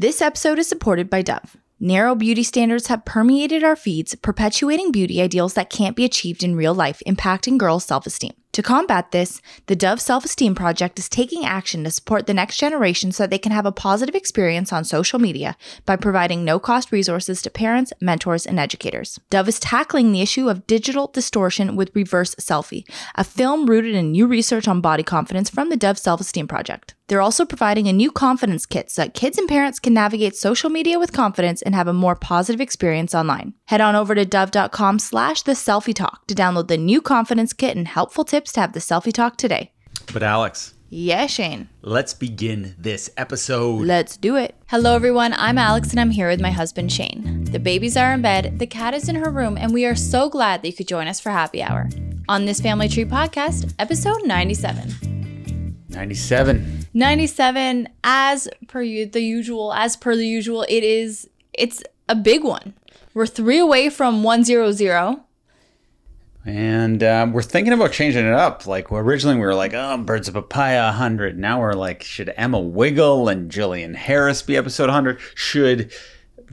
This episode is supported by Dove. Narrow beauty standards have permeated our feeds, perpetuating beauty ideals that can't be achieved in real life, impacting girls' self esteem. To combat this, the Dove Self Esteem Project is taking action to support the next generation so that they can have a positive experience on social media by providing no cost resources to parents, mentors, and educators. Dove is tackling the issue of digital distortion with Reverse Selfie, a film rooted in new research on body confidence from the Dove Self Esteem Project. They're also providing a new confidence kit so that kids and parents can navigate social media with confidence and have a more positive experience online. Head on over to dove.com slash the selfie talk to download the new confidence kit and helpful tips to have the selfie talk today. But Alex, Yeah, Shane. let's begin this episode. Let's do it. Hello, everyone. I'm Alex, and I'm here with my husband, Shane. The babies are in bed, the cat is in her room, and we are so glad that you could join us for happy hour. On this Family Tree podcast, episode 97. 97. 97 as per you the usual as per the usual it is it's a big one we're three away from 100 And um, we're thinking about changing it up. Like originally we were like, oh, Birds of Papaya 100. Now we're like, should Emma Wiggle and Jillian Harris be episode 100? Should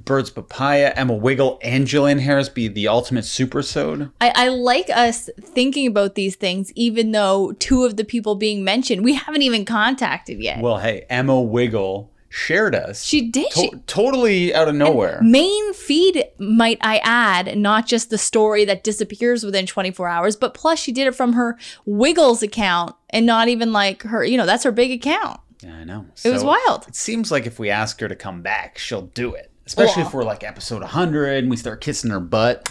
Birds of Papaya, Emma Wiggle, and Jillian Harris be the ultimate supersode? I, I like us thinking about these things even though two of the people being mentioned we haven't even contacted yet Well, hey, Emma Wiggle shared us. she did To- she totally out of nowhere. main feed might i add not just the story that disappears within 24 hours but plus she did it from her wiggles account and not even like her you know that's her big account Yeah, I know. It was wild. It seems like if we ask her to come back, she'll do it. Especially Well- if we're like episode 100 and we start kissing her butt.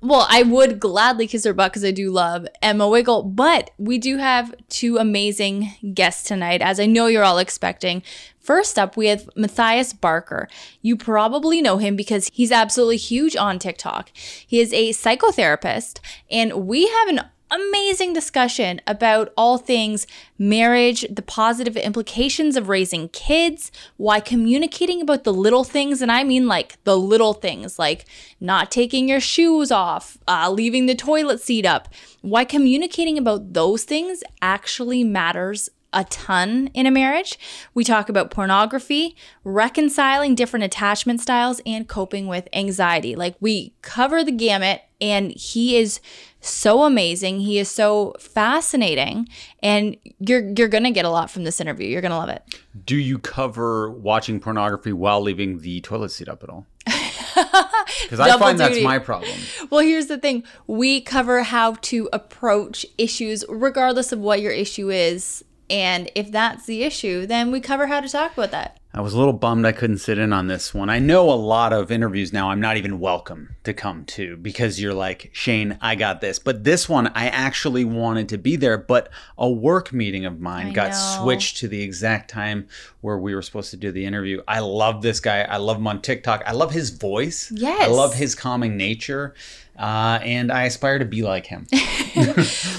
Well, I would gladly kiss her butt because I do love Emma Wiggle, but we do have two amazing guests tonight, as I know you're all expecting. First up, we have Matthias Barker. You probably know him because he's absolutely huge on TikTok. He is a psychotherapist, and we have an amazing discussion about all things marriage, the positive implications of raising kids, why communicating about the little things, and I mean like the little things, like not taking your shoes off, uh, leaving the toilet seat up, why communicating about those things actually matters a ton in a marriage. We talk about pornography, reconciling different attachment styles, and coping with anxiety. Like we cover the gamut, and he is so amazing. He is so fascinating, and you're you're gonna get a lot from this interview. You're gonna love it. Do you cover watching pornography while leaving the toilet seat up at all? Because I find that's my problem. Well, here's the thing: we cover how to approach issues, regardless of what your issue is. And if that's the issue, then we cover how to talk about that. I was a little bummed I couldn't sit in on this one. I know a lot of interviews now I'm not even welcome to come to because you're like, Shane, I got this. But this one, I actually wanted to be there, but a work meeting of mine I got know. switched to the exact time where we were supposed to do the interview. I love this guy. I love him on TikTok. I love his voice. Yes. I love his calming nature. Uh, and I aspire to be like him.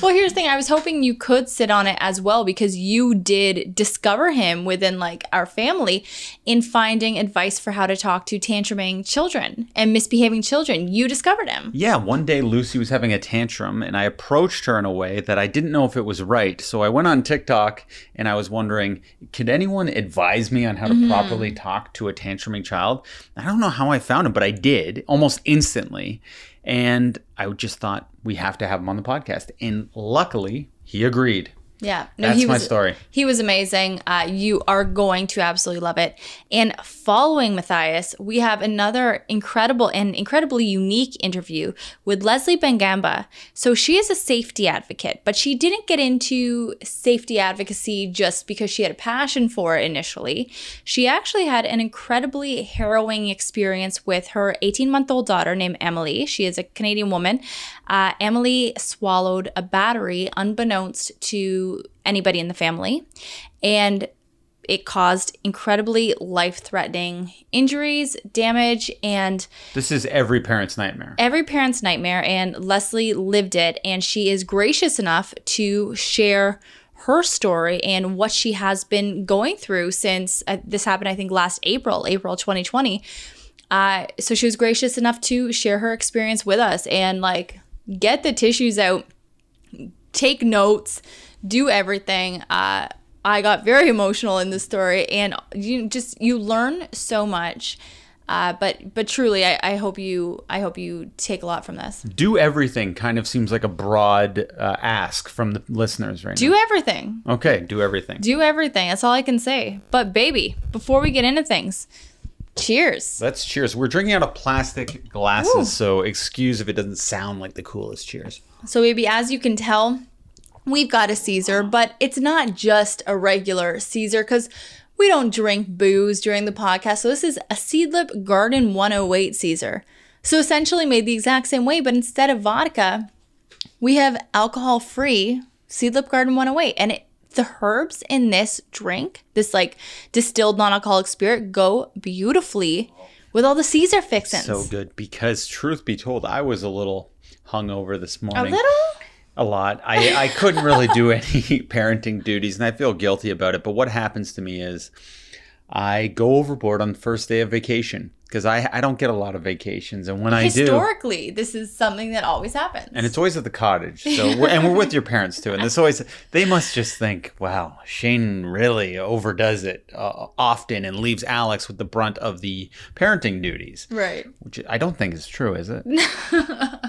Well, here's the thing. I was hoping you could sit on it as well because you did discover him within like our family in finding advice for how to talk to tantruming children and misbehaving children. You discovered him. Yeah, one day Lucy was having a tantrum and I approached her in a way that I didn't know if it was right. So I went on TikTok and I was wondering, could anyone advise me on how to properly talk to a tantruming child? I don't know how I found him, but I did almost instantly. And I just thought we have to have him on the podcast. And luckily, he agreed. Yeah, That's my story. He was amazing. Uh, you are going to absolutely love it. And following Matthias, we have another incredible and incredibly unique interview with Leslie Bengamba. So she is a safety advocate, but she didn't get into safety advocacy just because she had a passion for it initially. She actually had an incredibly harrowing experience with her 18 month old daughter named Emily. She is a Canadian woman. Uh, Emily swallowed a battery unbeknownst to anybody in the family. And it caused incredibly life threatening injuries, damage, and This is every parent's nightmare. every parent's nightmare. And Leslie lived it. And she is gracious enough to share her story and what she has been going through since uh, this happened, I think, last April, April 2020. Uh, so she was gracious enough to share her experience with us and like get the tissues out, take notes, do everything. Uh, I got very emotional in this story, and you just you learn so much. Uh, but but truly, I, I hope you I hope you take a lot from this. Do everything kind of seems like a broad uh, ask from the listeners right Do now. everything. Okay, do everything. Do everything. That's all I can say. But baby, before we get into things, cheers. Let's cheers. We're drinking out of plastic glasses, Ooh. so excuse if it doesn't sound like the coolest cheers. So, baby, as you can tell, we've got a Caesar, but it's not just a regular Caesar because we don't drink booze during the podcast. So, this is a Seedlip Garden 108 Caesar. So, essentially made the exact same way, but instead of vodka, we have alcohol free Seedlip Garden 108. And it, the herbs in this drink, this like distilled non alcoholic spirit, go beautifully with all the Caesar fixins. So good because, truth be told, I was a little hungover this morning. a little? A lot. I, I couldn't really do any parenting duties, and I feel guilty about it. But what happens to me is I go overboard on the first day of vacation because I, I don't get a lot of vacations. And when I do, Historically, this is something that always happens. and it's always at the cottage. So we're, and we're with your parents too, and this always they must just think, wow, Shane really overdoes it uh, often and leaves Alex with the brunt of the parenting duties, right. which I don't think is true, is it?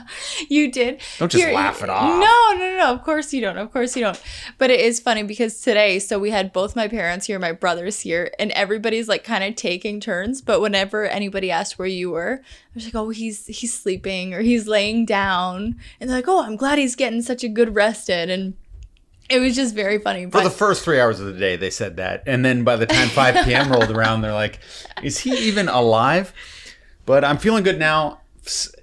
You did. Don't just laugh it off. No, no, no, no. Of course you don't. Of course you don't. But it is funny because today, so we had both my parents here, my brothers here, and everybody's like kind of taking turns. But whenever anybody asked where you were, I was like, oh, he's he's sleeping or he's laying down, and they're like, oh, I'm glad he's getting such a good rest in, and it was just very funny. For the first three hours of the day, they said that, and then by the time 5 p.m. rolled around, they're like, "Is he even alive?" But I'm feeling good now.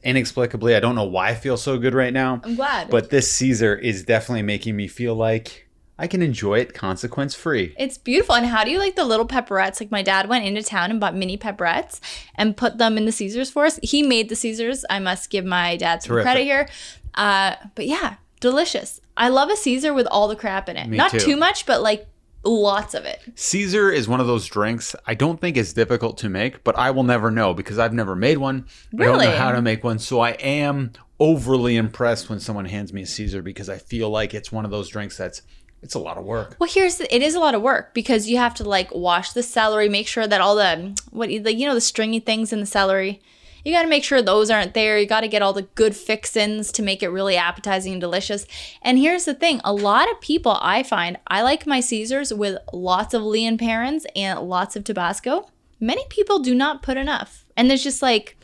Inexplicably, I don't know why I feel so good right now. I'm glad. But this Caesar is definitely making me feel like I can enjoy it consequence free. It's beautiful. And how do you like the little pepperettes? Like my dad went into town and bought mini pepperettes and put them in the Caesars for us. He made the Caesars. I must give my dad some Terrific. credit here. Uh, but yeah, delicious. I love a Caesar with all the crap in it. Me Not too. too much, but like lots of it. Caesar is one of those drinks I don't think is difficult to make, but I will never know because I've never made one. I don't know how to make one, so I am overly impressed when someone hands me a Caesar because I feel like it's one of those drinks that's it's a lot of work. Well, here's the, it is a lot of work because you have to like wash the celery, make sure that all the what the you know the stringy things in the celery, you got to make sure those aren't there. You got to get all the good fixins to make it really appetizing and delicious. And here's the thing: a lot of people I find I like my Caesars with lots of Lea & Perrins and lots of Tabasco. Many people do not put enough, and there's just like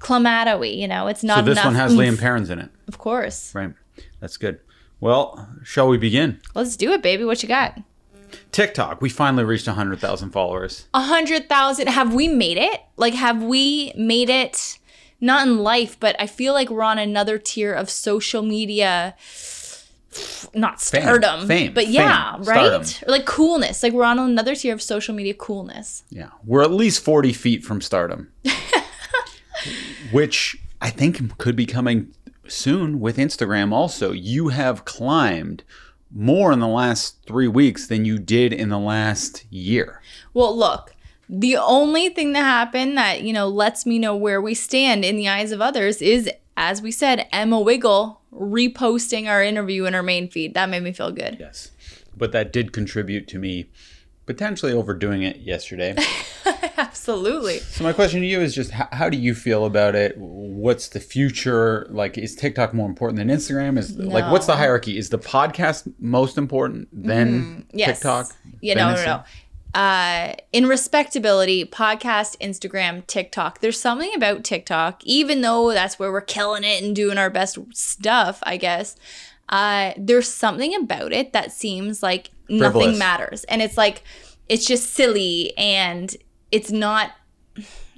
clamato-y, you know, it's not So this enough. one has. Liam Perrins in it. Of course. Right. That's good. Well, shall we begin? Let's do it, baby. What you got? TikTok. We finally reached 100,000 followers. A hundred thousand. Have we made it? Like, have we made it? Not in life, but I feel like we're on another tier of social media. Not stardom, Fame. but yeah, Fame. right? Stardom. Like coolness. Like we're on another tier of social media coolness. Yeah. We're at least 40 feet from stardom, which I think could be coming soon with Instagram also. You have climbed more in the last three weeks than you did in the last year. Well, look, the only thing that happened that, you know, lets me know where we stand in the eyes of others is, as we said, Emma Wiggle reposting our interview in her main feed. That made me feel good. Yes. But that did contribute to me potentially overdoing it yesterday. Absolutely. So my question to you is just how, how do you feel about it? What's the future? Like, is TikTok more important than Instagram? Is like, what's the hierarchy? Is the podcast most important than Yes. TikTok? Yeah, Then no, no, no. Uh, in respectability, podcast, Instagram, TikTok. There's something about TikTok, even though that's where we're killing it and doing our best stuff, I guess. Uh, there's something about it that seems like nothing matters, and it's like it's just silly and it's not.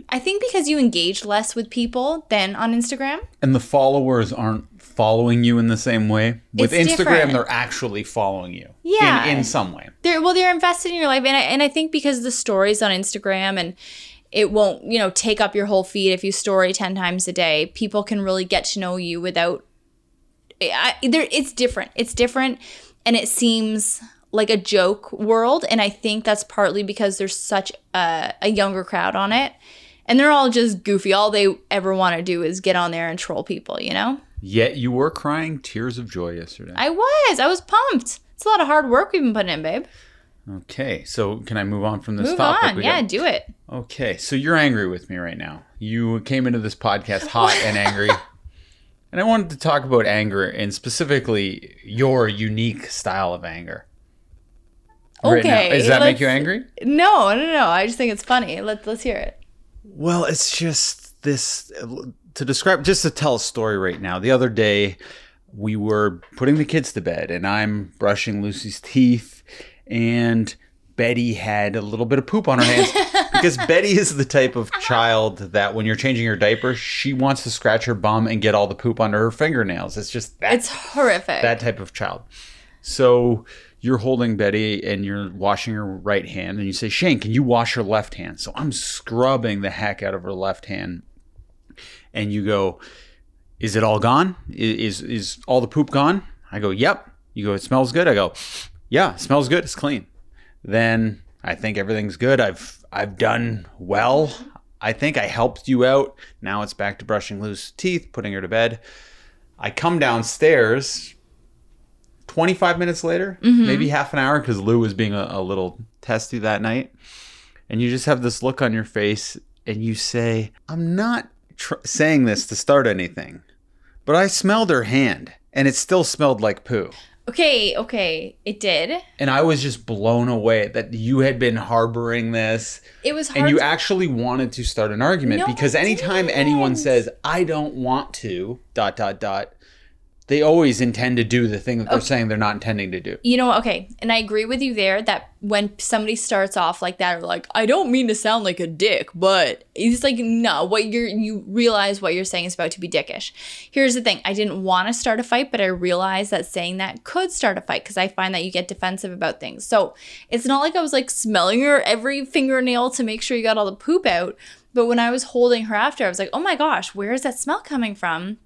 I think because you engage less with people than on Instagram. And the followers aren't following you in the same way. With It's Instagram, different. they're actually following you. Yeah. In, in some way. they're well they're invested in your life and I, and I think because the stories on instagram and it won't you know take up your whole feed if you story 10 times a day people can really get to know you without I, there it's different it's different and it seems like a joke world and i think that's partly because there's such a, a younger crowd on it and they're all just goofy all they ever want to do is get on there and troll people you know Yet you were crying tears of joy yesterday. i was i was pumped it's a lot of hard work we've been putting in babe Okay, so can I move on from this Move topic? on. Yeah, got- do it. Okay, so you're angry with me right now. You came into this podcast hot and angry. And I wanted to talk about anger and specifically your unique style of anger. Right now. Okay, Does that make you angry? No, no, no. I just think it's funny. Let's let's hear it. Well, it's just this to describe, just to tell a story right now. The other day, we were putting the kids to bed, and I'm brushing Lucy's teeth, and Betty had a little bit of poop on her hands because Betty is the type of child that when you're changing her diaper, she wants to scratch her bum and get all the poop under her fingernails. It's just that It's horrific. that type of child. So you're holding Betty and you're washing her right hand, and you say, Shane, can you wash her left hand? So I'm scrubbing the heck out of her left hand, and you go, Is it all gone? Is is all the poop gone? I go, Yep. You go, It smells good. I go, Yeah, smells good. It's clean. Then I think everything's good. I've I've done well. I think I helped you out. Now it's back to brushing Lou's teeth, putting her to bed. I come downstairs 25 minutes later, mm-hmm. maybe half an hour, because Lou was being a, a little testy that night. And you just have this look on your face and you say, I'm not tr- saying this to start anything, but I smelled her hand and it still smelled like poo. Okay, okay. It did. And I was just blown away that you had been harboring this It was hard. and you to- actually wanted to start an argument No, because anytime anyone says i don't want to dot dot dot they always intend to do the thing that they're saying they're not intending to do you know, okay, and I agree with you there that when somebody starts off like that, or like, I don't mean to sound like a dick, but it's like, no, what you're, you realize what you're saying is about to be dickish. Here's the thing I didn't want to start a fight, but I realized that saying that could start a fight because I find that you get defensive about things. So it's not like I was like smelling her every fingernail to make sure you got all the poop out. But when I was holding her after, I was like, oh my gosh, where is that smell coming from?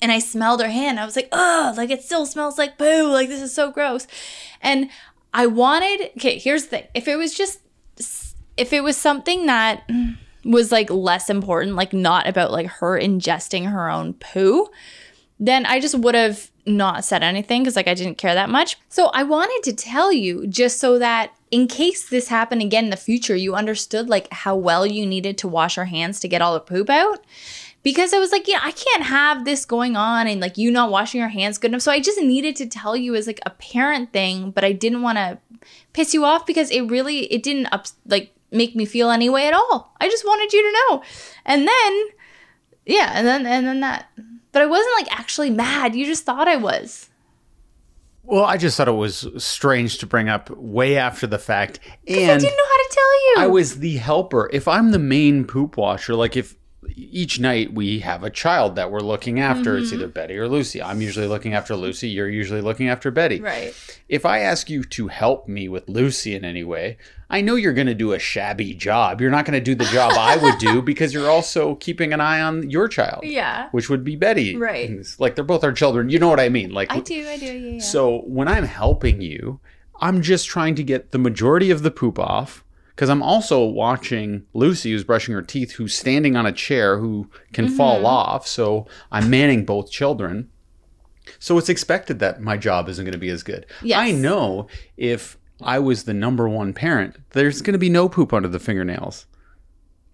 And I smelled her hand. I was like, oh, like it still smells like poo. Like this is so gross. And I wanted, okay, here's the thing. If it was just, if it was something that was like less important, like not about like her ingesting her own poo, then I just would have not said anything because like I didn't care that much. So I wanted to tell you just so that in case this happened again in the future, you understood like how well you needed to wash your hands to get all the poop out because I was like, yeah, I can't have this going on and like you not washing your hands good enough. So I just needed to tell you as like a parent thing, but I didn't want to piss you off because it really it didn't up like make me feel any way at all. I just wanted you to know. And then yeah, and then and then that. But I wasn't like actually mad. You just thought I was. well i just thought it was strange to bring up way after the fact And I didn't know how to tell you. I was the helper. If I'm the main poop washer, like if each night we have a child that we're looking after, it's Mm-hmm. either Betty or Lucy. I'm usually looking after Lucy. You're usually looking after Betty. right. If I ask you to help me with Lucy in any way, I know you're going to do a shabby job. You're not going to do the job I would do because you're also keeping an eye on your child, Yeah. which would be Betty. Right. It's Like they're both our children. You know what I mean? Like I do. I do. Yeah. so when I'm helping you, I'm just trying to get the majority of the poop off because I'm also watching Lucy, who's brushing her teeth, who's standing on a chair, who can Mm-hmm. fall off. So I'm manning both children. So it's expected that my job isn't going to be as good. Yes. I know if I was the number one parent, there's going to be no poop under the fingernails.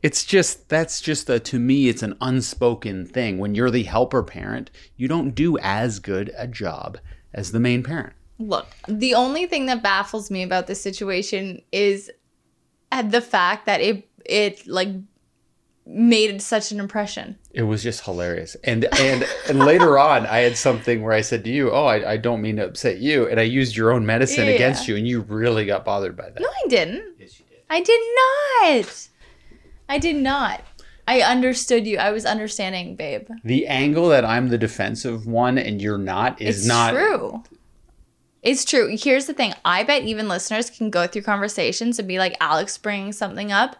It's just that's just a to me it's an unspoken thing. When you're the helper parent, you don't do as good a job as the main parent. Look, the only thing that baffles me about this situation is at the fact that it it like made such an impression. It was just hilarious. And and and later on, I had something where I said to you, "Oh, I, I don't mean to upset you," and I used your own medicine Yeah. against you, and you really got bothered by that. No, I didn't. Yes, you did. I did not. I did not. I understood you. I was understanding, babe. The angle that I'm the defensive one and you're not is It's not true. It's true. Here's the thing. I bet even listeners can go through conversations and be like Alex bringing something up,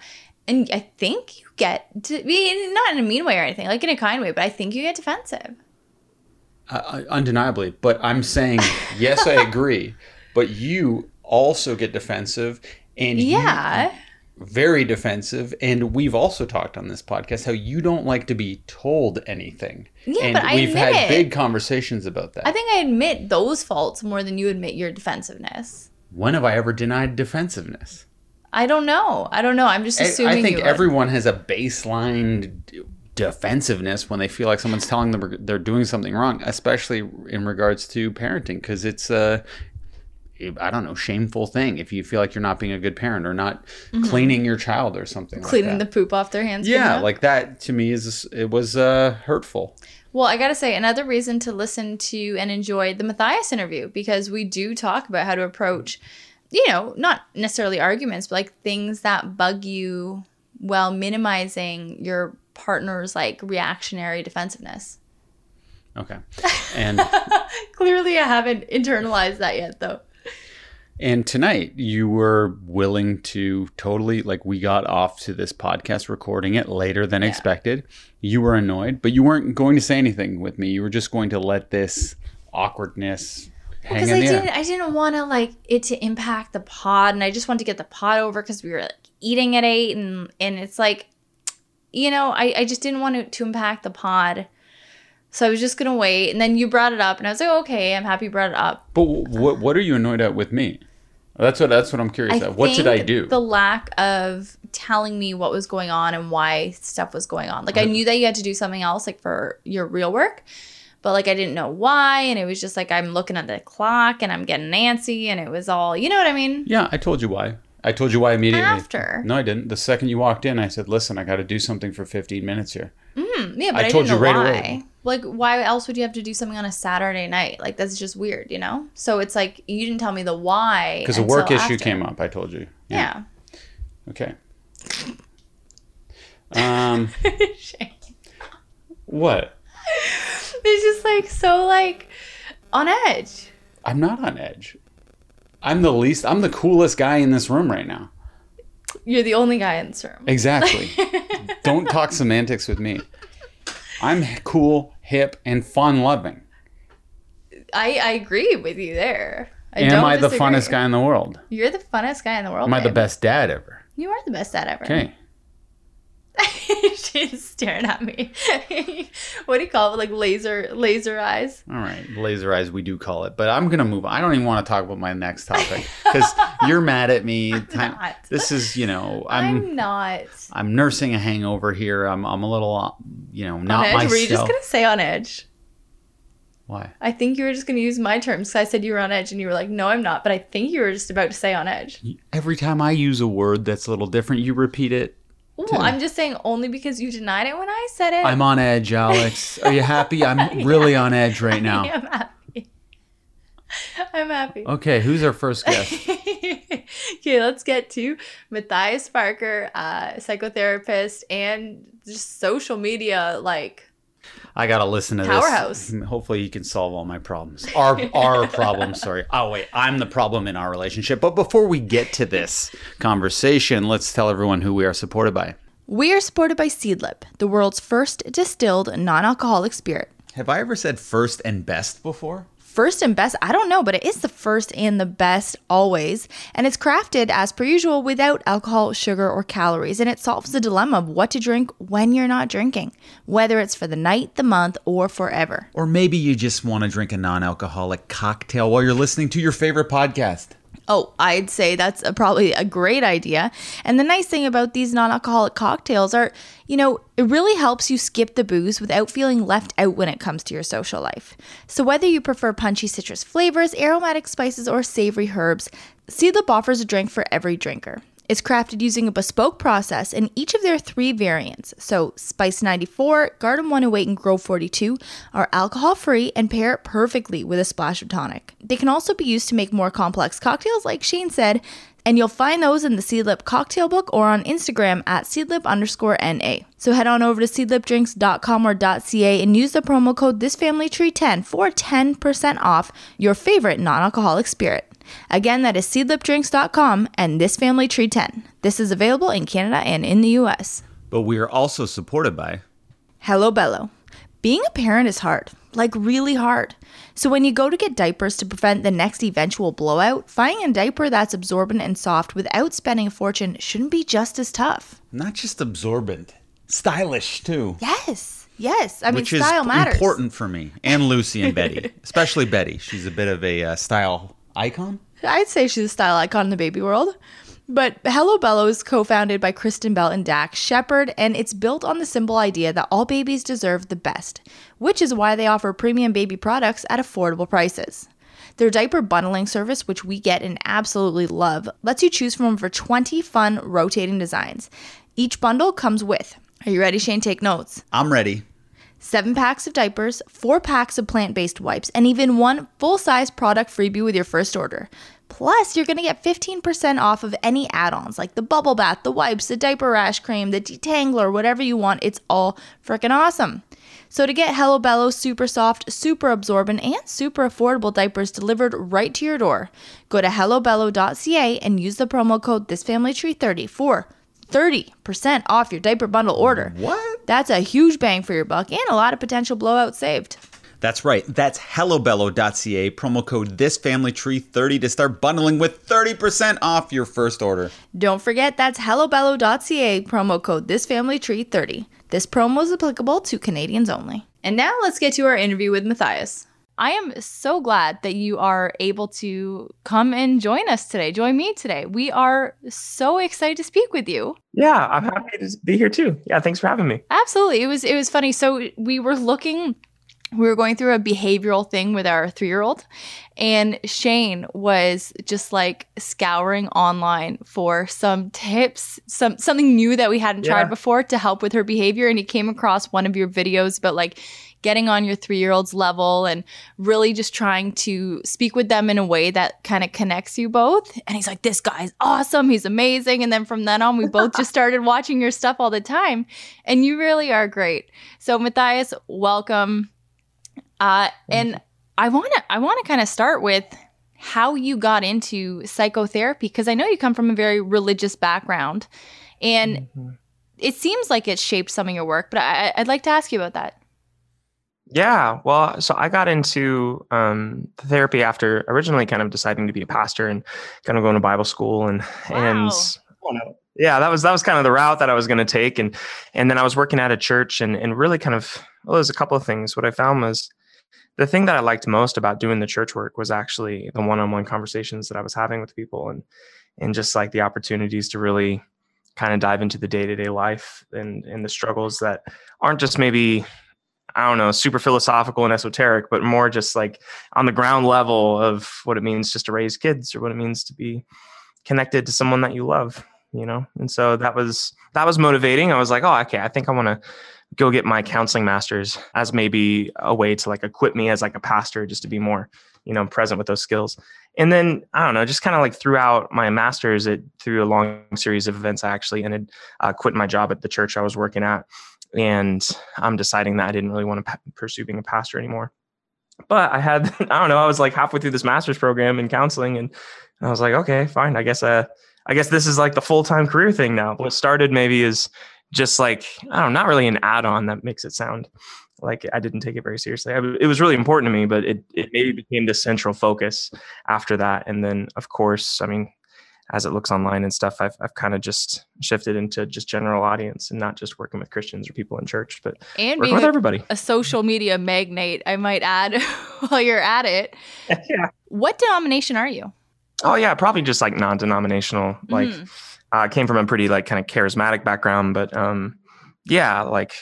and I think you get to be not in a mean way or anything, like in a kind way, but I think you get defensive. uh, undeniably. But I'm saying yes, I agree. But you also get defensive, and you- Yeah. Very defensive. And we've also talked on this podcast how you don't like to be told anything. Yeah, and but I we've admit had it. big conversations about that. I think I admit those faults more than you admit your defensiveness. When have I ever denied defensiveness? I don't know. I don't know. I'm just assuming I think you would. everyone has a baseline d- defensiveness when they feel like someone's telling them they're doing something wrong, especially in regards to parenting, because it's a I don't know shameful thing if you feel like you're not being a good parent or not cleaning your child or something. Mm-hmm. cleaning like the poop off their hands. yeah, like that to me is it was uh, hurtful. Well, I gotta say, another reason to listen to and enjoy the Matthias interview because we do talk about how to approach, you know, not necessarily arguments, but like things that bug you while minimizing your partner's like reactionary defensiveness. Okay, and Clearly, I haven't internalized that yet, though. And tonight you were willing to totally like we got off to this podcast recording it later than expected. You were annoyed, but you weren't going to say anything with me. You were just going to let this awkwardness hang Because in I the didn't, air. I didn't want to like it to impact the pod, and I just wanted to get the pod over because we were like eating at eight, and and it's like, you know, I I just didn't want it to impact the pod, so I was just gonna wait, and then you brought it up, and I was like, okay, I'm happy you brought it up. But what what are you annoyed at with me? That's what that's what I'm curious at. What did I do? The lack of telling me what was going on and why stuff was going on. Like I knew that you had to do something else, like for your real work, but like I didn't know why, and it was just like I'm looking at the clock and I'm getting antsy, and it was all, you know what I mean? yeah, I told you why. I told you why immediately. After. No, I didn't. The second you walked in, I said, "Listen, I got to do something for 15 minutes here." Hmm, yeah, but I I, told you right why. away. Like, why else would you have to do something on a Saturday night? Like, that's just weird, you know. So it's like you didn't tell me the why Because a work until issue after. came up. I told you. Yeah. Okay. Um. What? it's just like so like on edge. I'm not on edge. I'm the least. I'm the coolest guy in this room right now. You're the only guy in this room. Exactly. Don't talk semantics with me. I'm cool, hip, and fun-loving. I I agree with you there. I Am I the disagree. funnest guy in the world? You're the funnest guy in the world. Am I the best dad ever? You are the best dad ever. Okay. She's staring at me. what do you call it? Like laser laser eyes. All right. Laser eyes, we do call it. But I'm gonna move. on. I don't even want to talk about my next topic because you're mad at me. Time- not. This is, you know, I'm. I'm not. I'm nursing a hangover here. I'm, I'm a little, you know, not on edge. myself. Were you just gonna say on edge? Why? I think you were just gonna use my terms because I said you were on edge, and you were like, "No, I'm not." But I think you were just about to say on edge. Every time I use a word that's a little different, you repeat it. Well, I'm just saying only because you denied it when I said it. I'm on edge, Alex. Are you happy? I'm really on edge right now. I'm happy. I'm happy. Okay, who's our first guest? okay, let's get to Matthias Barker, uh, psychotherapist and just social media like I gotta listen to Powerhouse. this. Hopefully, you can solve all my problems. Our our problems. Sorry. Oh wait, I'm the problem in our relationship. But before we get to this conversation, let's tell everyone who we are supported by. We are supported by Seedlip, the world's first distilled non-alcoholic spirit. Have I ever said first and best before? First and best, I don't know, but it is the first and the best always. And it's crafted as per usual without alcohol, sugar, or calories. And it solves the dilemma of what to drink when you're not drinking, whether it's for the night, the month, or forever. Or maybe you just want to drink a non-alcoholic cocktail while you're listening to your favorite podcast. Oh, I'd say that's a, probably a great idea. And the nice thing about these non alcoholic cocktails are, you know, it really helps you skip the booze without feeling left out when it comes to your social life. So, whether you prefer punchy citrus flavors, aromatic spices, or savory herbs, Seedlip offers a drink for every drinker. It's crafted using a bespoke process in each of their three variants. So, Spice 94, Garden 108, and Grove 42 are alcohol free and pair perfectly with a splash of tonic. They can also be used to make more complex cocktails, like Shane said, and you'll find those in the Seedlip cocktail book or on Instagram at seedlip underscore NA. So head on over to seedlipdrinks.com or .ca and use the promo code ThisFamilyTree10 for 10% off your favorite non-alcoholic spirit. Again, that is seedlipdrinks.com and ThisFamilyTree10. This is available in Canada and in the US. But we are also supported by Hello Bello. Being a parent is hard, like really hard. So when you go to get diapers to prevent the next eventual blowout, finding a diaper that's absorbent and soft without spending a fortune shouldn't be just as tough. not just absorbent, stylish too. Yes. Yes. I mean, which is style matters. Is important for me and Lucy and Betty, especially Betty. She's a bit of a uh, style icon. I'd say she's a style icon in the baby world. But Hello Bello is co founded by Kristen Bell and Dax Shepard, and it's built on the simple idea that all babies deserve the best, which is why they offer premium baby products at affordable prices. Their diaper bundling service, which we get and absolutely love, lets you choose from over 20 fun rotating designs. Each bundle comes with, are you ready, Shane? Take notes. I'm ready. Seven packs of diapers, four packs of plant based wipes, and even one full size product freebie with your first order. Plus, you're to get 15% off of any add ons like the bubble bath, the wipes, the diaper rash cream, the detangler, whatever you want. It's all freaking awesome. So, to get Hello Bello super soft, super absorbent, and super affordable diapers delivered right to your door, go to hellobello.ca and use the promo code ThisFamilyTree30 for 30% off your diaper bundle order. What? That's a huge bang for your buck and a lot of potential blowout saved. That's right. That's hellobello.ca, promo code thisfamilytree30 to start bundling with 30% off your first order. Don't forget that's hellobello.ca, promo code thisfamilytree30. This promo is applicable to Canadians only. And now let's get to our interview with Matthias. I am so glad that you are able to come and join us today. Join me today. We are so excited to speak with you. Yeah, I'm happy to be here too. Yeah, thanks for having me. Absolutely. It was it was funny. So we were looking we were going through a behavioral thing with our three year old, and Shane was just like scouring online for some tips, some something new that we hadn't tried before to help with her behavior. And he came across one of your videos about like getting on your three year old's level and really just trying to speak with them in a way that kind of connects you both. And he's like, This guy's awesome. He's amazing. And then from then on, we both just started watching your stuff all the time. And you really are great. So, Matthias, welcome. Uh, and I want to I want to kind of start with how you got into psychotherapy because I know you come from a very religious background, and Mhm. it seems like it shaped some of your work. But I, I'd like to ask you about that. Yeah, well, so I got into um, therapy after originally kind of deciding to be a pastor and kind of going to Bible school and and yeah, that was that was kind of the route that I was going to take and and then I was working at a church and and really kind of well, there's a couple of things. What I found was the thing that I liked most about doing the church work was actually the one-on-one conversations that I was having with people and and just like the opportunities to really kind of dive into the day-to-day life and and the struggles that aren't just maybe I don't know, super philosophical and esoteric, but more just like on the ground level of what it means just to raise kids or what it means to be connected to someone that you love, you know? And so that was that was motivating. I was like, oh, okay, I think I want to go get my counseling masters as maybe a way to like equip me as like a pastor just to be more, you know, present with those skills. And then I don't know, just kind of like throughout my masters, it through a long series of events, I actually ended uh, quitting my job at the church I was working at and I'm deciding that I didn't really want to pursue being a pastor anymore. But I had, I don't know, I was like halfway through this master's program in counseling, and I was like, okay, fine. I guess, uh, I guess this is like the full time career thing now. What started maybe is just like, I don't know, not really an add on that makes it sound like I didn't take it very seriously. I, it was really important to me, but it it maybe became the central focus after that. And then, of course, I mean, as it looks online and stuff, I've I've kind of just shifted into just general audience and not just working with Christians or people in church, but And working with everybody. a social media magnate, I might add while you're at it. yeah. What denomination are you? Oh yeah, probably just like non-denominational. Like Mhm. I came from a pretty like kind of charismatic background, but um, yeah, like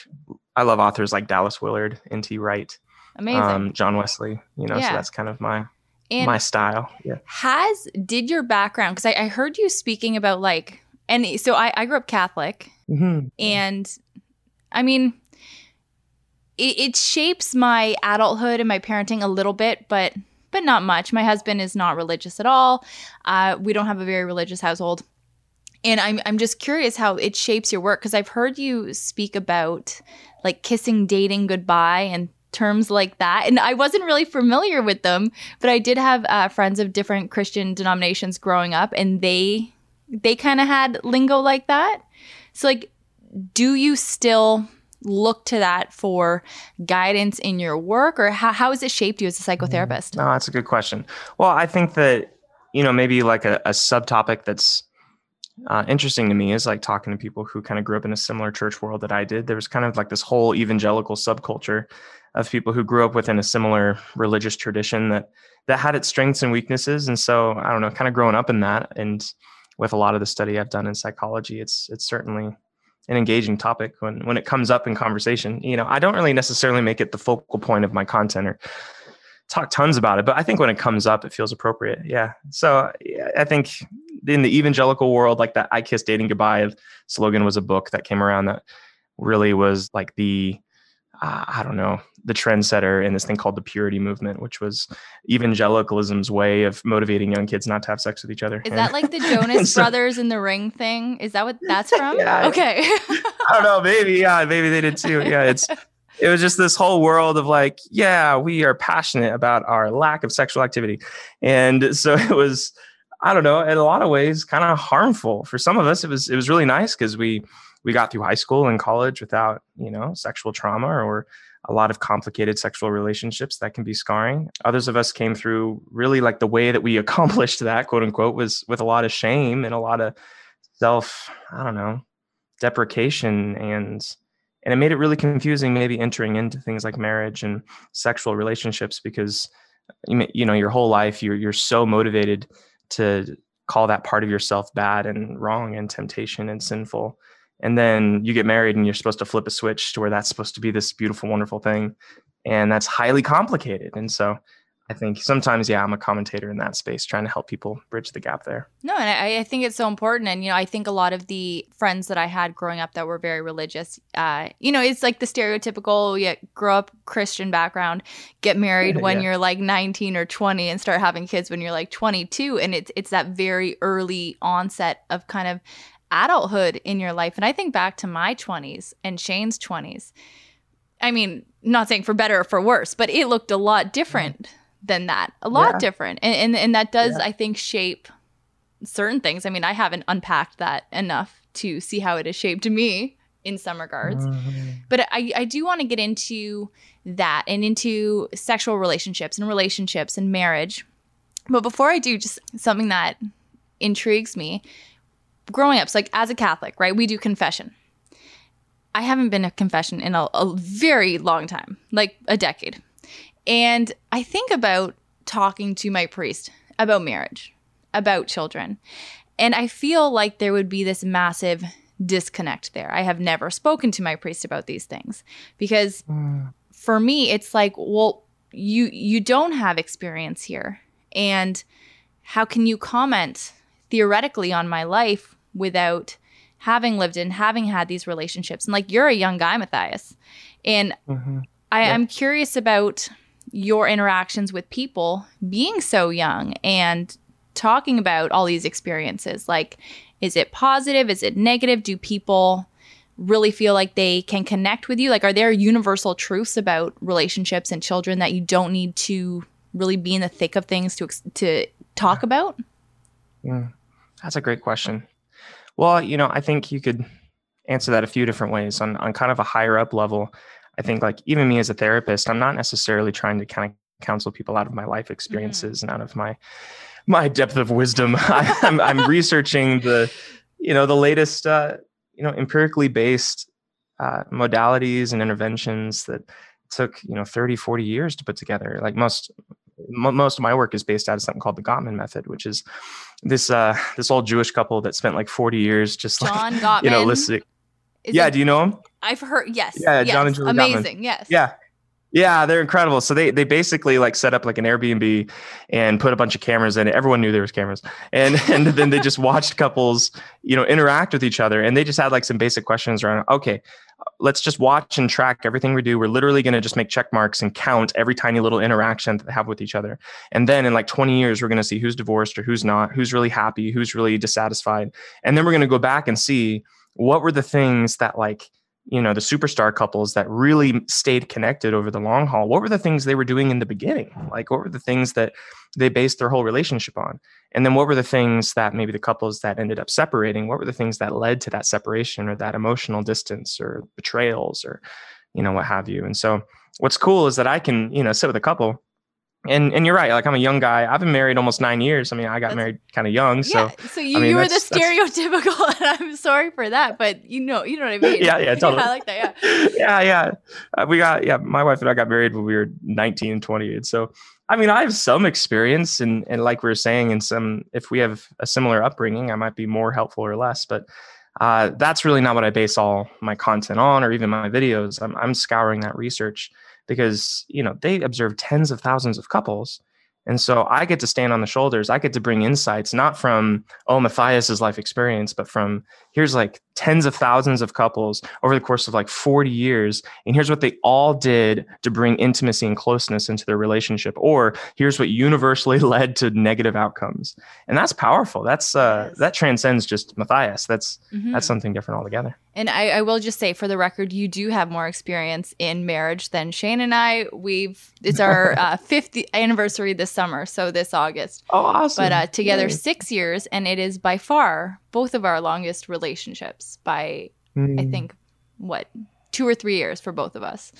I love authors like Dallas Willard, N.T. Wright, amazing. um, John Wesley. You know, Yeah. so that's kind of my and my style. Yeah. has did your background because I, I heard you speaking about like and so I, I grew up Catholic Mm-hmm. and I mean it, it shapes my adulthood and my parenting a little bit, but but not much. My husband is not religious at all. Uh, we don't have a very religious household. And I'm I'm just curious how it shapes your work because I've heard you speak about like kissing, dating goodbye, and terms like that. And I wasn't really familiar with them, but I did have uh, friends of different Christian denominations growing up, and they they kind of had lingo like that. So like, do you still look to that for guidance in your work, or how how has it shaped you as a psychotherapist? No, that's a good question. Well, I think that you know maybe like a, a subtopic that's uh, interesting to me is like talking to people who kind of grew up in a similar church world that I did. There was kind of like this whole evangelical subculture of people who grew up within a similar religious tradition that that had its strengths and weaknesses. And so I don't know, kind of growing up in that, and with a lot of the study I've done in psychology, it's it's certainly an engaging topic when when it comes up in conversation. You know, I don't really necessarily make it the focal point of my content or talk tons about it, but I think when it comes up, it feels appropriate. Yeah. So I think in the evangelical world, like that I Kiss Dating Goodbye slogan was a book that came around that really was like the, uh, I don't know, the trendsetter in this thing called the purity movement, which was evangelicalism's way of motivating young kids not to have sex with each other. Is and, that like the Jonas so, Brothers in the Ring thing? Is that what that's from? Yeah, okay. I don't know. Maybe. Yeah. Maybe they did too. Yeah. It's, it was just this whole world of like, yeah, we are passionate about our lack of sexual activity. And so it was, I don't know, in a lot of ways, kind of harmful. For some of us, it was it was really nice because we we got through high school and college without, you know, sexual trauma or a lot of complicated sexual relationships that can be scarring. Others of us came through really like the way that we accomplished that, quote unquote, was with a lot of shame and a lot of self, I don't know, deprecation and and it made it really confusing maybe entering into things like marriage and sexual relationships because you know your whole life you're you're so motivated to call that part of yourself bad and wrong and temptation and sinful. And then you get married and you're supposed to flip a switch to where that's supposed to be this beautiful wonderful thing. And that's highly complicated. And so I think sometimes, yeah, I'm a commentator in that space, trying to help people bridge the gap there. No, and I, I, think it's so important. And, you know, I think a lot of the friends that I had growing up that were very religious, uh, you know, it's like the stereotypical, yeah, grow up Christian background, get married when yeah. you're like 19 or 20 and start having kids when you're like 22. And it's, it's that very early onset of kind of adulthood in your life. And I think back to my 20s and Shane's 20s. I mean, not saying for better or for worse, but it looked a lot different. Mm-hmm than that. A lot yeah. different. And, and and that does yeah. i think shape certain things. I mean i haven't unpacked that enough to see how it has shaped me in some regards. Mm-hmm. but i i do want to get into that and into sexual relationships and relationships and marriage. But before i do just something that intrigues me. Growing up so like as a catholic right we do confession. I haven't been a confession in a, a very long time like a decade and I think about talking to my priest about marriage, about children. And I feel like there would be this massive disconnect there. I have never spoken to my priest about these things because mm. for me it's like, well, you you don't have experience here. And how can you comment theoretically on my life without having lived in, having had these relationships? And like you're a young guy, Matthias. And mm-hmm. I, yeah. I'm curious about your interactions with people being so young and talking about all these experiences. Like, is it positive? Is it negative? Do people really feel like they can connect with you? Like, are there universal truths about relationships and children that you don't need to really be in the thick of things to to talk about? Mm, that's a great question. Well, you know, I think you could answer that a few different ways on on kind of a higher up level. I think like even me as a therapist, I'm not necessarily trying to kind of counsel people out of my life experiences mm-hmm. and out of my my depth of wisdom. I, am I'm, I'm researching the you know the latest uh, you know empirically based uh, modalities and interventions that took you know 30 40 years to put together like most most of my work is based out of something called the Gottman method, which is this uh, this old Jewish couple that spent like 40 years just John like Gottman. you know listening is yeah, it, do you know him? I've heard yes. Yeah, yes. John and Julie Amazing, Gottman. yes. Yeah. Yeah, they're incredible. So they they basically like set up like an Airbnb and put a bunch of cameras in it. Everyone knew there was cameras. And and then they just watched couples, you know, interact with each other. And they just had like some basic questions around, okay, let's just watch and track everything we do. We're literally going to just make check marks and count every tiny little interaction that they have with each other. And then in like 20 years, we're going to see who's divorced or who's not, who's really happy, who's really dissatisfied. And then we're going to go back and see what were the things that like you know the superstar couples that really stayed connected over the long haul what were the things they were doing in the beginning? Like what were the things that they based their whole relationship on? And then what were the things that maybe the couples that ended up separating what were the things that led to that separation or that emotional distance or betrayals or you know what have you? And so what's cool is that i can you know sit with a couple and and you're right. Like I'm a young guy. I've been married almost nine years. I mean, I got that's, married kind of young. So yeah. So you, I mean, you were the stereotypical, and I'm sorry for that, but you know, you know what I mean. yeah, yeah, totally. yeah, I like that. Yeah, yeah, yeah. Uh, we got yeah. My wife and I got married when we were 19 and 20, and so I mean, I have some experience, and and like we were saying, and some if we have a similar upbringing, I might be more helpful or less, but. Uh, that's really not what I base all my content on, or even my videos. I'm, I'm scouring that research because you know they observe tens of thousands of couples and so I get to stand on the shoulders. I get to bring insights, not from, oh, Matthias's life experience, but from here's like tens of thousands of couples over the course of like 40 years. And here's what they all did to bring intimacy and closeness into their relationship. Or here's what universally led to negative outcomes. And that's powerful. That's uh yes. that transcends just Matthias. That's mm-hmm. that's something different altogether. And I, I, will just say for the record, you do have more experience in marriage than Shane and I. We've it's our uh, fifth anniversary this summer, so this August. Oh, awesome! But uh, together Yay. six years, and it is by far both of our longest relationships. By mm. I hmm. think what two or three years for both of us.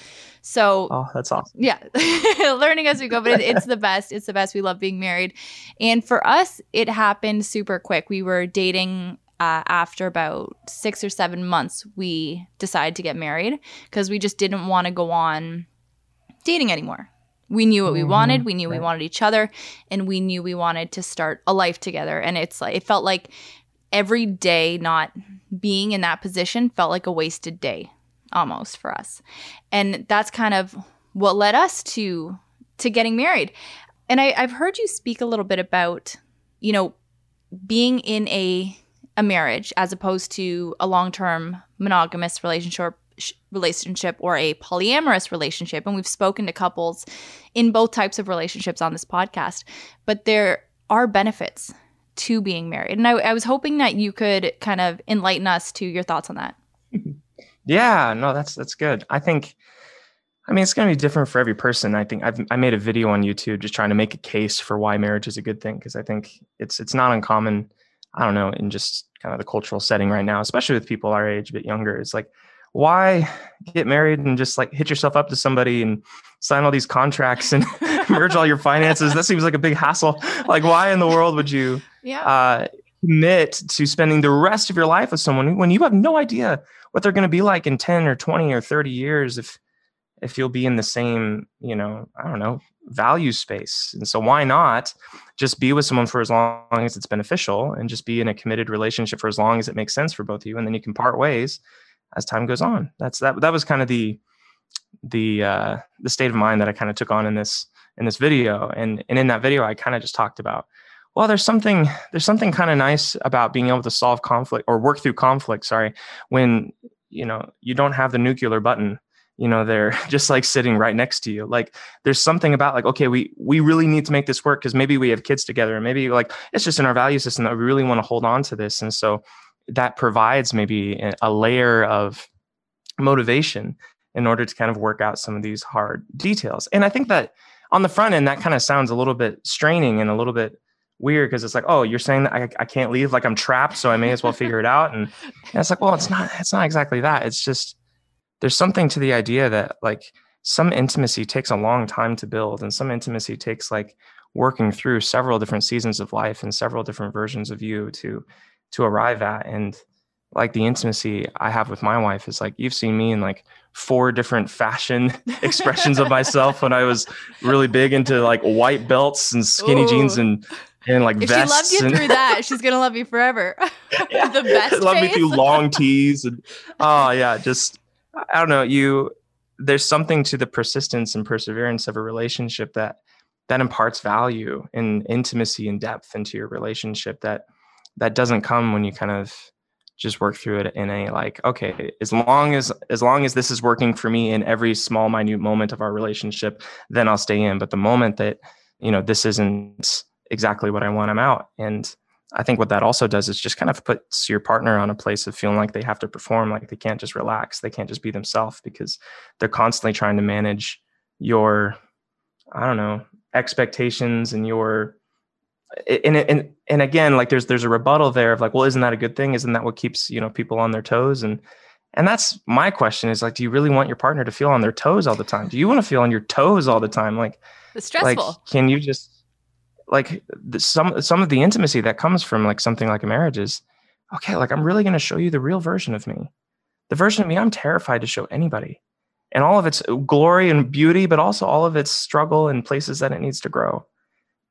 So oh, that's awesome. Yeah, learning as we go, but it, it's the best. It's the best. We love being married, and for us, it happened super quick. We were dating uh, after about six or seven months, we decided to get married because we just didn't want to go on dating anymore. We knew what we mm-hmm. wanted. We knew we wanted each other, and we knew we wanted to start a life together. And it's like it felt like every day not being in that position felt like a wasted day almost for us. And that's kind of what led us to to getting married. And I, I've heard you speak a little bit about, you know, being in a a marriage as opposed to a long-term monogamous relationship relationship or a polyamorous relationship and we've spoken to couples in both types of relationships on this podcast but there are benefits to being married and I, I was hoping that you could kind of enlighten us to your thoughts on that yeah no that's that's good i think I mean, it's going to be different for every person. I think I've I made a video on YouTube just trying to make a case for why marriage is a good thing because I think it's it's not uncommon I don't know, in just kind of the cultural setting right now, especially with people our age, a bit younger. It's like, why get married and just like hit yourself up to somebody and sign all these contracts and merge all your finances? That seems like a big hassle. Like, why in the world would you yeah. uh, commit to spending the rest of your life with someone when you have no idea what they're going to be like in 10 or 20 or 30 years if if you'll be in the same, you know, I don't know, value space. And so why not just be with someone for as long as it's beneficial and just be in a committed relationship for as long as it makes sense for both of you and then you can part ways as time goes on. That's that that was kind of the the uh the state of mind that I kind of took on in this in this video and and in that video I kind of just talked about well there's something there's something kind of nice about being able to solve conflict or work through conflict sorry when you know you don't have the nuclear button you know they're just like sitting right next to you. Like there's something about like okay we we really need to make this work because maybe we have kids together and maybe like it's just in our value system that we really want to hold on to this and so that provides maybe a layer of motivation in order to kind of work out some of these hard details. And i think that on the front end that kind of sounds a little bit straining and a little bit weird because it's like oh you're saying that I, I can't leave like i'm trapped so i may as well figure it out. And, and it's like well it's not it's not exactly that. It's just there's something to the idea that like some intimacy takes a long time to build and some intimacy takes like working through several different seasons of life and several different versions of you to to arrive at. And like the intimacy I have with my wife is like you've seen me in like four different fashion expressions of myself when I was really big into like white belts and skinny Ooh. jeans and and like if vests. she loved you and, through that, she's gonna love you forever. the best. love me through long tees and oh yeah, just I don't know, you there's something to the persistence and perseverance of a relationship that that imparts value and intimacy and depth into your relationship that that doesn't come when you kind of just work through it in a like okay as long as as long as this is working for me in every small minute moment of our relationship then i'll stay in. But the moment that you know this isn't exactly what i want i'm out. And I think what that also does is just kind of puts your partner on a place of feeling like they have to perform, like they can't just relax, they can't just be themselves because they're constantly trying to manage your, I don't know, expectations and your, and and and again, like there's there's a rebuttal there of like, well, isn't that a good thing? Isn't that what keeps you know people on their toes? And and that's my question is like, do you really want your partner to feel on their toes all the time? Do you want to feel on your toes all the time? Like, It's stressful. Like, can you just like the, some some of the intimacy that comes from like something like a marriage is okay. Like I'm really going to show you the real version of me, the version of me I'm terrified to show anybody, and all of its glory and beauty, but also all of its struggle and places that it needs to grow.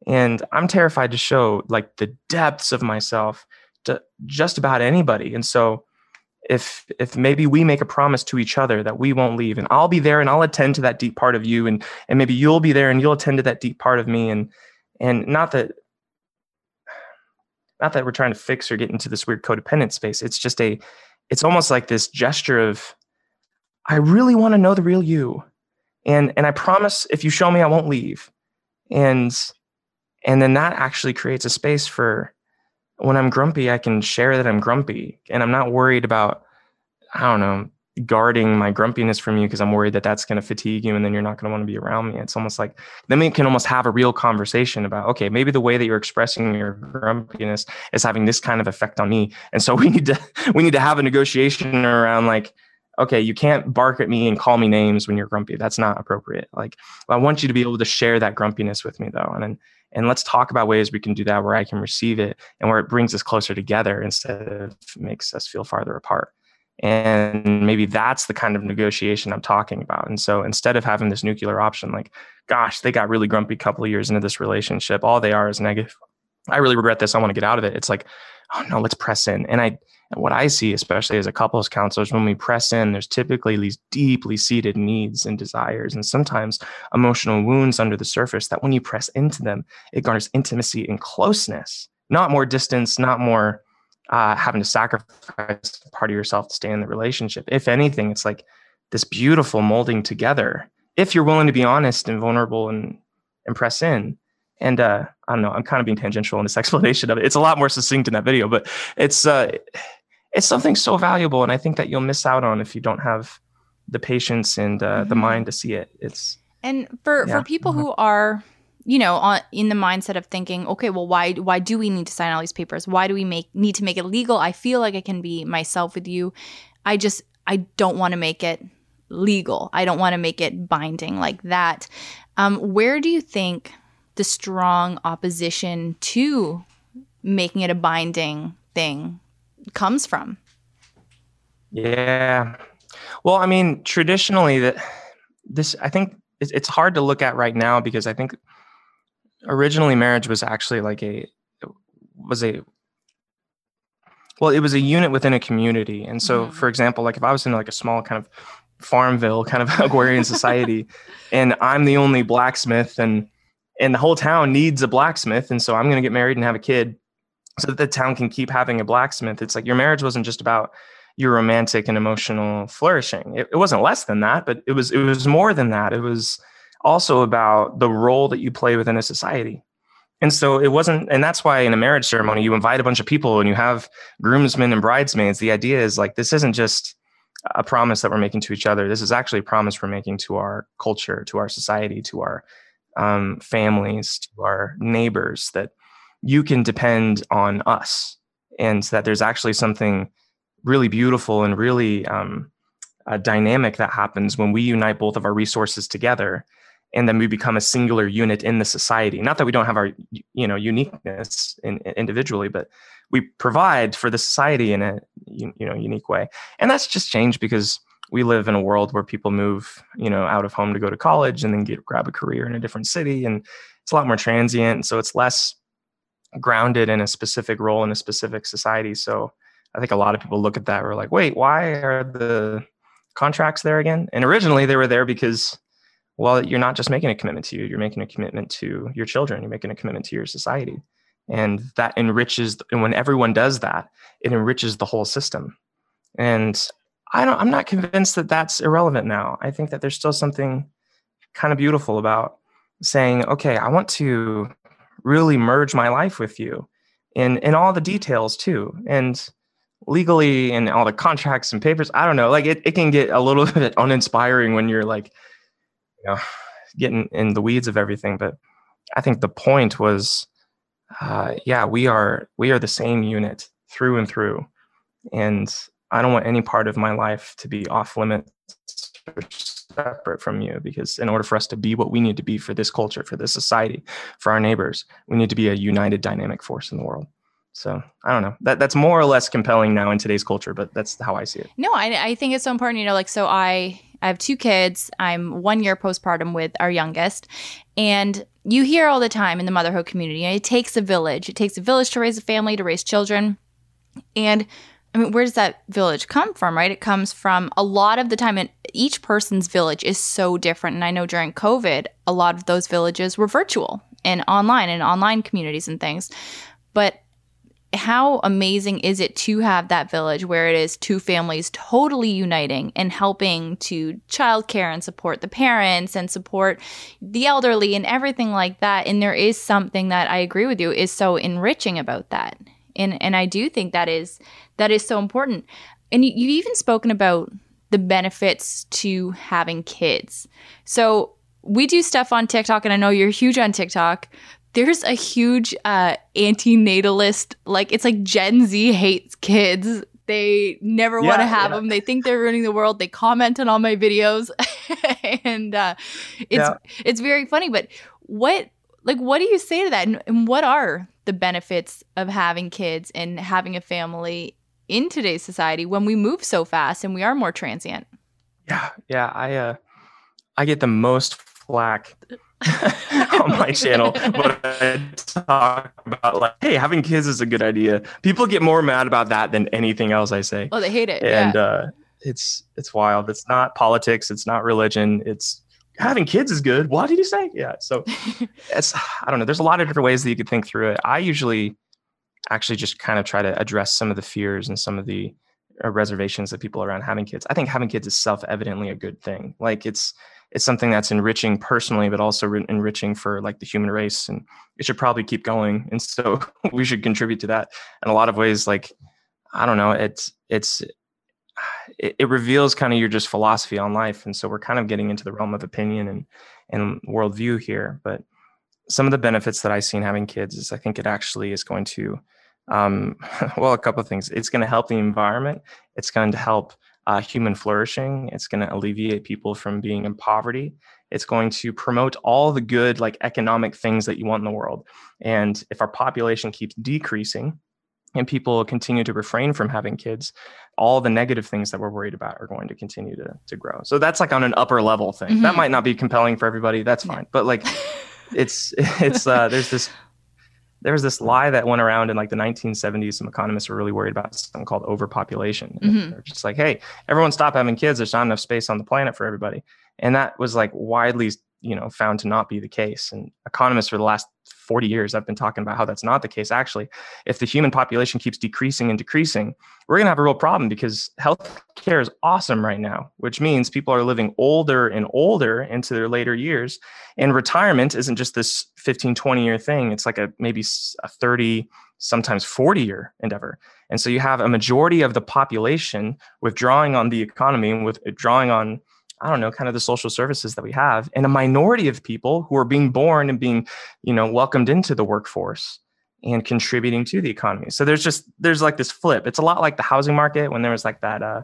And I'm terrified to show like the depths of myself to just about anybody. And so if if maybe we make a promise to each other that we won't leave and I'll be there and I'll attend to that deep part of you and and maybe you'll be there and you'll attend to that deep part of me. And and not that not that we're trying to fix or get into this weird codependent space. It's just a it's almost like this gesture of I really want to know the real you. And and I promise if you show me I won't leave. And and then that actually creates a space for when I'm grumpy, I can share that I'm grumpy and I'm not worried about, I don't know, guarding my grumpiness from you because I'm worried that that's going to fatigue you and then you're not going to want to be around me. It's almost like then we can almost have a real conversation about, okay, maybe the way that you're expressing your grumpiness is having this kind of effect on me. And so we need to, we need to have a negotiation around like, okay, you can't bark at me and call me names when you're grumpy. That's not appropriate. Like, I want you to be able to share that grumpiness with me though. And and let's talk about ways we can do that where I can receive it and where it brings us closer together instead of makes us feel farther apart. And maybe that's the kind of negotiation I'm talking about. And so instead of having this nuclear option, like, gosh, they got really grumpy a couple of years into this relationship, all they are is negative. I really regret this. I want to get out of it. It's like, oh no, let's press in. And I what I see, especially as a couples counselor, is when we press in, there's typically these deeply seated needs and desires, and sometimes emotional wounds under the surface that when you press into them, it garners intimacy and closeness, not more distance, not more uh, having to sacrifice part of yourself to stay in the relationship. If anything, it's like this beautiful molding together. If you're willing to be honest and vulnerable and, and press in. And uh, I don't know, I'm kind of being tangential in this explanation of it. It's a lot more succinct in that video, but it's uh, it's something so valuable and i think that you'll miss out on if you don't have the patience and uh, mm-hmm. the mind to see it it's and for yeah. for people mm-hmm. who are you know on in the mindset of thinking okay well why why do we need to sign all these papers why do we make need to make it legal i feel like i can be myself with you i just i don't want to make it legal i don't want to make it binding like that um, where do you think the strong opposition to making it a binding thing comes from. Yeah. Well, I mean, traditionally that this I think it's hard to look at right now because I think originally marriage was actually like a was a well, it was a unit within a community. And so, mm-hmm. for example, like if I was in like a small kind of farmville kind of agrarian society and I'm the only blacksmith and and the whole town needs a blacksmith and so I'm going to get married and have a kid so that the town can keep having a blacksmith. It's like your marriage wasn't just about your romantic and emotional flourishing. It, it, wasn't less than that, but it was it was more than that. It was also about the role that you play within a society. And so it wasn't, and that's why in a marriage ceremony you invite a bunch of people and you have groomsmen and bridesmaids. The idea is like this isn't just a promise that we're making to each other. This is actually a promise we're making to our culture, to our society, to our um, families, to our neighbors. That you can depend on us. And that there's actually something really beautiful and really um, uh, dynamic that happens when we unite both of our resources together and then we become a singular unit in the society. Not that we don't have our you know uniqueness in, individually but we provide for the society in a you know unique way. And that's just changed because we live in a world where people move you know out of home to go to college and then get grab a career in a different city and it's a lot more transient. So it's less grounded in a specific role in a specific society. So I think a lot of people look at that and are like, wait, why are the contracts there again? And originally they were there because, well, you're not just making a commitment to you, you're making a commitment to your children, you're making a commitment to your society. And that enriches, and when everyone does that, it enriches the whole system. And I don't, I'm not convinced that that's irrelevant now. I think that there's still something kind of beautiful about saying, okay, I want to really merge my life with you in in all the details too. And legally and all the contracts and papers i don't know like it, it can get a little bit uninspiring when you're like you know getting in the weeds of everything. But i think the point was uh, yeah we are we are the same unit through and through. And i don't want any part of my life to be off limits or separate from you because in order for us to be what we need to be for this culture, for this society, for our neighbors, we need to be a united dynamic force in the world. So I don't know. That that's more or less compelling now in today's culture, but that's how I see it. No, I, I think it's so important. You know, like so I I have two kids. I'm one year postpartum with our youngest, and you hear all the time in the motherhood community. It takes a village. It takes a village to raise a family, to raise children, and I mean, where does that village come from, right? It comes from a lot of the time, and each person's village is so different. And I know during COVID, a lot of those villages were virtual and online and online communities and things. But how amazing is it to have that village where it is two families totally uniting and helping to childcare and support the parents and support the elderly and everything like that? And there is something that I agree with you is so enriching about that. And and I do think that is that is so important. And you, you've even spoken about the benefits to having kids. So we do stuff on TikTok, and I know you're huge on TikTok. There's a huge uh, anti-natalist, like it's like Gen Z hates kids. They never yeah, want to have yeah. them. They think they're ruining the world. They comment on all my videos, and uh, it's yeah. it's very funny. But what like what do you say to that? And, and what are the benefits of having kids and having a family in today's society when we move so fast and we are more transient. Yeah, yeah, I uh I get the most flack on my channel but I talk about like, hey, having kids is a good idea. People get more mad about that than anything else I say. Oh, they hate it. And yeah. uh it's it's wild. It's not politics, it's not religion, it's having kids is good. What did you say? Yeah. So it's I don't know. There's a lot of different ways that you could think through it. I usually actually just kind of try to address some of the fears and some of the uh, reservations that people around having kids. I think having kids is self-evidently a good thing. Like it's it's something that's enriching personally, but also re- enriching for like the human race, and it should probably keep going. And so we should contribute to that in a lot of ways. Like I don't know, it's it's it, it reveals kind of your just philosophy on life, and so we're kind of getting into the realm of opinion and and worldview here, but some of the benefits that I see in having kids is I think it actually is going to, um, well, a couple of things. It's going to help the environment. It's going to help uh, human flourishing. It's going to alleviate people from being in poverty. It's going to promote all the good, like economic things that you want in the world. And if our population keeps decreasing, and people continue to refrain from having kids, all the negative things that we're worried about are going to continue to, to grow. So that's like on an upper level thing. Mm-hmm. That might not be compelling for everybody. That's fine. But like it's it's uh, there's this there was this lie that went around in like the 1970s. Some economists were really worried about something called overpopulation. Mm-hmm. They're just like, hey, everyone stop having kids. There's not enough space on the planet for everybody. And that was like widely you know found to not be the case. And economists for the last 40 years i've been talking about how that's not the case. Actually if the human population keeps decreasing and decreasing we're going to have a real problem because healthcare is awesome right now which means people are living older and older into their later years. And retirement isn't just this 15 20 year thing. It's like a maybe a 30 sometimes 40 year endeavor. And so you have a majority of the population withdrawing on the economy and withdrawing on I don't know, kind of the social services that we have, and a minority of people who are being born and being, you know, welcomed into the workforce and contributing to the economy. So there's just there's like this flip. It's a lot like the housing market when there was like that uh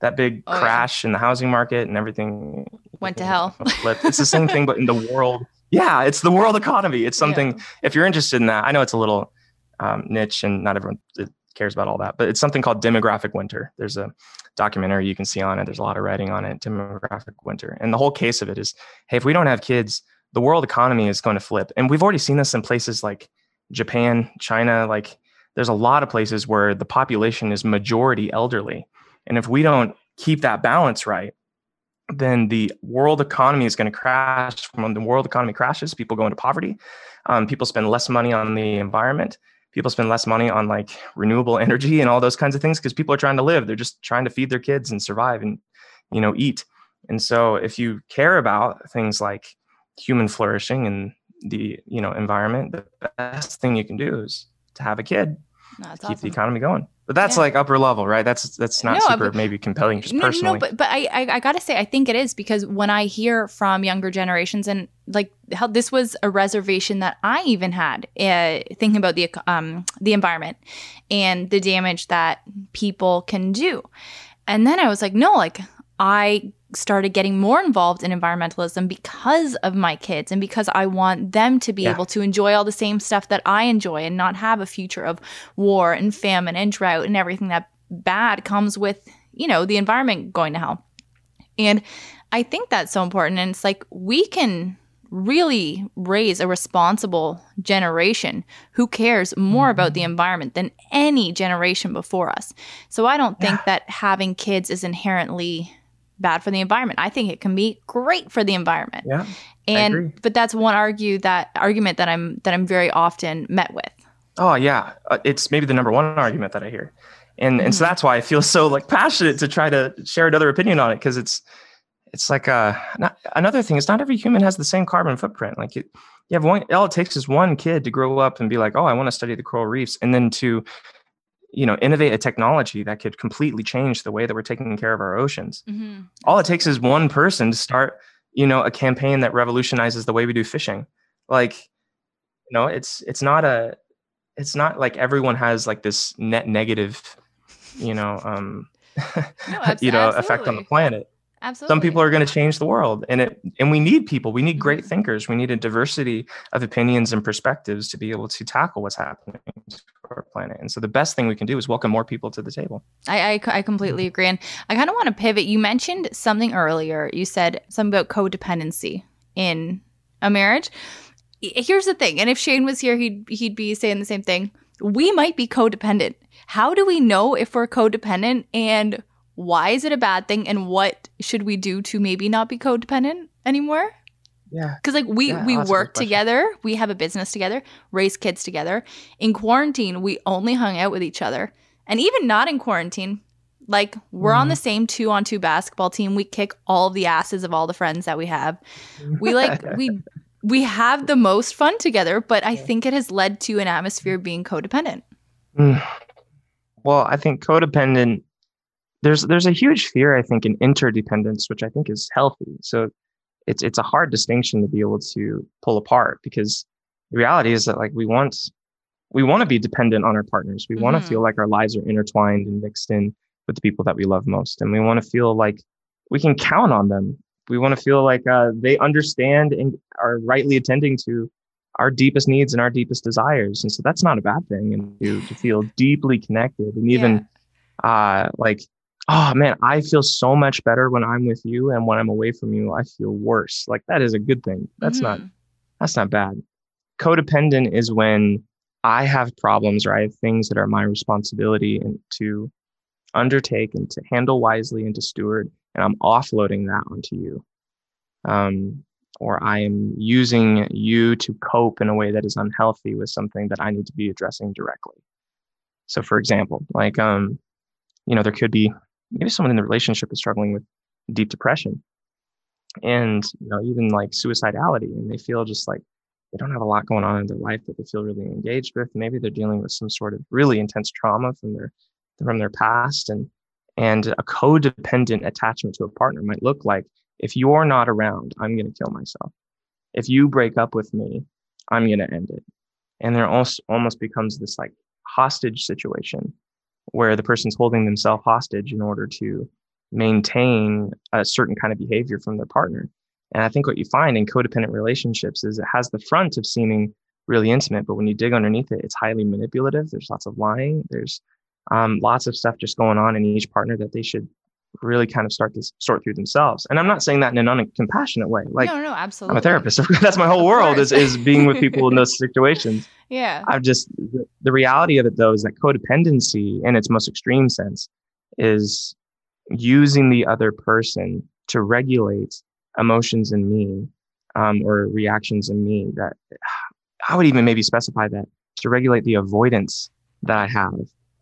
that big oh, crash yeah. in the housing market and everything went to hell. it's the same thing, but in the world. Yeah, it's the world economy. It's something. Yeah. If you're interested in that, I know it's a little um, niche and not everyone cares about all that, but it's something called demographic winter. There's a documentary you can see on it. There's a lot of writing on it, demographic winter. And the whole case of it is, hey, if we don't have kids, the world economy is going to flip. And we've already seen this in places like Japan, China, like there's a lot of places where the population is majority elderly. And if we don't keep that balance right, then the world economy is going to crash. When the world economy crashes, people go into poverty. Um, people spend less money on the environment people spend less money on like renewable energy and all those kinds of things because people are trying to live. They're just trying to feed their kids and survive and you know eat. And so if you care about things like human flourishing and the you know environment the best thing you can do is to have a kid. No, keep awesome. the economy going but that's yeah. like upper level, right? That's that's not no, super but, maybe compelling just no, personally. No, but but I, I I gotta say I think it is because when I hear from younger generations and like how this was a reservation that I even had uh, thinking about the um the environment and the damage that people can do, and then I was like, no, like I started getting more involved in environmentalism because of my kids and because I want them to be Yeah. able to enjoy all the same stuff that I enjoy and not have a future of war and famine and drought and everything that bad comes with, you know, the environment going to hell. And I think that's so important. And it's like we can really raise a responsible generation who cares more about the mm-hmm. environment than any generation before us. So I don't think that having kids is inherently bad for the environment. I think it can be great for the environment. Yeah. And but that's one argue that argument that I'm that I'm very often met with. Oh yeah, Uh, it's maybe the number one argument that I hear, and and so that's why I feel so like passionate to try to share another opinion on it because it's it's like uh not, another thing is not every human has the same carbon footprint. Like it, you have one, all it takes is one kid to grow up and be like, oh, I want to study the coral reefs, and then to you know innovate a technology that could completely change the way that we're taking care of our oceans. All it takes is one person to start you know a campaign that revolutionizes the way we do fishing. Like you know, it's it's not a it's not like everyone has like this net negative, you know, um, abs- you know, effect on the planet. Absolutely. Some people are going to change the world, and it and we need people. We need great Mhm. thinkers. We need a diversity of opinions and perspectives to be able to tackle what's happening planet. And so, the best thing we can do is welcome more people to the table. I, I, I completely agree. And I kind of want to pivot. You mentioned something earlier. You said something about codependency in a marriage. Here's the thing. And if Shane was here, he'd, he'd be saying the same thing. We might be codependent. How do we know if we're codependent and why is it a bad thing? And what should we do to maybe not be codependent anymore? Yeah. Because like we Yeah, we work question. together, we have a business together, raise kids together. In quarantine, we only hung out with each other, and even not in quarantine, like we're on the Mm-hmm. same two on two basketball team. We kick all the asses of all the friends that we have. We like we we have the most fun together, but I think it has led to an atmosphere being codependent. Mm. Well, I think codependent. There's there's a huge fear I think in interdependence, which I think is healthy. So it's it's a hard distinction to be able to pull apart because the reality is that like we want we want to be dependent on our partners. We want Mhm. to feel like our lives are intertwined and mixed in with the people that we love most, and we want to feel like we can count on them. We want to feel like uh, they understand and are rightly attending to our deepest needs and our deepest desires. And so that's not a bad thing. And to, to feel deeply connected and even uh, like, oh man, I feel so much better when I'm with you. And when I'm away from you, I feel worse. Like that is a good thing. That's not, Mhm. that's not bad. Codependent is when I have problems or I have things that are my responsibility and to undertake and to handle wisely and to steward. And I'm offloading that onto you. Um, or I am using you to cope in a way that is unhealthy with something that I need to be addressing directly. So, for example, like, um, you know, there could be maybe someone in the relationship is struggling with deep depression and, you know, even like suicidality, and they feel just like they don't have a lot going on in their life that they feel really engaged with. Maybe they're dealing with some sort of really intense trauma from their from their past, and and a codependent attachment to a partner might look like if you're not around, I'm going to kill myself. If you break up with me, I'm going to end it. And there also almost becomes this like hostage situation where the person's holding themselves hostage in order to maintain a certain kind of behavior from their partner. And I think what you find in codependent relationships is it has the front of seeming really intimate, but when you dig underneath it, it's highly manipulative. There's lots of lying. There's um, lots of stuff just going on in each partner that they should really kind of start to sort through themselves. And I'm not saying that in an uncompassionate way. Like no, no, absolutely. I'm a therapist. That's my whole world is, is being with people in those situations. Yeah. I've just the, the reality of it though is that codependency in its most extreme sense is using the other person to regulate emotions in me um, or reactions in me that I would even maybe specify that to regulate the avoidance that I have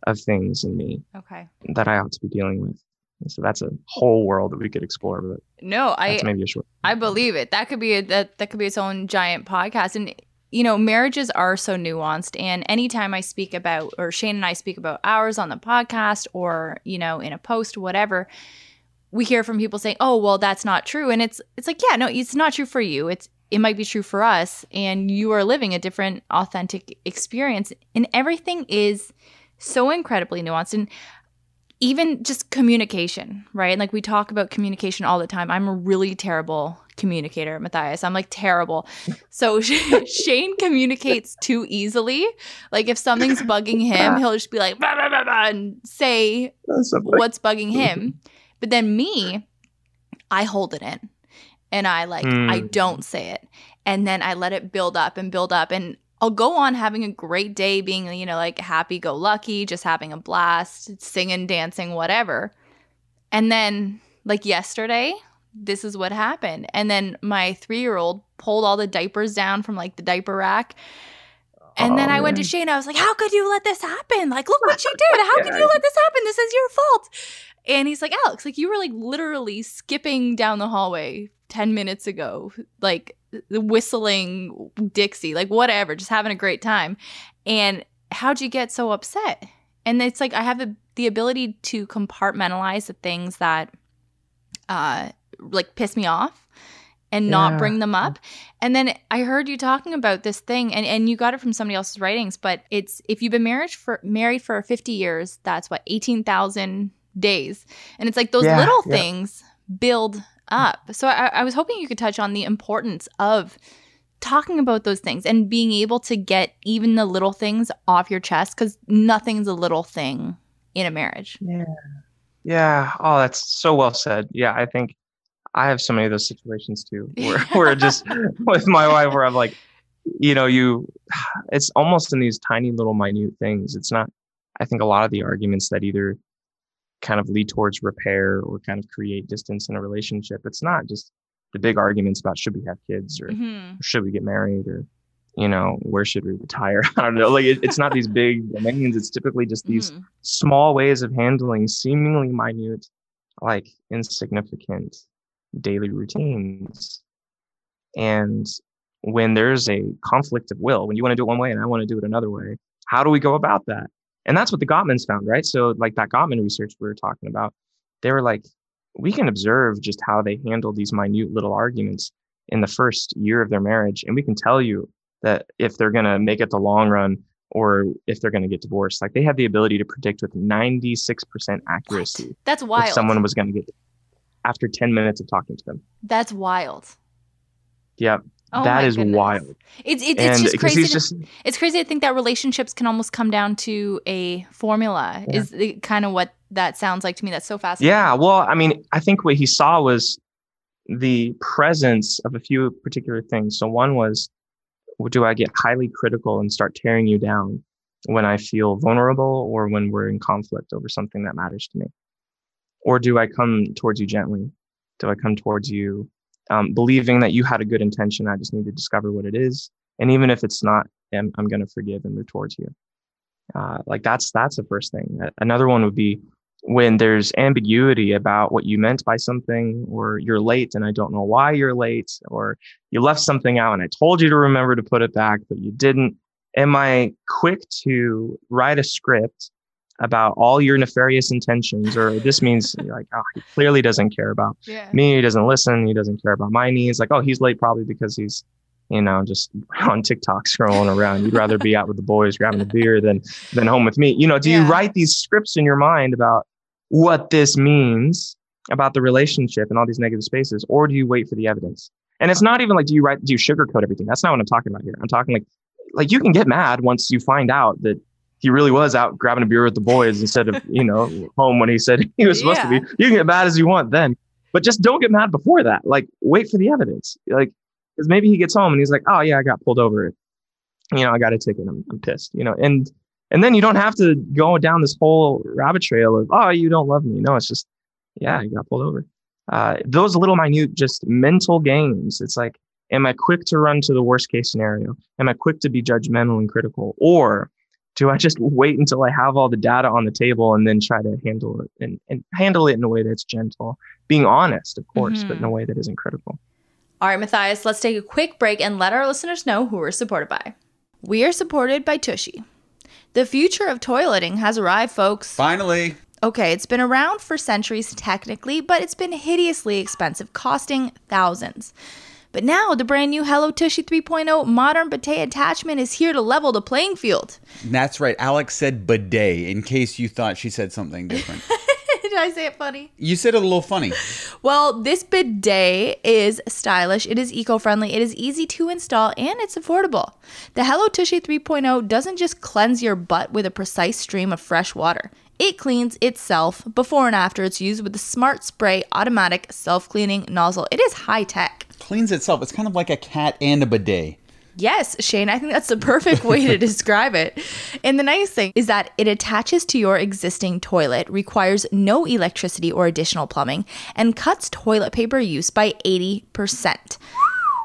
of things in me Okay. that I ought to be dealing with. So that's a whole world that we could explore, but No, I maybe a short. I believe it. That could be a, that that could be its own giant podcast. And you know, marriages are so nuanced. And anytime I speak about, or Shane and I speak about ours on the podcast, or you know, in a post, whatever, we hear from people saying, "Oh, well, that's not true." And it's it's like, yeah, no, it's not true for you. It's it might be true for us, and you are living a different, authentic experience. And everything is so incredibly nuanced. And even just communication, right? Like we talk about communication all the time. I'm a really terrible communicator, Matthias. I'm like terrible. So Shane communicates too easily. Like if something's bugging him, he'll just be like blah, blah, blah, blah, and say what's bugging him. But then me, I hold it in. And I like mm. I don't say it. And then I let it build up and build up and I'll go on having a great day, being, you know, like happy go lucky, just having a blast, singing, dancing, whatever. And then, like yesterday, this is what happened. And then my three year old pulled all the diapers down from like the diaper rack. And oh, then I man. went to Shane. I was like, How could you let this happen? Like, look what you did. How could you let this happen? This is your fault. And he's like, Alex, like, you were like literally skipping down the hallway 10 minutes ago, like whistling Dixie, like whatever, just having a great time. And how'd you get so upset? And it's like I have the, the ability to compartmentalize the things that uh like piss me off and yeah. not bring them up. And then I heard you talking about this thing and, and you got it from somebody else's writings, but it's if you've been married for married for 50 years, that's what 18,000 days. And it's like those yeah, little yeah. things build up. So I, I was hoping you could touch on the importance of talking about those things and being able to get even the little things off your chest because nothing's a little thing in a marriage. Yeah. Yeah. Oh, that's so well said. Yeah. I think I have so many of those situations too where, where just with my wife, where I'm like, you know, you, it's almost in these tiny little minute things. It's not, I think a lot of the arguments that either kind of lead towards repair or kind of create distance in a relationship. It's not just the big arguments about should we have kids or, mm-hmm. or should we get married or you know where should we retire i don't know like it, it's not these big domains it's typically just these mm-hmm. small ways of handling seemingly minute like insignificant daily routines and when there's a conflict of will when you want to do it one way and i want to do it another way how do we go about that and that's what the Gottmans found, right? So, like that Gottman research we were talking about, they were like, we can observe just how they handle these minute little arguments in the first year of their marriage. And we can tell you that if they're going to make it the long run or if they're going to get divorced. Like they have the ability to predict with 96% accuracy. What? That's wild. someone was going to get after 10 minutes of talking to them. That's wild. Yep. Oh that is goodness. wild. It's it, it's just crazy. To, just, it's crazy to think that relationships can almost come down to a formula. Yeah. Is kind of what that sounds like to me. That's so fascinating. Yeah. Well, I mean, I think what he saw was the presence of a few particular things. So one was, do I get highly critical and start tearing you down when I feel vulnerable or when we're in conflict over something that matters to me, or do I come towards you gently? Do I come towards you um, believing that you had a good intention. I just need to discover what it is. And even if it's not, I'm, I'm going to forgive and move towards you. Uh, like that's, that's the first thing. Another one would be when there's ambiguity about what you meant by something, or you're late and I don't know why you're late, or you left something out and I told you to remember to put it back, but you didn't. Am I quick to write a script about all your nefarious intentions, or this means like, oh, he clearly doesn't care about yeah. me. He doesn't listen. He doesn't care about my needs. Like, oh, he's late probably because he's, you know, just on TikTok scrolling around. You'd rather be out with the boys grabbing a beer than than home with me. You know, do yeah. you write these scripts in your mind about what this means about the relationship and all these negative spaces, or do you wait for the evidence? And it's not even like do you write do you sugarcoat everything? That's not what I'm talking about here. I'm talking like like you can get mad once you find out that he really was out grabbing a beer with the boys instead of you know home when he said he was supposed yeah. to be. You can get mad as you want then, but just don't get mad before that. Like wait for the evidence. Like because maybe he gets home and he's like, oh yeah, I got pulled over. You know, I got a ticket. I'm, I'm pissed. You know, and and then you don't have to go down this whole rabbit trail of oh you don't love me. No, it's just yeah, I got pulled over. Uh, those little minute just mental games. It's like, am I quick to run to the worst case scenario? Am I quick to be judgmental and critical, or do I just wait until I have all the data on the table and then try to handle it and, and handle it in a way that's gentle, being honest, of course, mm-hmm. but in a mm-hmm. way that isn't critical. All right, Matthias, let's take a quick break and let our listeners know who we're supported by. We are supported by Tushy. The future of toileting has arrived, folks. Finally. Okay, it's been around for centuries technically, but it's been hideously expensive, costing thousands. But now the brand new Hello Tushy 3.0 modern bidet attachment is here to level the playing field. That's right. Alex said bidet in case you thought she said something different. Did I say it funny? You said it a little funny. Well, this bidet is stylish, it is eco friendly, it is easy to install, and it's affordable. The Hello Tushy 3.0 doesn't just cleanse your butt with a precise stream of fresh water. It cleans itself before and after it's used with the Smart Spray automatic self cleaning nozzle. It is high tech. Cleans itself. It's kind of like a cat and a bidet. Yes, Shane, I think that's the perfect way to describe it. And the nice thing is that it attaches to your existing toilet, requires no electricity or additional plumbing, and cuts toilet paper use by 80%.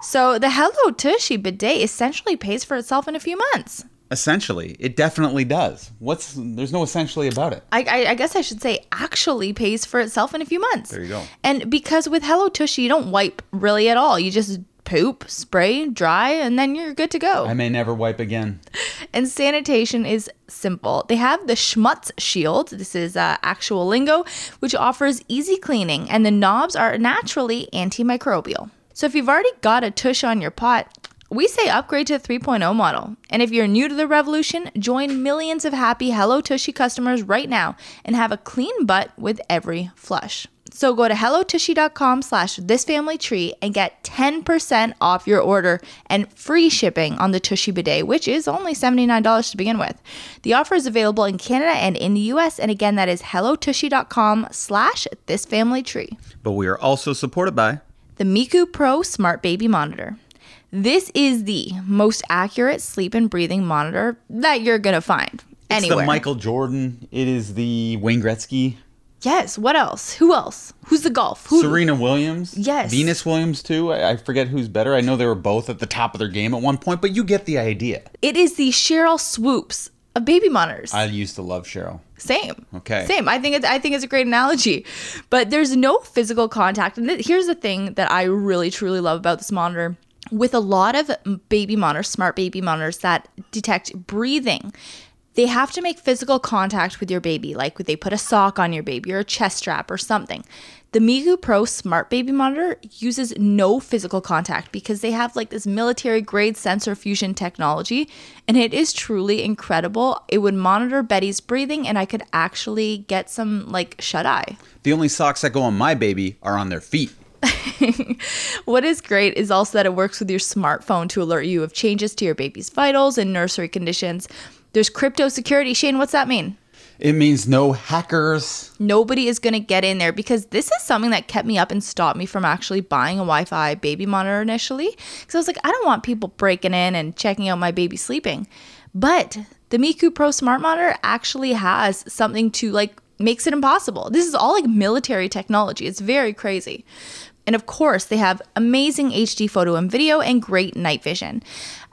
So the Hello Tushy bidet essentially pays for itself in a few months. Essentially, it definitely does. What's there's no essentially about it. I, I, I guess I should say actually pays for itself in a few months. There you go. And because with Hello Tushy, you don't wipe really at all. You just poop, spray, dry, and then you're good to go. I may never wipe again. and sanitation is simple. They have the Schmutz Shield. This is uh, actual lingo, which offers easy cleaning, and the knobs are naturally antimicrobial. So if you've already got a tush on your pot, we say upgrade to the 3.0 model. And if you're new to the revolution, join millions of happy Hello Tushy customers right now and have a clean butt with every flush. So go to hellotushy.com slash thisfamilytree and get 10% off your order and free shipping on the Tushy bidet, which is only $79 to begin with. The offer is available in Canada and in the US. And again, that is hellotushy.com slash thisfamilytree. But we are also supported by The Miku Pro Smart Baby Monitor. This is the most accurate sleep and breathing monitor that you're going to find it's anywhere. It's the Michael Jordan. It is the Wayne Gretzky. yes, what else? Who else? Who's the golf? Who Serena Williams. Yes. Venus Williams too. I, I forget who's better. I know they were both at the top of their game at one point, but you get the idea. It is the Sheryl Swoopes of baby monitors. I used to love Sheryl. Same. Okay. Same. I think it's I think it's a great analogy. But there's no physical contact. And th- here's the thing that I really truly love about this monitor. With a lot of baby monitors, smart baby monitors that detect breathing, they have to make physical contact with your baby, like they put a sock on your baby or a chest strap or something. The Miku Pro Smart Baby Monitor uses no physical contact because they have like this military grade sensor fusion technology, and it is truly incredible. It would monitor Betty's breathing, and I could actually get some like shut eye. The only socks that go on my baby are on their feet. What is great is also that it works with your smartphone to alert you of changes to your baby's vitals and nursery conditions. There's crypto security. Shane, what's that mean? It means no hackers. Nobody is going to get in there because this is something that kept me up and stopped me from actually buying a Wi Fi baby monitor initially. Because I was like, I don't want people breaking in and checking out my baby sleeping. But the Miku Pro Smart Monitor actually has something to like makes it impossible. This is all like military technology. It's very crazy. And of course, they have amazing HD photo and video and great night vision.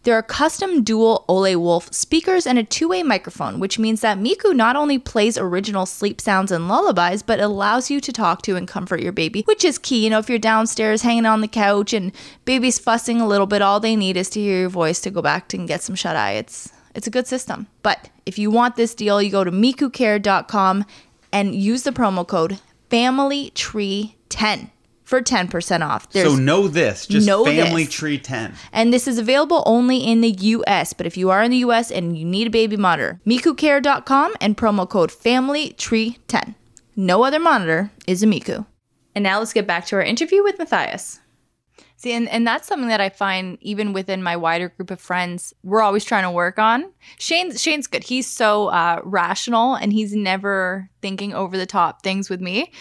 There are custom dual Ole Wolf speakers and a two way microphone, which means that Miku not only plays original sleep sounds and lullabies, but allows you to talk to and comfort your baby, which is key. You know, if you're downstairs hanging on the couch and baby's fussing a little bit, all they need is to hear your voice to go back and get some shut eye. It's it's a good system. But if you want this deal, you go to mikucare.com and use the promo code FamilyTree10 for 10% off. so know this, just Know Family this. Tree 10. And this is available only in the US. But if you are in the US and you need a baby monitor, mikucare.com and promo code FamilyTree10. No other monitor is a Miku. And now let's get back to our interview with Matthias. See, and, and that's something that I find even within my wider group of friends, we're always trying to work on. Shane's Shane's good. He's so uh, rational and he's never thinking over the top things with me.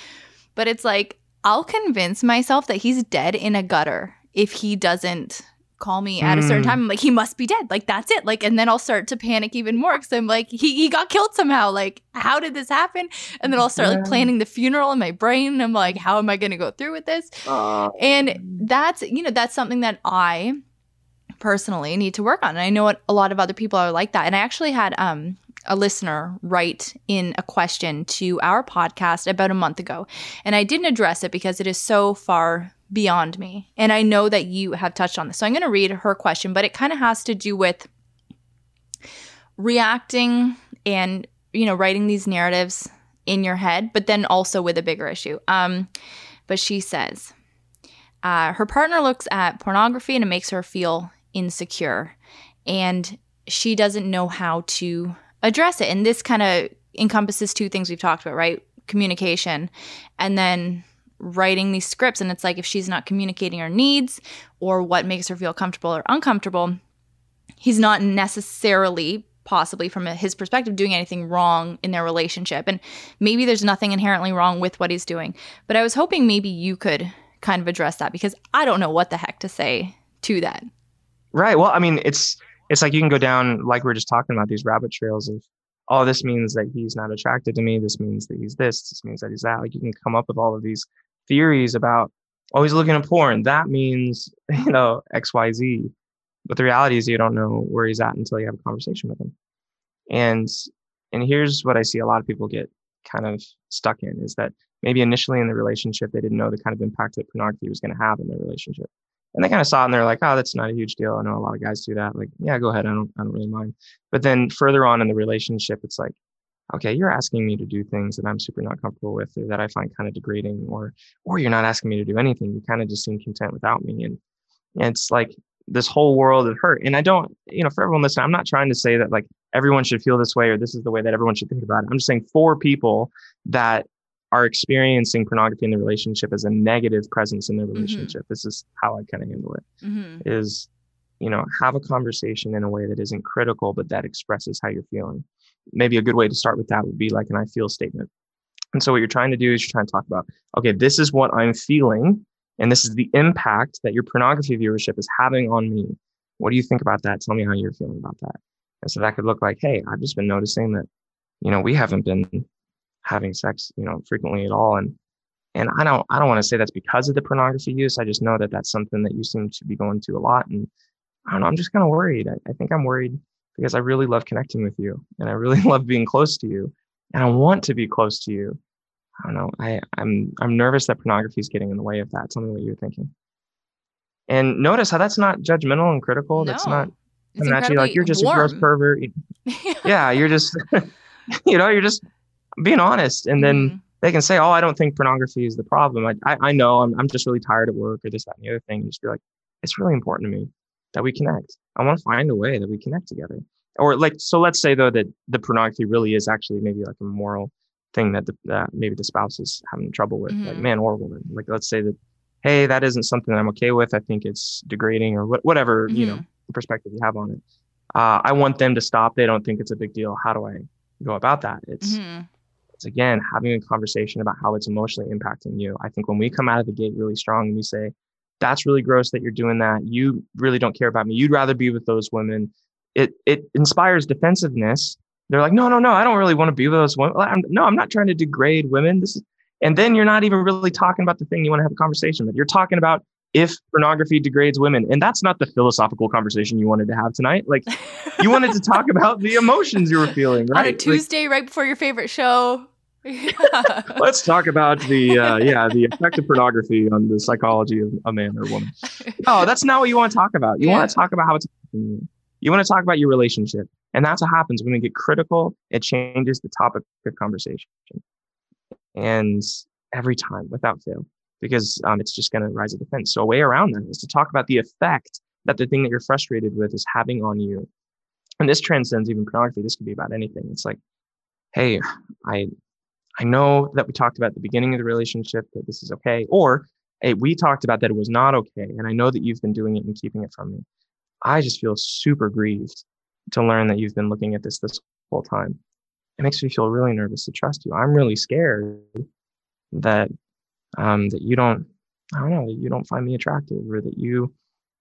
But it's like I'll convince myself that he's dead in a gutter if he doesn't call me at a certain Mm. time. I'm like, he must be dead. Like that's it. Like, and then I'll start to panic even more because I'm like, he, he got killed somehow. Like, how did this happen? And then I'll start like planning the funeral in my brain. And I'm like, how am I going to go through with this? And that's, you know, that's something that I personally need to work on. And I know a lot of other people are like that. And I actually had um a listener write in a question to our podcast about a month ago. And I didn't address it because it is so far beyond me. And I know that you have touched on this. So I'm going to read her question, but it kind of has to do with reacting and, you know, writing these narratives in your head, but then also with a bigger issue. Um, but she says, uh, her partner looks at pornography and it makes her feel insecure. And she doesn't know how to address it. And this kind of encompasses two things we've talked about, right? communication and then writing these scripts and it's like if she's not communicating her needs or what makes her feel comfortable or uncomfortable he's not necessarily possibly from his perspective doing anything wrong in their relationship and maybe there's nothing inherently wrong with what he's doing but i was hoping maybe you could kind of address that because i don't know what the heck to say to that right. Well i mean it's it's like you can go down like we are just talking about these rabbit trails of oh this means that he's not attracted to me. This means that he's this. This means that he's that. Like you can come up with all of these theories about oh he's looking at porn. That means you know xyz but the reality is you don't know where he's at until you have a conversation with him. And and here's what I see a lot of people get kind of stuck in is that maybe initially in the relationship they didn't know the kind of impact that pornography was going to have in their relationship. And they kind of saw it and they're like, oh, that's not a huge deal. I know a lot of guys do that. Like, yeah, go ahead. I don't I don't really mind. But then further on in the relationship, it's like, okay, you're asking me to do things that I'm super not comfortable with or that I find kind of degrading, or or you're not asking me to do anything. You kind of just seem content without me. And, and it's like this whole world of hurt. And I don't, you know, for everyone listening, I'm not trying to say that like everyone should feel this way or this is the way that everyone should think about it. I'm just saying for people that are experiencing pornography in the relationship as a negative presence in their mm-hmm. relationship, mm-hmm. this is how I kind of handle it. Mm-hmm. Is you know, have a conversation in a way that isn't critical, but that expresses how you're feeling. Maybe a good way to start with that would be like an I feel statement. And so what you're trying to do is you're trying to talk about, okay, this is what I'm feeling and this is the impact that your pornography viewership is having on me. What do you think about that? Tell me how you're feeling about that. And so that could look like, hey, I've just been noticing that, you know, we haven't been having sex, you know, frequently at all. And and I don't I don't want to say that's because of the pornography use. I just know that that's something that you seem to be going to a lot. And I don't know, I'm just kind of worried. I, I think I'm worried because I really love connecting with you and I really love being close to you. And I want to be close to you. I don't know. I, I'm I'm nervous that pornography is getting in the way of that. Something that you're thinking. And notice how that's not judgmental and critical. No, that's not it's actually like you're just warm. a gross pervert. yeah, you're just you know, you're just being honest. And then mm. they can say, Oh, I don't think pornography is the problem. I I, I know I'm I'm just really tired at work or this, that, and the other thing. And just be like, it's really important to me that we connect. I want to find a way that we connect together. Or like so let's say though that the pornography really is actually maybe like a moral thing that the, that maybe the spouse is having trouble with, mm-hmm. like man or woman. Like let's say that, hey, that isn't something that I'm okay with. I think it's degrading or wh- whatever mm-hmm. you know mm-hmm. perspective you have on it. Uh, I want them to stop. They don't think it's a big deal. How do I go about that? It's mm-hmm. It's again having a conversation about how it's emotionally impacting you. I think when we come out of the gate really strong and we say, "That's really gross that you're doing that. You really don't care about me. You'd rather be with those women." It it inspires defensiveness they're like, no, no, no, I don't really want to be with those women. I'm, no, I'm not trying to degrade women. This is, and then you're not even really talking about the thing you want to have a conversation with. You're talking about if pornography degrades women, and that's not the philosophical conversation you wanted to have tonight. Like, you wanted to talk about the emotions you were feeling, right? On a Tuesday, like, right before your favorite show. Yeah. Let's talk about the uh, yeah the effect of pornography on the psychology of a man or woman. No, that's not what you want to talk about. You yeah. want to talk about how it's you want to talk about your relationship. And that's what happens when we get critical, it changes the topic of conversation. And every time without fail, because um, it's just going to rise a defense. So a way around that is to talk about the effect that the thing that you're frustrated with is having on you. And this transcends even pornography. This could be about anything. It's like, hey, I I know that we talked about the beginning of the relationship that this is okay, or hey, we talked about that it was not okay, and I know that you've been doing it and keeping it from me. I just feel super grieved to learn that you've been looking at this this whole time. It makes me feel really nervous to trust you. I'm really scared that um, that you don't I don't know that you don't find me attractive or that you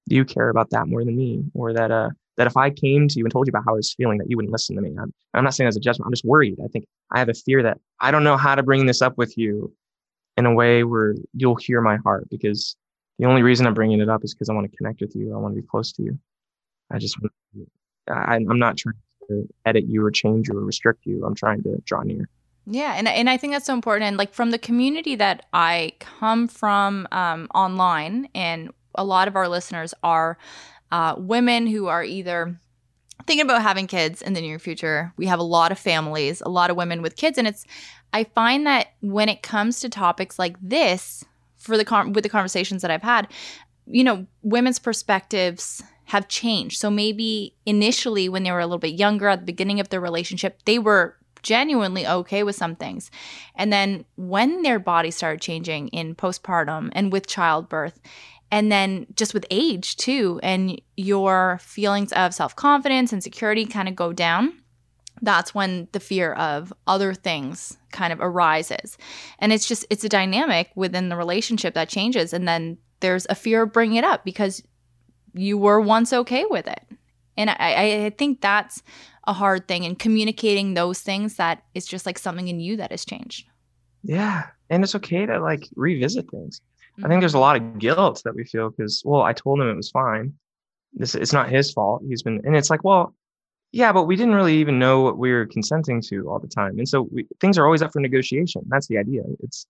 you care about that more than me or that uh that if I came to you and told you about how I was feeling that you wouldn't listen to me. I'm, I'm not saying as a judgment. I'm just worried. I think I have a fear that I don't know how to bring this up with you in a way where you'll hear my heart because the only reason I'm bringing it up is because I want to connect with you. I want to be close to you. I just, I, I'm not trying to edit you or change you or restrict you. I'm trying to draw near. Yeah, and and I think that's so important. And like from the community that I come from um, online, and a lot of our listeners are uh, women who are either thinking about having kids in the near future. We have a lot of families, a lot of women with kids, and it's. I find that when it comes to topics like this, for the con- with the conversations that I've had, you know, women's perspectives have changed. So maybe initially when they were a little bit younger at the beginning of their relationship, they were genuinely okay with some things. And then when their body started changing in postpartum and with childbirth, and then just with age too, and your feelings of self confidence and security kind of go down, that's when the fear of other things kind of arises. And it's just, it's a dynamic within the relationship that changes. And then there's a fear of bringing it up because you were once okay with it. And I, I think that's a hard thing and communicating those things that is just like something in you that has changed. Yeah. And it's okay to like revisit things. Mm-hmm. I think there's a lot of guilt that we feel because, well, I told him it was fine. This it's not his fault. He's been and it's like, well, yeah, but we didn't really even know what we were consenting to all the time. And so we, things are always up for negotiation. That's the idea. It's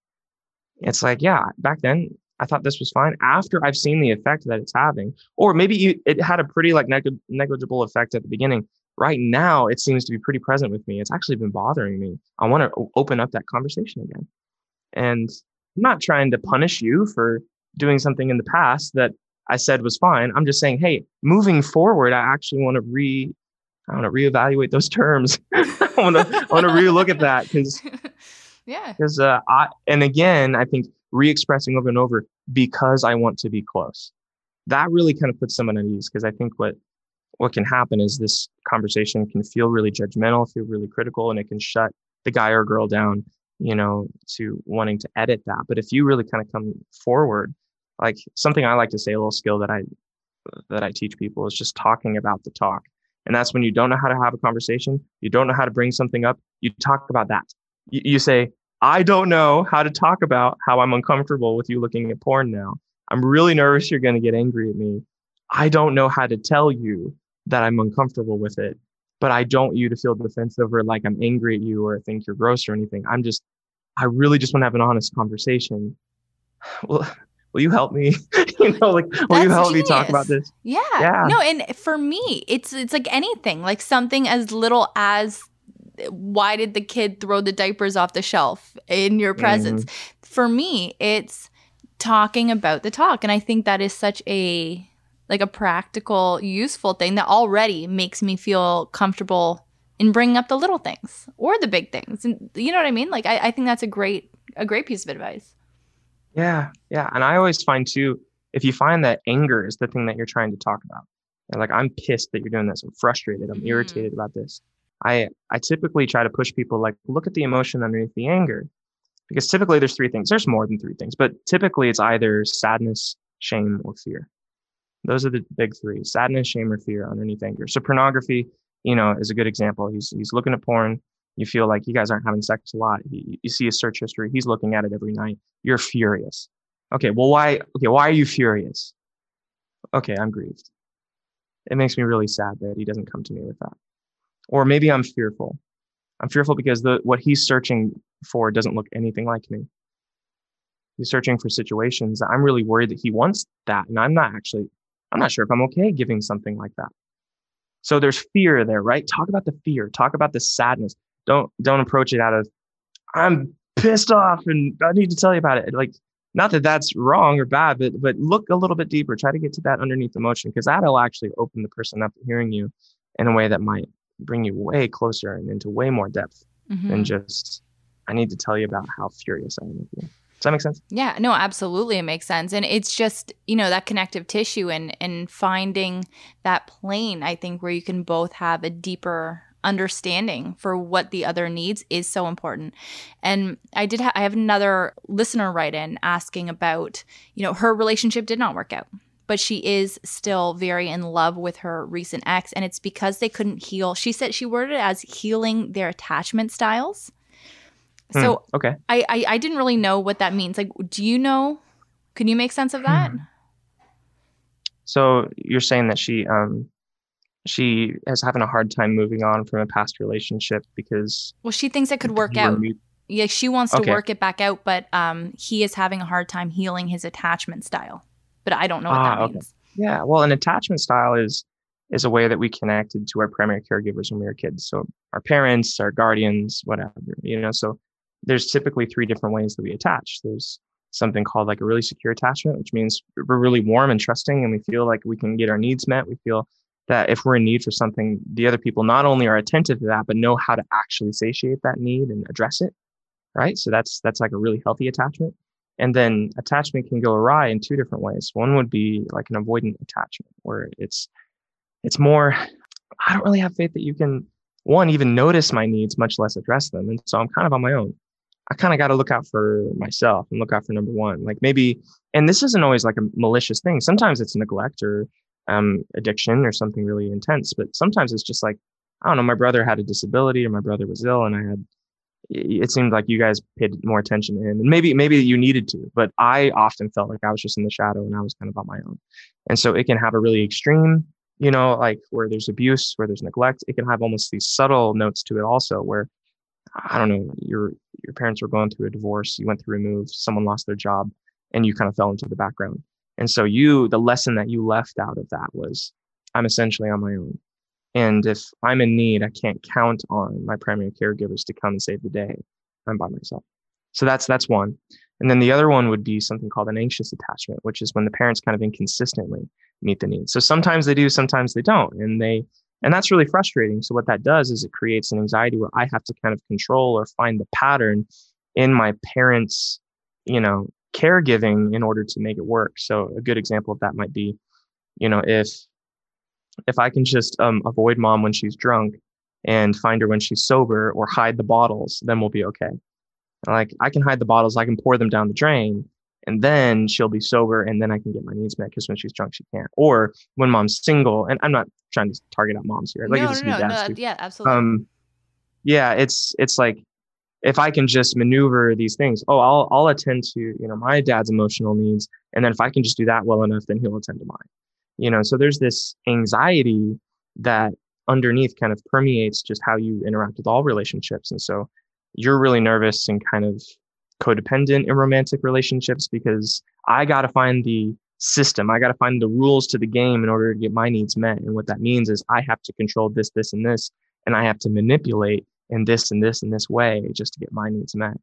it's like, yeah, back then I thought this was fine. After I've seen the effect that it's having, or maybe you, it had a pretty like neg- negligible effect at the beginning. Right now, it seems to be pretty present with me. It's actually been bothering me. I want to open up that conversation again. And I'm not trying to punish you for doing something in the past that I said was fine. I'm just saying, hey, moving forward, I actually want to re I want to reevaluate those terms. I want to I want to relook at that because yeah because uh, I and again I think re-expressing over and over because I want to be close. That really kind of puts someone at ease because I think what what can happen is this conversation can feel really judgmental, feel really critical, and it can shut the guy or girl down, you know, to wanting to edit that. But if you really kind of come forward, like something I like to say, a little skill that I that I teach people is just talking about the talk. And that's when you don't know how to have a conversation, you don't know how to bring something up, you talk about that. You, you say, I don't know how to talk about how I'm uncomfortable with you looking at porn now. I'm really nervous you're going to get angry at me. I don't know how to tell you that I'm uncomfortable with it, but I don't want you to feel defensive or like I'm angry at you or think you're gross or anything. I'm just, I really just want to have an honest conversation. Well, will you help me? you know, like, will That's you help genius. me talk about this? Yeah. Yeah. No, and for me, it's it's like anything, like something as little as why did the kid throw the diapers off the shelf in your presence? Mm-hmm. For me, it's talking about the talk, and I think that is such a like a practical, useful thing that already makes me feel comfortable in bringing up the little things or the big things. And you know what I mean? Like I, I think that's a great a great piece of advice. Yeah, yeah. And I always find too, if you find that anger is the thing that you're trying to talk about, and like I'm pissed that you're doing this, I'm frustrated, I'm mm. irritated about this. I I typically try to push people like look at the emotion underneath the anger. Because typically there's three things. There's more than three things, but typically it's either sadness, shame, or fear. Those are the big three: sadness, shame, or fear underneath anger. So pornography, you know, is a good example. He's he's looking at porn. You feel like you guys aren't having sex a lot. You, you see his search history. He's looking at it every night. You're furious. Okay, well, why? Okay, why are you furious? Okay, I'm grieved. It makes me really sad that he doesn't come to me with that. Or maybe I'm fearful. I'm fearful because the what he's searching for doesn't look anything like me. He's searching for situations I'm really worried that he wants that. And I'm not actually, I'm not sure if I'm okay giving something like that. So there's fear there, right? Talk about the fear, talk about the sadness. Don't don't approach it out of I'm pissed off and I need to tell you about it. Like, not that that's wrong or bad, but but look a little bit deeper. Try to get to that underneath emotion because that'll actually open the person up to hearing you in a way that might bring you way closer and into way more depth mm-hmm. than just I need to tell you about how furious I am with you. Does that make sense? Yeah, no, absolutely it makes sense. And it's just, you know, that connective tissue and and finding that plane, I think, where you can both have a deeper understanding for what the other needs is so important. And I did ha- I have another listener write in asking about, you know, her relationship did not work out but she is still very in love with her recent ex. And it's because they couldn't heal. She said she worded it as healing their attachment styles. Hmm, so okay. I, I, I didn't really know what that means. Like, do you know? Can you make sense of that? Hmm. So you're saying that she um she is having a hard time moving on from a past relationship because well she thinks it could work out. Yeah, she wants to okay. work it back out, but um he is having a hard time healing his attachment style but I don't know what ah, that means. Yeah, well, an attachment style is is a way that we connected to our primary caregivers when we were kids. So our parents, our guardians, whatever, you know. So there's typically three different ways that we attach. There's something called like a really secure attachment, which means we're really warm and trusting and we feel like we can get our needs met. We feel that if we're in need for something, the other people not only are attentive to that, but know how to actually satiate that need and address it. Right. So that's that's like a really healthy attachment. And then attachment can go awry in two different ways. One would be like an avoidant attachment, where it's it's more, I don't really have faith that you can one even notice my needs, much less address them. And so I'm kind of on my own. I kind of got to look out for myself and look out for number one. Like maybe, and this isn't always like a malicious thing. Sometimes it's neglect or um, addiction or something really intense, but sometimes it's just like, I don't know, my brother had a disability or my brother was ill and I had, it seemed like you guys paid more attention to him and maybe, maybe you needed to, but I often felt like I was just in the shadow and I was kind of on my own. And so it can have a really extreme, you know, like where there's abuse, where there's neglect. It can have almost these subtle notes to it also where I don't know, your your parents were going through a divorce, you went through a move, someone lost their job, and you kind of fell into the background. And so you, the lesson that you left out of that was, I'm essentially on my own. And if I'm in need, I can't count on my primary caregivers to come and save the day. I'm by myself. So that's that's one. And then the other one would be something called an anxious attachment, which is when the parents kind of inconsistently meet the needs. So sometimes they do, sometimes they don't. And they and that's really frustrating. So what that does is it creates an anxiety where I have to kind of control or find the pattern in my parents, you know, caregiving in order to make it work. So a good example of that might be, you know, if if I can just um, avoid mom when she's drunk and find her when she's sober or hide the bottles, then we'll be okay. Like I can hide the bottles, I can pour them down the drain, and then she'll be sober and then I can get my needs met because when she's drunk she can't. Or when mom's single, and I'm not trying to target out moms here. Like no, no, no, no, yeah, absolutely. Um, yeah, it's it's like if I can just maneuver these things, oh, I'll I'll attend to you know my dad's emotional needs, and then if I can just do that well enough, then he'll attend to mine. You know, so there's this anxiety that underneath kind of permeates just how you interact with all relationships, and so you're really nervous and kind of codependent in romantic relationships because I got to find the system. I got to find the rules to the game in order to get my needs met. And what that means is I have to control this, this, and this, and I have to manipulate in this and this and this way just to get my needs met.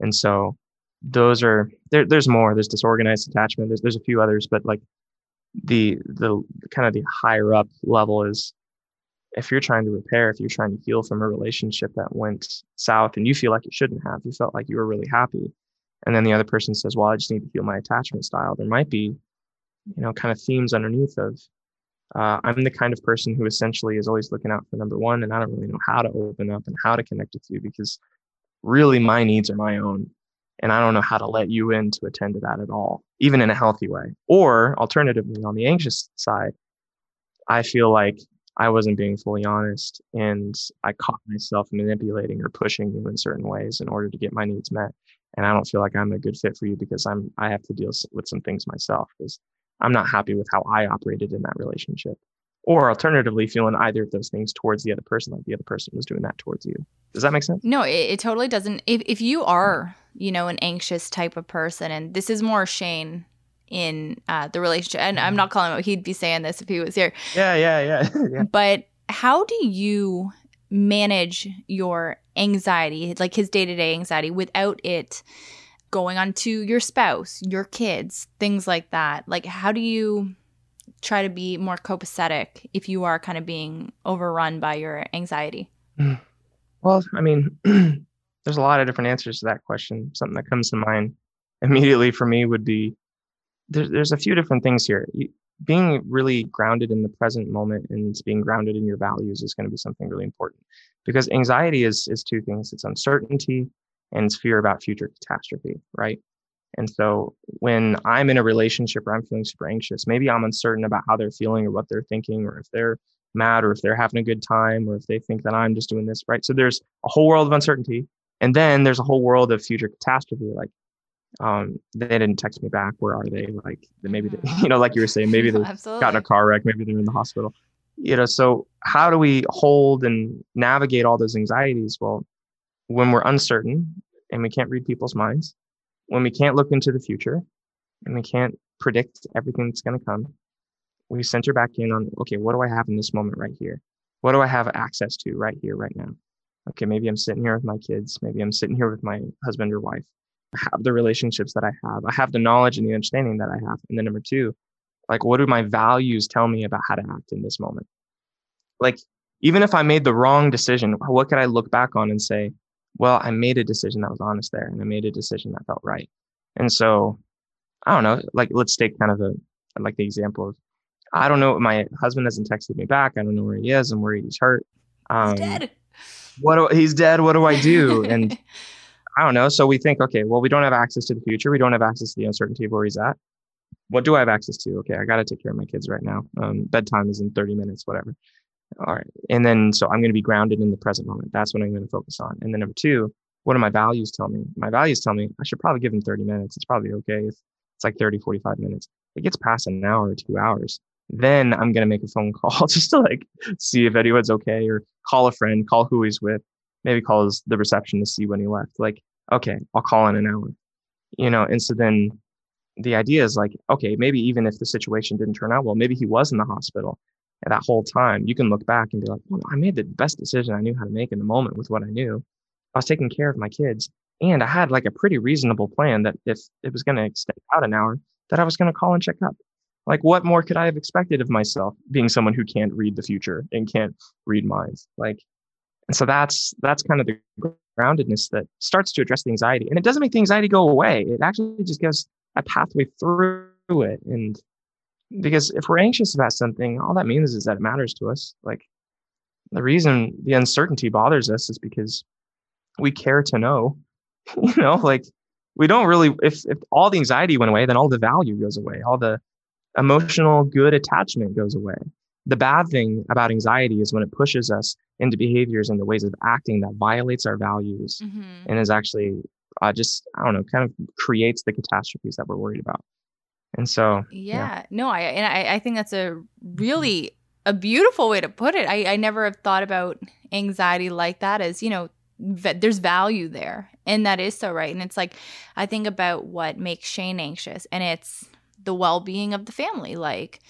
And so those are there, there's more. There's disorganized attachment. There's there's a few others, but like the the kind of the higher up level is if you're trying to repair, if you're trying to heal from a relationship that went south and you feel like it shouldn't have, you felt like you were really happy. And then the other person says, Well, I just need to heal my attachment style. There might be, you know, kind of themes underneath of uh, I'm the kind of person who essentially is always looking out for number one, and I don't really know how to open up and how to connect with you because really my needs are my own. And I don't know how to let you in to attend to that at all, even in a healthy way. Or alternatively, on the anxious side, I feel like I wasn't being fully honest and I caught myself manipulating or pushing you in certain ways in order to get my needs met. And I don't feel like I'm a good fit for you because I'm I have to deal with some things myself because I'm not happy with how I operated in that relationship. Or alternatively, feeling either of those things towards the other person, like the other person was doing that towards you. Does that make sense? No, it, it totally doesn't. If if you are, you know, an anxious type of person, and this is more Shane in uh, the relationship. And I'm not calling him He'd be saying this if he was here. Yeah, yeah, yeah. yeah. But how do you manage your anxiety, like his day to day anxiety, without it going on to your spouse, your kids, things like that? Like, how do you try to be more copacetic if you are kind of being overrun by your anxiety? Well, I mean, there's a lot of different answers to that question. Something that comes to mind immediately for me would be there, there's a few different things here. Being really grounded in the present moment and being grounded in your values is going to be something really important. Because anxiety is is two things. It's uncertainty and it's fear about future catastrophe right? And so when i'm in a relationship where i'm feeling super anxious maybe i'm uncertain about how they're feeling or what they're thinking or if they're mad or if they're having a good time or if they think that i'm just doing this right? So there's a whole world of uncertainty. And then there's a whole world of future catastrophe like um, they didn't text me back. Where are they? Like maybe they, you know, like you were saying, maybe they got in a car wreck, maybe they're in the hospital. You know, so how do we hold and navigate all those anxieties? Well, when we're uncertain and we can't read people's minds, when we can't look into the future and we can't predict everything that's going to come, we center back in on okay, what do I have in this moment right here? What do I have access to right here, right now? Okay, maybe I'm sitting here with my kids. Maybe I'm sitting here with my husband or wife have the relationships that I have. I have the knowledge and the understanding that I have. And then number two, like what do my values tell me about how to act in this moment? like even if I made the wrong decision, what could I look back on and say, well, I made a decision that was honest there and I made a decision that felt right. And so I don't know, like let's take kind of a like the example of I don't know, my husband hasn't texted me back. I don't know where he is. I'm worried he's hurt. Um, he's dead. What do, he's dead. What do I do? And I don't know. So we think, okay, well, we don't have access to the future. We don't have access to the uncertainty of where he's at. What do I have access to? Okay, I got to take care of my kids right now. Um, bedtime is in 30 minutes, whatever. All right. And then, so I'm going to be grounded in the present moment. That's what I'm going to focus on. And then number two, what do my values tell me? My values tell me I should probably give him 30 minutes. It's probably okay if it's like 30, 45 minutes. It gets past an hour or two hours. Then I'm going to make a phone call just to like see if anyone's okay or call a friend, call who he's with, maybe call his, the reception to see when he left. Like, okay, I'll call in an hour, you know? And so then the idea is like, okay, maybe even if the situation didn't turn out well, maybe he was in the hospital that whole time you can look back and be like, well, I made the best decision I knew how to make in the moment with what I knew. I was taking care of my kids and I had like a pretty reasonable plan that if it was going to extend out an hour, that I was going to call and check up. Like, what more could I have expected of myself being someone who can't read the future and can't read minds? Like, and so that's that's kind of the groundedness that starts to address the anxiety, and it doesn't make the anxiety go away. It actually just gives a pathway through it, and because if we're anxious about something, all that means is that it matters to us. Like, the reason the uncertainty bothers us is because we care to know. you know, like we don't really if if all the anxiety went away, then all the value goes away. All the emotional good attachment goes away. The bad thing about anxiety is when it pushes us into behaviors and the ways of acting that violates our values mm-hmm. and is actually uh, just, I don't know, kind of creates the catastrophes that we're worried about. And so, yeah, yeah. no, I, and I, I think that's a really a beautiful way to put it. I, I never have thought about anxiety like that as, you know, there's value there and that is so right and it's like i think about what makes shane anxious and it's the well-being of the family like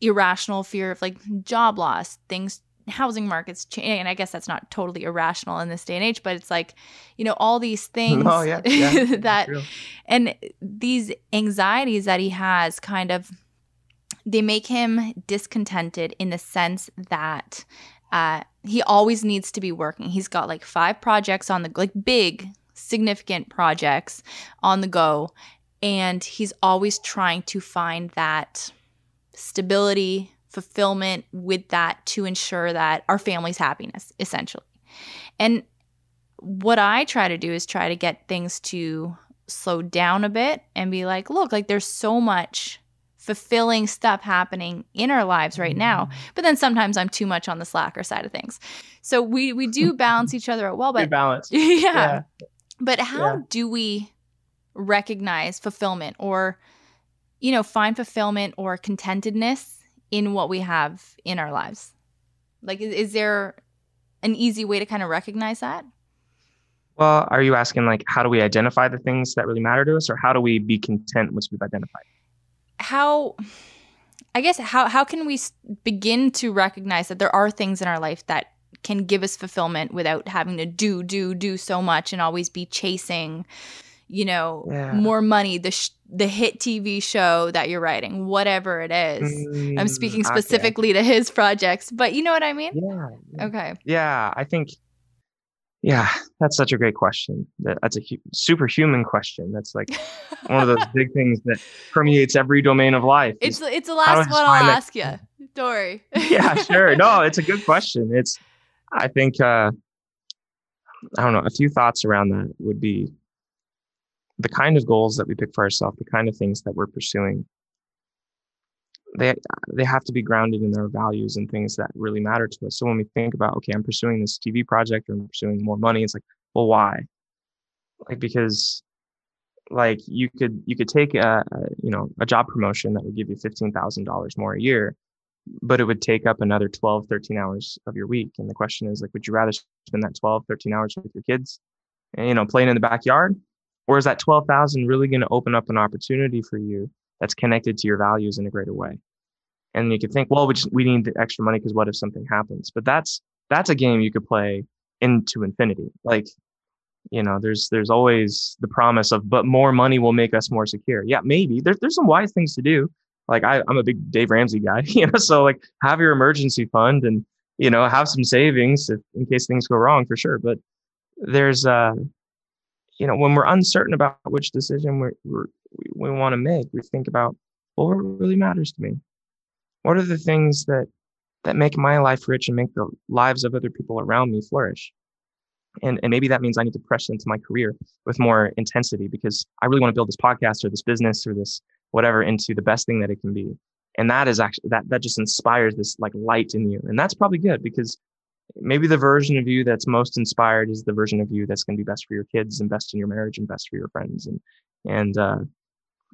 irrational fear of like job loss things housing markets change and i guess that's not totally irrational in this day and age but it's like you know all these things oh, yeah, yeah, that and these anxieties that he has kind of they make him discontented in the sense that uh, he always needs to be working. He's got like five projects on the like big significant projects on the go and he's always trying to find that stability, fulfillment with that to ensure that our family's happiness, essentially. And what I try to do is try to get things to slow down a bit and be like, look, like there's so much fulfilling stuff happening in our lives right now. Mm-hmm. But then sometimes I'm too much on the slacker side of things. So we we do balance each other out well, but balance. Yeah. yeah. But how yeah. do we recognize fulfillment or you know find fulfillment or contentedness in what we have in our lives. Like is, is there an easy way to kind of recognize that? Well are you asking like how do we identify the things that really matter to us or how do we be content once we've identified? How i guess how how can we begin to recognize that there are things in our life that can give us fulfillment without having to do do do so much and always be chasing you know, yeah. more money, the sh- the hit TV show that you're writing, whatever it is. Mm, I'm speaking specifically okay. to his projects, but you know what I mean? Yeah. Okay. Yeah, I think yeah, that's such a great question. That's a hu- superhuman question. That's like one of those big things that permeates every domain of life. It's it's the last one I'll ask you. Don't worry. yeah, sure. No, it's a good question. It's I think uh I don't know, a few thoughts around that would be the kind of goals that we pick for ourselves, the kind of things that we're pursuing, they they have to be grounded in their values and things that really matter to us. So when we think about, okay, I'm pursuing this TV project or I'm pursuing more money, it's like, well, why? Like because like you could you could take a, a you know a job promotion that would give you fifteen thousand dollars more a year, but it would take up another 12, 13 hours of your week. And the question is like, would you rather spend that 12, 13 hours with your kids, and, you know, playing in the backyard, or is that 12,000 really going to open up an opportunity for you that's connected to your values in a greater way? And you could think, well, we just, we need the extra money because what if something happens? But that's that's a game you could play into infinity. Like, you know, there's there's always the promise of, but more money will make us more secure. Yeah, maybe there's there's some wise things to do. like I, I'm a big Dave Ramsey guy, you know, so like have your emergency fund and you know have some savings if, in case things go wrong for sure. But there's uh you know when we're uncertain about which decision we're, we're we want to make, we think about well, what really matters to me. What are the things that that make my life rich and make the lives of other people around me flourish? And, and maybe that means I need to press into my career with more intensity because I really want to build this podcast or this business or this whatever into the best thing that it can be and that is actually that that just inspires this like light in you and that's probably good because maybe the version of you that's most inspired is the version of you that's going to be best for your kids and best in your marriage and best for your friends and and uh,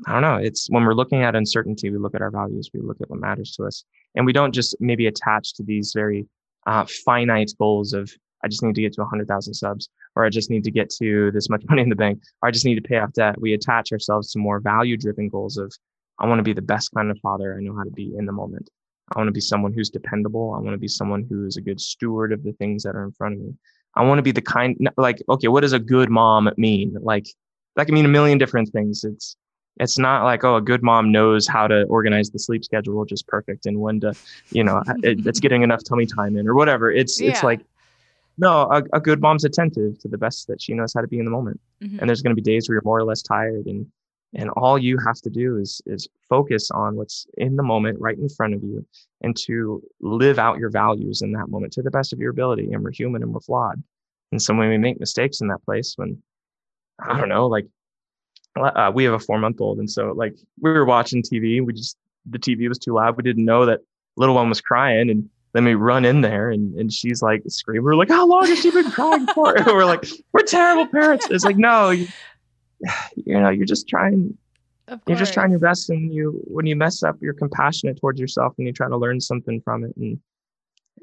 i don't know it's when we're looking at uncertainty we look at our values we look at what matters to us and we don't just maybe attach to these very uh, finite goals of i just need to get to 100000 subs or I just need to get to this much money in the bank, or I just need to pay off debt. We attach ourselves to more value driven goals of, I want to be the best kind of father I know how to be in the moment. I want to be someone who's dependable. I want to be someone who is a good steward of the things that are in front of me. I want to be the kind, like, okay, what does a good mom mean? Like, that can mean a million different things. It's, it's not like, oh, a good mom knows how to organize the sleep schedule just perfect and when to, you know, it, it's getting enough tummy time in or whatever. It's, yeah. it's like, no, a, a, good mom's attentive to the best that she knows how to be in the moment. Mm-hmm. And there's going to be days where you're more or less tired, and and all you have to do is is focus on what's in the moment, right in front of you, and to live out your values in that moment to the best of your ability. And we're human and we're flawed, and so when we make mistakes in that place, when I don't know, like uh, we have a four month old, and so like we were watching TV, we just the TV was too loud. We didn't know that little one was crying, and then we run in there and, and she's like screaming. We're like, how long has she been crying for? And we're like, we're terrible parents. It's like, no, you, know, you're just trying, you're just trying your best. And you, when you mess up, you're compassionate towards yourself and you try to learn something from it. And,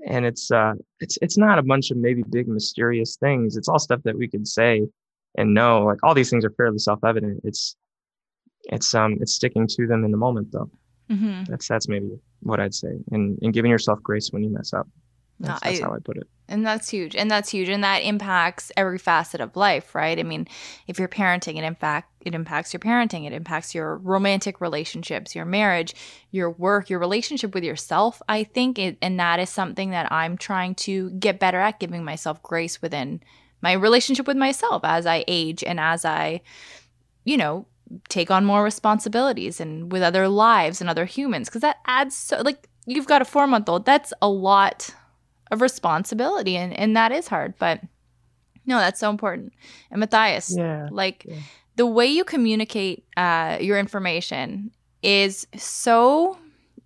and it's, uh, it's, it's not a bunch of maybe big mysterious things. It's all stuff that we could say and know, like all these things are fairly self-evident. It's, it's, um, it's sticking to them in the moment though. Mm-hmm. That's that's maybe what I'd say, and and giving yourself grace when you mess up. That's, no, that's I, how I put it. And that's huge, and that's huge, and that impacts every facet of life, right? I mean, if you're parenting, it impact it impacts your parenting, it impacts your romantic relationships, your marriage, your work, your relationship with yourself. I think, it, and that is something that I'm trying to get better at, giving myself grace within my relationship with myself as I age and as I, you know, take on more responsibilities and with other lives and other humans because that adds so like you've got a four month old that's a lot of responsibility and, and that is hard but no that's so important and matthias yeah, like yeah. the way you communicate uh, your information is so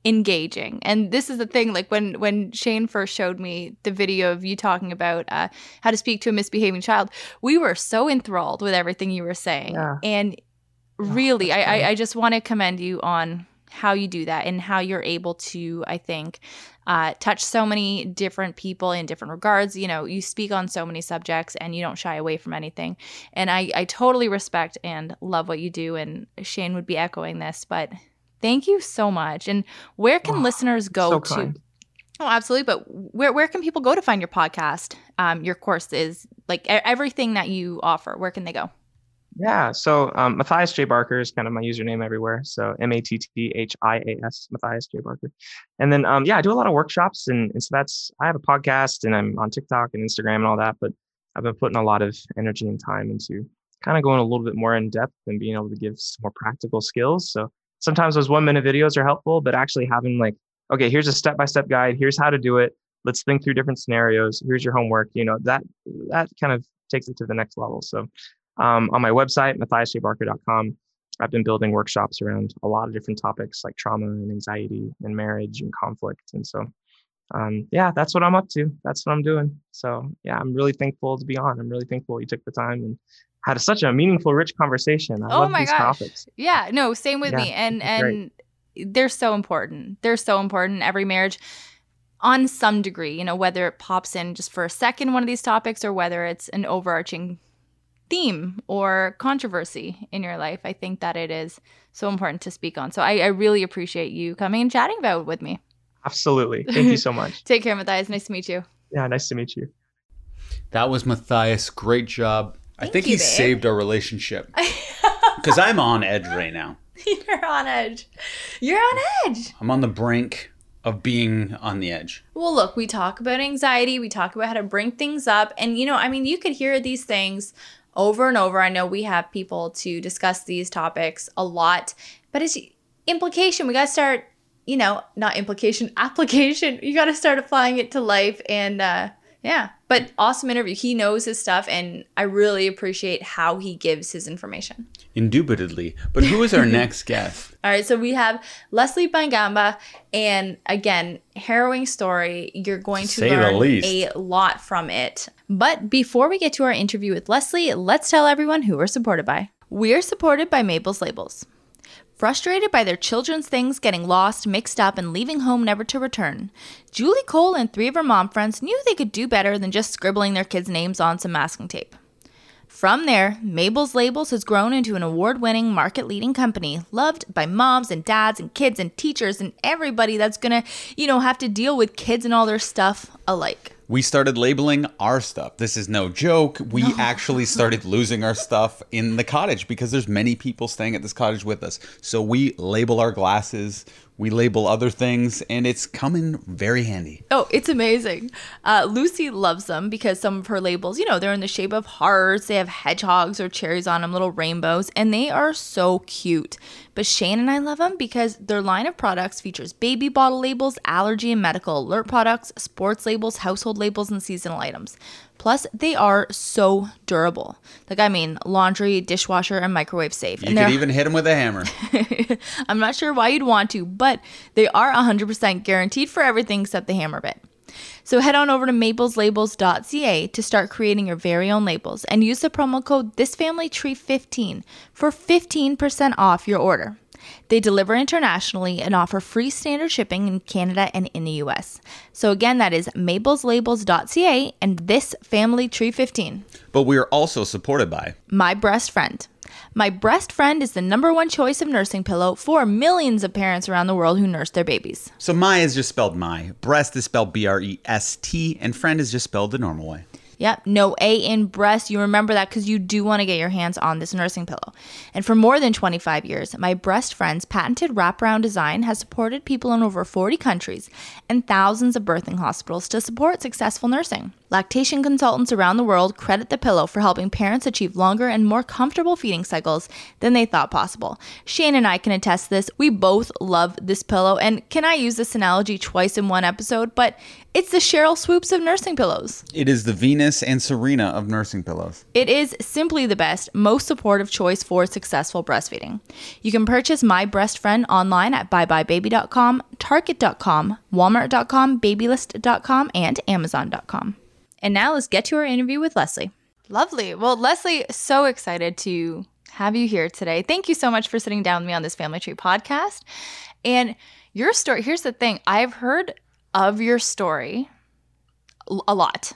engaging and this is the thing like when when shane first showed me the video of you talking about uh, how to speak to a misbehaving child we were so enthralled with everything you were saying yeah. and really, I, I, I just want to commend you on how you do that and how you're able to, I think, uh, touch so many different people in different regards. You know, you speak on so many subjects and you don't shy away from anything. And I, I totally respect and love what you do. And Shane would be echoing this, but thank you so much. And where can oh, listeners go so to? Kind. Oh, absolutely. But where, where can people go to find your podcast, um, your courses, like everything that you offer? Where can they go? Yeah. So um, Matthias J. Barker is kind of my username everywhere. So M A T T H I A S, Matthias J. Barker. And then, um, yeah, I do a lot of workshops. And, and so that's, I have a podcast and I'm on TikTok and Instagram and all that. But I've been putting a lot of energy and time into kind of going a little bit more in depth and being able to give some more practical skills. So sometimes those one minute videos are helpful, but actually having like, okay, here's a step by step guide. Here's how to do it. Let's think through different scenarios. Here's your homework. You know, that, that kind of takes it to the next level. So um, on my website, matthiasjbarker.com, I've been building workshops around a lot of different topics like trauma and anxiety and marriage and conflict. And so, um, yeah, that's what I'm up to. That's what I'm doing. So, yeah, I'm really thankful to be on. I'm really thankful you took the time and had such a meaningful, rich conversation. I oh my gosh. Topics. Yeah, no, same with yeah, me. And and great. they're so important. They're so important. Every marriage on some degree, you know, whether it pops in just for a second one of these topics or whether it's an overarching theme or controversy in your life, I think that it is so important to speak on. So I, I really appreciate you coming and chatting about it with me. Absolutely. Thank you so much. Take care, Matthias. Nice to meet you. Yeah, nice to meet you. That was Matthias. Great job. Thank I think you, he babe. saved our relationship because I'm on edge right now. You're on edge. You're on edge. I'm on the brink of being on the edge. Well, look, we talk about anxiety, we talk about how to bring things up. And, you know, I mean, you could hear these things over and over. I know we have people to discuss these topics a lot, but it's implication. We got to start, you know, not implication, application. You got to start applying it to life. And, uh, yeah, but awesome interview. He knows his stuff, and I really appreciate how he gives his information. Indubitably. But who is our next guest? All right, so we have Leslie Bangamba, and again, harrowing story. You're going to, To learn a lot from it. But before we get to our interview with Leslie, let's tell everyone who we're supported by. We are supported by Mabel's Labels. Frustrated by their children's things getting lost, mixed up, and leaving home never to return, Julie Cole and three of her mom friends knew they could do better than just scribbling their kids' names on some masking tape. From there, Mabel's Labels has grown into an award winning, market leading company loved by moms and dads and kids and teachers and everybody that's gonna, you know, have to deal with kids and all their stuff alike. We started labeling our stuff. This is no joke. We actually started losing our stuff in the cottage because there's many people staying at this cottage with us. So we label our glasses, we label other things, and it's coming very handy. Oh, it's amazing. Uh, Lucy loves them because some of her labels, you know, they're in the shape of hearts, they have hedgehogs or cherries on them, little rainbows, and they are so cute. But Shane and I love them because their line of products features baby bottle labels, allergy and medical alert products, sports labels, household labels, and seasonal items. Plus, they are so durable. Like, I mean, laundry, dishwasher, and microwave safe. You and could even hit them with a hammer. I'm not sure why you'd want to, but they are 100% guaranteed for everything except the hammer bit. So head on over to mabelslabels.ca to start creating your very own labels and use the promo code ThisFamilyTree15 for 15% off your order. They deliver internationally and offer free standard shipping in Canada and in the US. So again, that is mabelslabels.ca and this family tree 15. But we are also supported by My Breast Friend. My Breast Friend is the number one choice of nursing pillow for millions of parents around the world who nurse their babies. So my is just spelled my. Breast is spelled B R E S T, and friend is just spelled the normal way. Yep, no A in breast. You remember that because you do want to get your hands on this nursing pillow. And for more than 25 years, my breast friend's patented wraparound design has supported people in over 40 countries and thousands of birthing hospitals to support successful nursing. Lactation consultants around the world credit the pillow for helping parents achieve longer and more comfortable feeding cycles than they thought possible. Shane and I can attest this. We both love this pillow. And can I use this analogy twice in one episode? But it's the Sheryl Swoopes of nursing pillows. It is the Venus and Serena of nursing pillows. It is simply the best, most supportive choice for successful breastfeeding. You can purchase My Breast Friend online at buybuybaby.com, target.com, walmart.com, babylist.com, and amazon.com. And now let's get to our interview with Leslie. Lovely. Well, Leslie, so excited to have you here today. Thank you so much for sitting down with me on this Family Tree podcast. And your story, here's the thing I've heard of your story a lot.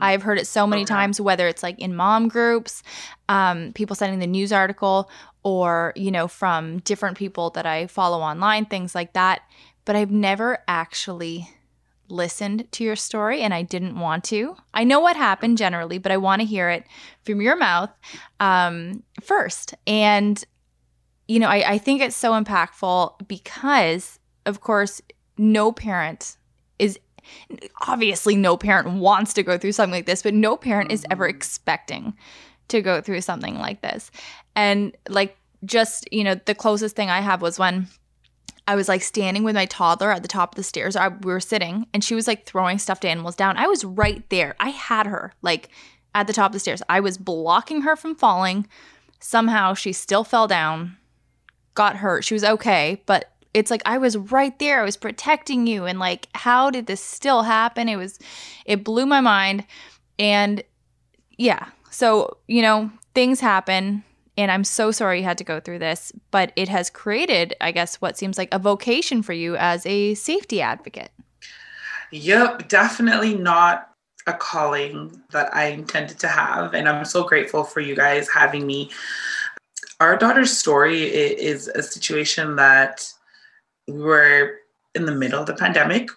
I've heard it so many Okay. times, whether it's like in mom groups, um, people sending the news article, or, you know, from different people that I follow online, things like that. But I've never actually listened to your story and I didn't want to. I know what happened generally, but I want to hear it from your mouth um, first. And, you know, I, I think it's so impactful because, of course, no parent is obviously no parent wants to go through something like this, but no parent is ever expecting to go through something like this. And like just, you know, the closest thing I have was when I was like standing with my toddler at the top of the stairs. I, we were sitting and she was like throwing stuffed animals down. I was right there. I had her like at the top of the stairs. I was blocking her from falling. Somehow she still fell down, got hurt. She was okay, but it's like I was right there. I was protecting you. And like, how did this still happen? It was, it blew my mind. And yeah, so, you know, things happen. And I'm so sorry you had to go through this, but it has created, I guess, what seems like a vocation for you as a safety advocate. Yep, definitely not a calling that I intended to have. And I'm so grateful for you guys having me. Our daughter's story is a situation that we were in the middle of the pandemic,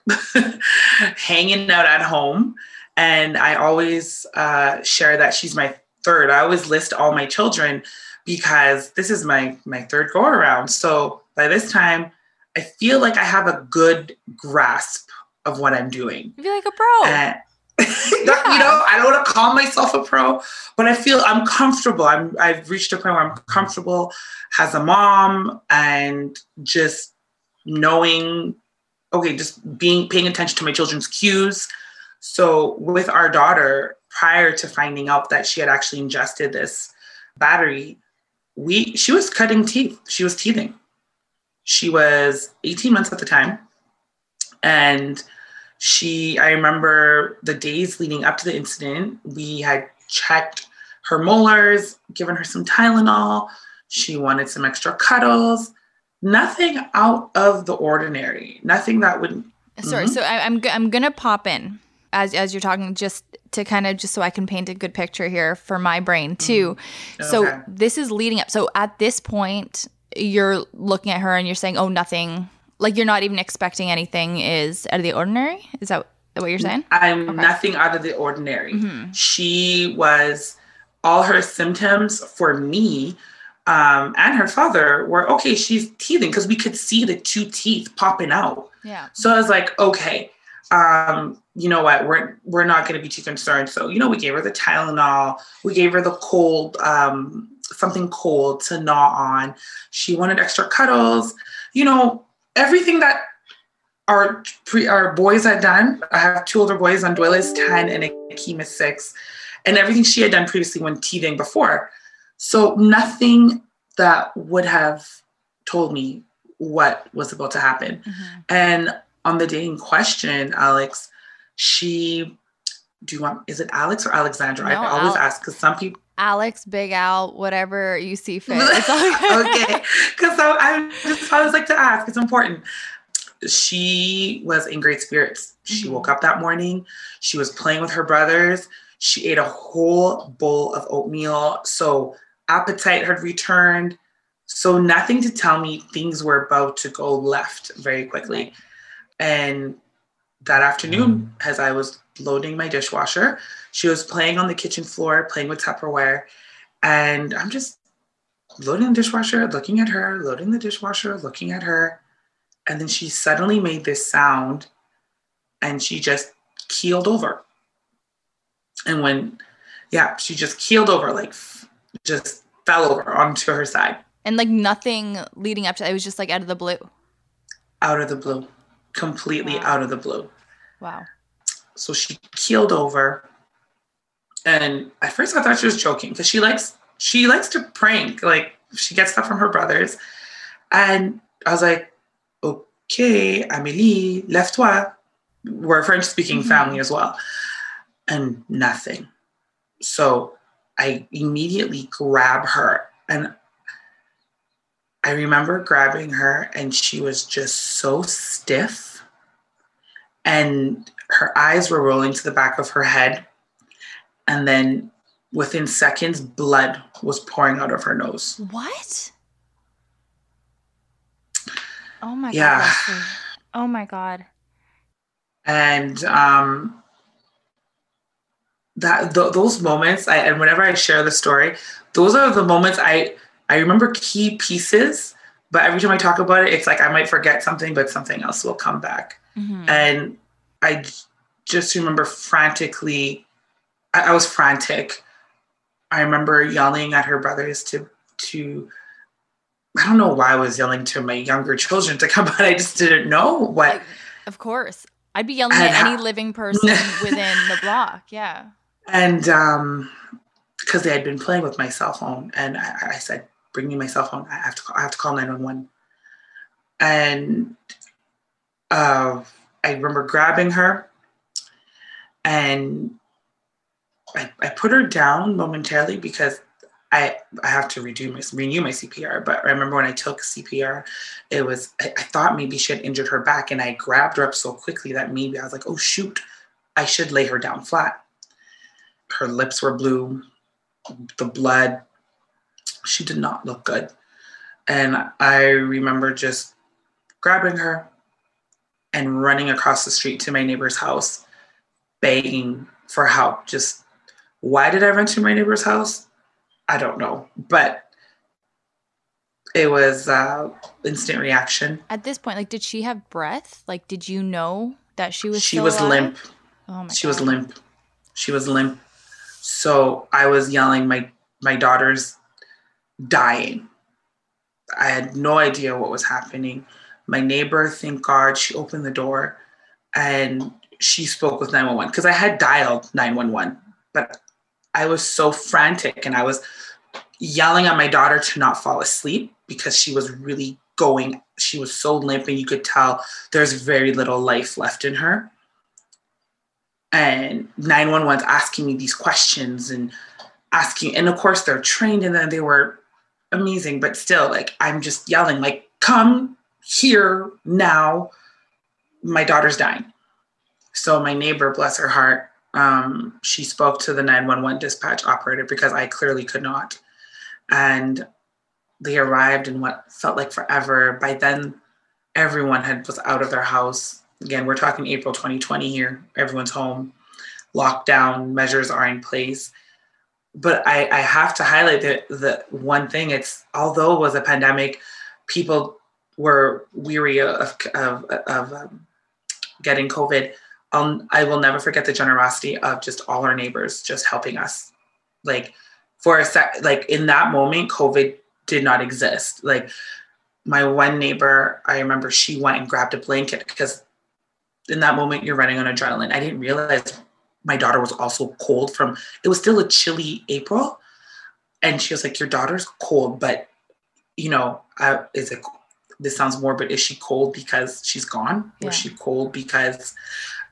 hanging out at home. And I always uh, share that she's my third. I always list all my children, because this is my my third go around. So by this time, I feel like I have a good grasp of what I'm doing. You feel like a pro. And, you know, I don't want to call myself a pro, but I feel I'm comfortable. I'm I've reached a point where I'm comfortable as a mom and just knowing, okay, just being paying attention to my children's cues. So with our daughter, prior to finding out that she had actually ingested this battery, we she was cutting teeth. She was teething. She was 18 months at the time. And she, I remember the days leading up to the incident, we had checked her molars, given her some Tylenol. She wanted some extra cuddles. Nothing out of the ordinary. Nothing that would. Sorry, mm-hmm. so I, I'm I'm gonna pop in as as you're talking just to kind of just so I can paint a good picture here for my brain too. Mm-hmm. Okay. So this is leading up. So at this point, you're looking at her and you're saying, "Oh, nothing." Like you're not even expecting anything is out of the ordinary. Is that what you're saying? I'm okay. nothing out of the ordinary. Mm-hmm. She was all her symptoms for me um, and her father were okay. She's teething because we could see the two teeth popping out. Yeah. So I was like, okay, um, you know what? We're we're not going to be too concerned. So you know, we gave her the Tylenol. We gave her the cold um, something cold to gnaw on. She wanted extra cuddles. You know, everything that our pre, our boys had done. I have two older boys, Anduela is 10 and Akeem is six, and everything she had done previously when teething before. So nothing that would have told me what was about to happen. Mm-hmm. And on the day in question, Alex, she do you want is it Alex or Alexandra? No, I always Al- ask because some people Alex, Big Al, whatever you see fit. okay, because so I just always like to ask. It's important. She was in great spirits. She mm-hmm. woke up that morning. She was playing with her brothers. She ate a whole bowl of oatmeal. So appetite had returned. So nothing to tell me things were about to go left very quickly. And that afternoon, mm. as I was loading my dishwasher, she was playing on the kitchen floor, playing with Tupperware. And I'm just loading the dishwasher, looking at her, loading the dishwasher, looking at her. And then she suddenly made this sound and she just keeled over. And when, yeah, she just keeled over, like just fell over onto her side. And like nothing leading up to it was just like out of the blue. Out of the blue. Completely wow. out of the blue. Wow. So she keeled over and at first I thought she was joking because she likes she likes to prank. Like she gets stuff from her brothers. And I was like, okay, Amélie, lève-toi. We're a French speaking mm-hmm. family as well. And nothing. So I immediately grab her. And I remember grabbing her, and she was just so stiff. And her eyes were rolling to the back of her head and then within seconds, blood was pouring out of her nose. What? Oh my yeah. god. Oh my god. And um that th- those moments I and whenever I share the story, those are the moments I I remember key pieces, but every time I talk about it, it's like I might forget something, but something else will come back. Mm-hmm. And I just remember frantically I, I was frantic. I remember yelling at her brothers to to I don't know why I was yelling to my younger children to come, but I just didn't know what. Like, of course, I'd be yelling at any living person within the block. Yeah. And um, because they had been playing with my cell phone, and I, I said, "Bring me my cell phone. I have to. Call, I have to call nine one one." And uh, I remember grabbing her, and I, I put her down momentarily because I I have to redo my renew my CPR. But I remember when I took CPR, it was I, I, thought maybe she had injured her back, and I grabbed her up so quickly that maybe I was like, oh shoot, I should lay her down flat. Her lips were blue, the blood. She did not look good, and I remember just grabbing her and running across the street to my neighbor's house, begging for help, just why did I run to my neighbor's house? I don't know. But it was uh, instant reaction. At this point, like, did she have breath? Like, did you know that she was? She was alive? limp. Oh my she was limp. She was limp. So I was yelling, my my daughter's dying. I had no idea what was happening. My neighbor, thank God, she opened the door and she spoke with 911 because I had dialed 911, but I was so frantic and I was yelling at my daughter to not fall asleep because she was really going, she was so limp and you could tell there's very little life left in her and 911's asking me these questions and asking and of course they're trained and then they were amazing but still like i'm just yelling like come here now. My daughter's dying. So my neighbor bless her heart um, she spoke to the 911 dispatch operator because i clearly could not. And they arrived in what felt like forever. By then everyone had was out of their house. Again we're talking april 2020 here everyone's home. Lockdown measures are in place but I, I have to highlight that the one thing. It's although it was a pandemic people were weary of, of, of um, getting covid um, i will never forget the generosity of just all our neighbors just helping us. Like for a sec like in that moment covid did not exist. Like my one neighbor i remember she went and grabbed a blanket because in that moment you're running on adrenaline. I didn't realize my daughter was also cold from it was still a chilly april and she was like your daughter's cold but you know I, is it this sounds morbid is she cold because she's gone Yeah. was she cold because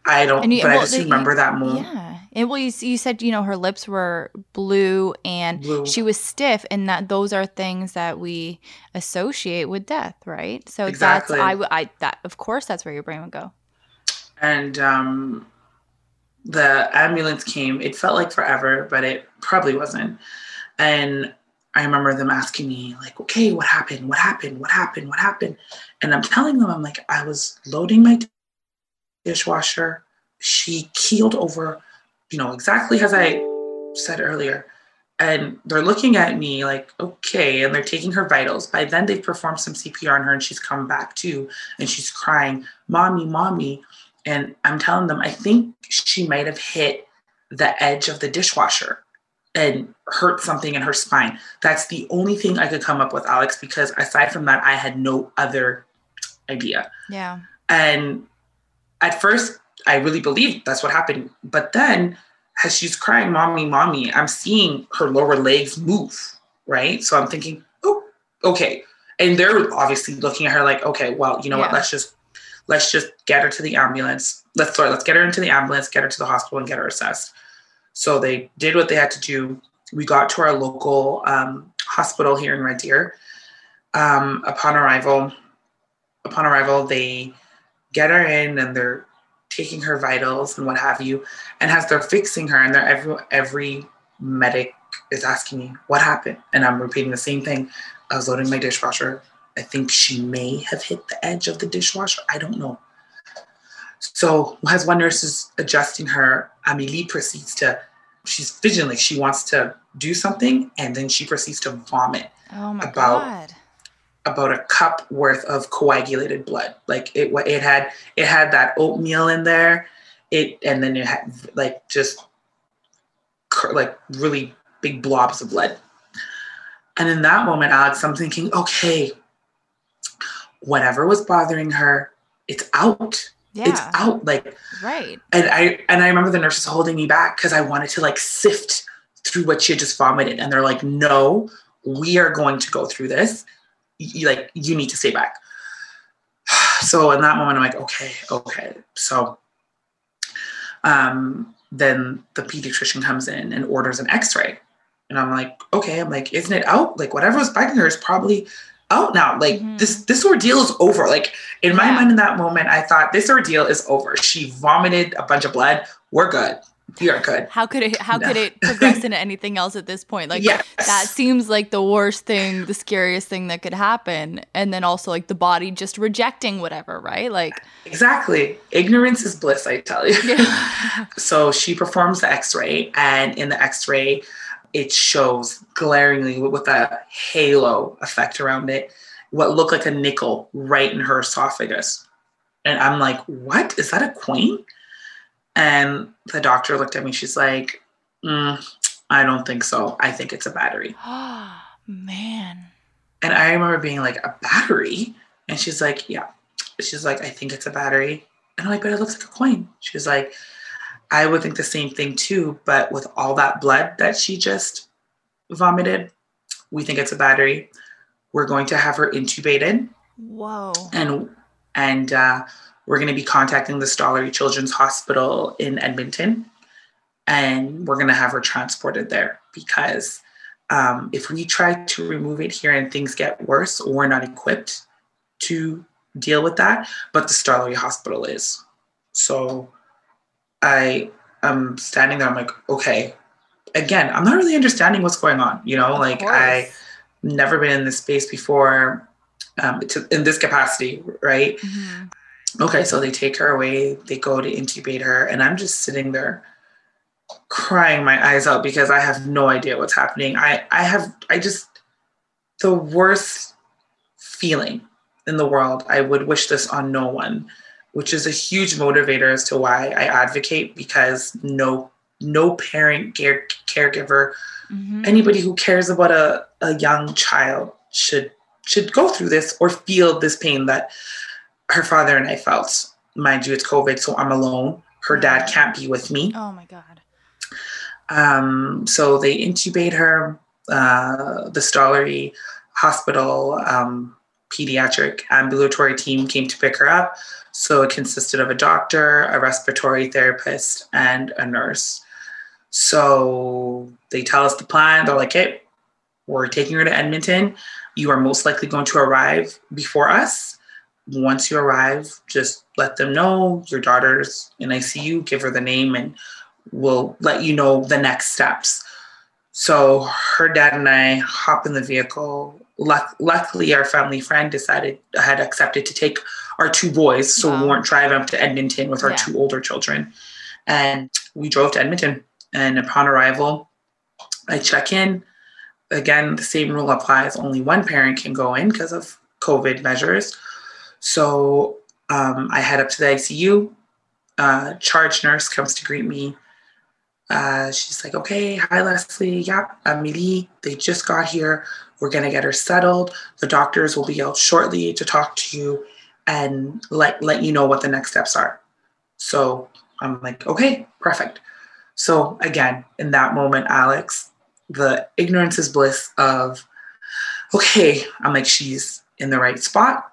i don't you- but i just the- remember that moment Yeah. And well, you, you said, you know, her lips were blue and Blue. she was stiff, and that those are things that we associate with death, right? So Exactly. that's I, I that of course that's where your brain would go. and um, the ambulance came. It felt like forever, but it probably wasn't. And I remember them asking me, like, okay, what happened? What happened? What happened? What happened? And I'm telling them, I'm like, I was loading my dishwasher. She keeled over, you know, exactly as I said earlier. And they're looking at me like, okay, and they're taking her vitals. By then, they've performed some CPR on her and she's come back too. And she's crying, Mommy, Mommy. And I'm telling them, I think she might have hit the edge of the dishwasher and hurt something in her spine. That's the only thing I could come up with, Alex, because aside from that, I had no other idea. Yeah. And at first, I really believed that's what happened. But then, as she's crying, Mommy, Mommy, I'm seeing her lower legs move, right? So I'm thinking, oh, okay. And they're obviously looking at her like, okay, well, you know what? Let's just let's just get her to the ambulance. Let's sorry, let's get her into the ambulance, get her to the hospital, and get her assessed. So they did what they had to do. We got to our local um, hospital here in Red Deer. Um, upon arrival, upon arrival, they get her in and they're taking her vitals and what have you. And as they're fixing her, and they're every every medic is asking me what happened, and I'm repeating the same thing. I was loading my dishwasher. I think she may have hit the edge of the dishwasher. I don't know. So as one nurse is adjusting her, Amelie proceeds to, she's fidgeting like she wants to do something, and then she proceeds to vomit Oh my About- god. about a cup worth of coagulated blood. Like it, it had, it had that oatmeal in there. It, and then it had like just like really big blobs of blood. And in that moment, Alex, I'm thinking, okay, whatever was bothering her, it's out. Yeah. It's out. Like Right. and I and I remember the nurses holding me back because I wanted to like sift through what she had just vomited, and they're like, "No, we are going to go through this. You, like, you need to stay back." So in that moment, I'm like, "Okay, okay." So, um, then the pediatrician comes in and orders an X-ray, and I'm like, "Okay." I'm like, "Isn't it out? Like, whatever was bugging her is probably." Out now like Mhm. this this ordeal is over like in my Yeah. mind in that moment i thought this ordeal is over she vomited a bunch of blood we're good we are good How could it how could it progress into anything else at this point? Like yes that seems like the worst thing, the scariest thing that could happen. And then also like the body just rejecting whatever, right? Like exactly ignorance is bliss i tell you yeah. so she performs the x-ray and in the x-ray it shows glaringly with a halo effect around it what looked like a nickel right in her esophagus. And I'm like, what? Is that a queen? And the doctor looked at me. She's like, mm, I don't think so. I think it's a battery. Oh, man. And I remember being like, a battery? And she's like, yeah. She's like, I think it's a battery. And I'm like, but it looks like a coin. She's like, I would think the same thing too. But with all that blood that she just vomited, we think it's a battery. We're going to have her intubated. Whoa. And and uh, we're going to be contacting the Stollery Children's Hospital in Edmonton, and we're going to have her transported there because um, if we try to remove it here and things get worse, we're not equipped to deal with that. But the Stollery Hospital is. So I am standing there. I'm like, okay. Again, I'm not really understanding what's going on. You know, Of like course. I never been in this space before um, to, in this capacity, right? Mhm. Okay, so they take her away, they go to intubate her, and I'm just sitting there crying my eyes out because I have no idea what's happening. I, I have, I just, the worst feeling in the world. I would wish this on no one, which is a huge motivator as to why I advocate because no, no parent, care, caregiver, Mhm. anybody who cares about a, a young child should should go through this or feel this pain that her father and I felt. Mind you, it's COVID, so I'm alone. Her dad can't be with me. Oh my God. Um, so they intubate her. Uh, the Stollery Hospital um, pediatric ambulatory team came to pick her up. So it consisted of a doctor, a respiratory therapist, and a nurse. So they tell us the plan. They're like, hey, we're taking her to Edmonton. You are most likely going to arrive before us. Once you arrive, just let them know your daughter's in ICU, give her the name, and we'll let you know the next steps. So her dad and I hop in the vehicle. Luck- luckily, our family friend decided had accepted to take our two boys, so Wow. we weren't driving up to Edmonton with our Yeah. two older children. And we drove to Edmonton. And upon arrival, I check in. Again, the same rule applies. Only one parent can go in because of COVID measures. So um, I head up to the ICU. Uh, charge nurse comes to greet me. Uh, she's like, okay, hi, Leslie. Yeah, Amelie. They just got here. We're going to get her settled. The doctors will be out shortly to talk to you and let, let you know what the next steps are. So I'm like, okay, perfect. So again, in that moment, Alex, the ignorance is bliss of, okay, I'm like, she's in the right spot,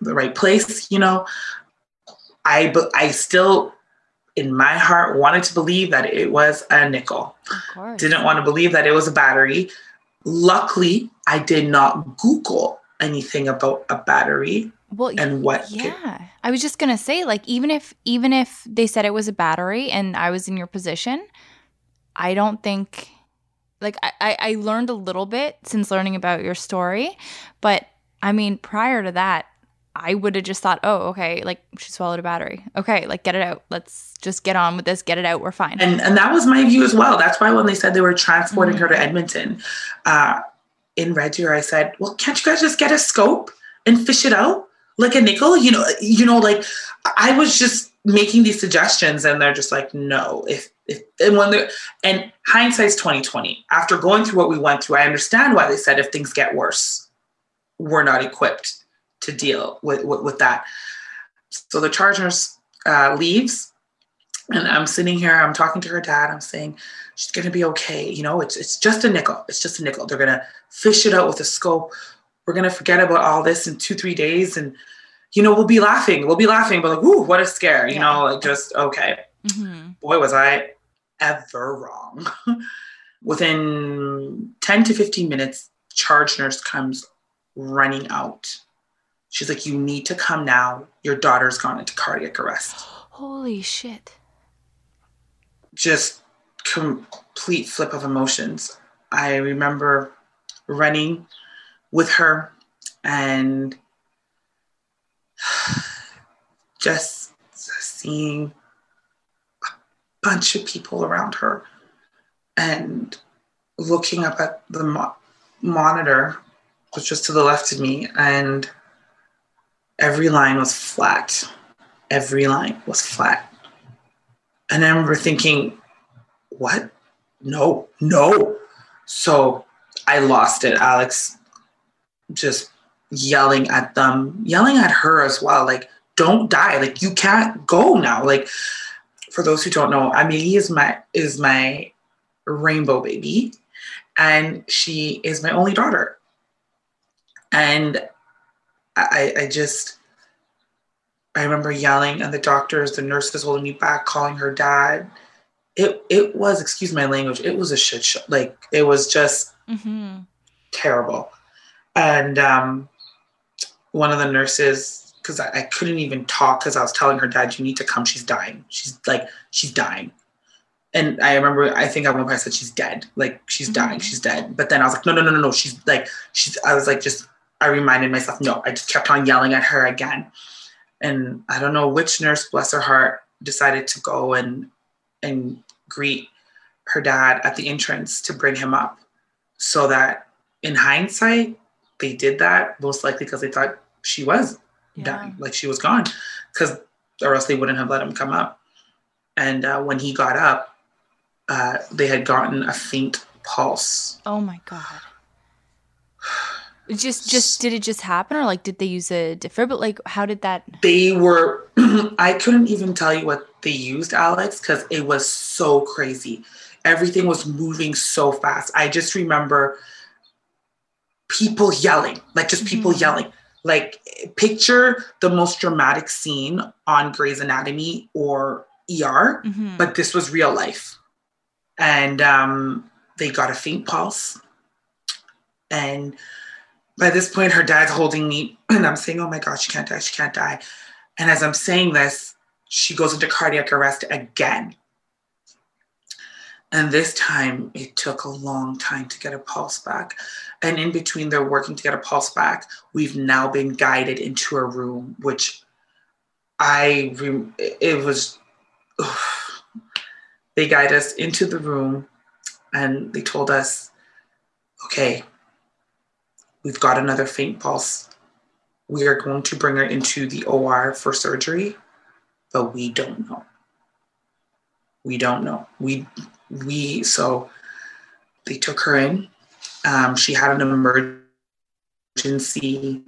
the right place, you know. I but I still in my heart wanted to believe that it was a nickel. Of course. Didn't want to believe that it was a battery. Luckily, I did not Google anything about a battery well, and what could- Yeah. I was just going to say like even if even if they said it was a battery and I was in your position, I don't think like I, I I learned a little bit since learning about your story, but I mean prior to that, I would have just thought, oh, okay, like she swallowed a battery. Okay, like get it out. Let's just get on with this, get it out, we're fine. and and that was my view as well. That's why when they said they were transporting Mhm. her to Edmonton, uh, in Red Deer, I said, "Well, can't you guys just get a scope and fish it out like a nickel?" You know, you know, like I was just making these suggestions, and they're just like, "No." If if and when they and hindsight's twenty twenty. After going through what we went through, I understand why they said if things get worse, we're not equipped to deal with with, with that. So the charge nurse uh, leaves and I'm sitting here, I'm talking to her dad, I'm saying, she's gonna be okay. You know, it's it's just a nickel. It's just a nickel. They're gonna fish it out with a scope. We're gonna forget about all this in two, three days, and you know, we'll be laughing. We'll be laughing, but like, ooh, what a scare, you Yeah. know, like just okay. Mhm. Boy, was I ever wrong. Within 10 to 15 minutes, charge nurse comes running out. She's like, you need to come now. Your daughter's gone into cardiac arrest. Holy shit. just complete flip of emotions. I remember running with her and just seeing a bunch of people around her and looking up at the mo- monitor, which was to the left of me, and every line was flat. Every line was flat. And I remember thinking, what? No, no. So I lost it. Alex just yelling at them, yelling at her as well. Like, don't die. Like, you can't go now. Like, for those who don't know, Amelie is my is my rainbow baby, and she is my only daughter. And I, I just, I remember yelling, and the doctors, the nurses holding me back, calling her dad. It it was, excuse my language, it was a shit show. Like it was just Mm-hmm. terrible. And um, one of the nurses, because I, I couldn't even talk because I was telling her dad, you need to come. She's dying. She's like, she's dying. And I remember, I think at one point I said, she's dead. Like, she's dying. Mhm. She's dead. But then I was like, no, no, no, no, no. She's like, she's, I was like, just, I reminded myself, no, I just kept on yelling at her again. And I don't know which nurse, bless her heart, decided to go and, and greet her dad at the entrance to bring him up so that in hindsight, they did that most likely because they thought she was Yeah. done, like she was gone, because or else they wouldn't have let him come up. And uh, when he got up, uh, they had gotten a faint pulse. Oh my god. Just just did it just happen or like did they use a defibrillator? Like how did that They were, I couldn't even tell you what they used, Alex, because it was so crazy. Everything was moving so fast. I just remember people yelling, like just people Mhm. yelling. Like picture the most dramatic scene on Grey's Anatomy or ER, Mhm. but this was real life. And um, they got a faint pulse. And by this point, her dad's holding me, and I'm saying, Oh my God, she can't die, she can't die. And as I'm saying this, she goes into cardiac arrest again. And this time, it took a long time to get a pulse back. And in between, they're working to get a pulse back. We've now been guided into a room, which I, rem- it was, they guide us into the room and they told us, okay, we've got another faint pulse. We are going to bring her into the OR for surgery, but we don't know. We don't know. We we so they took her in. Um, she had an emergency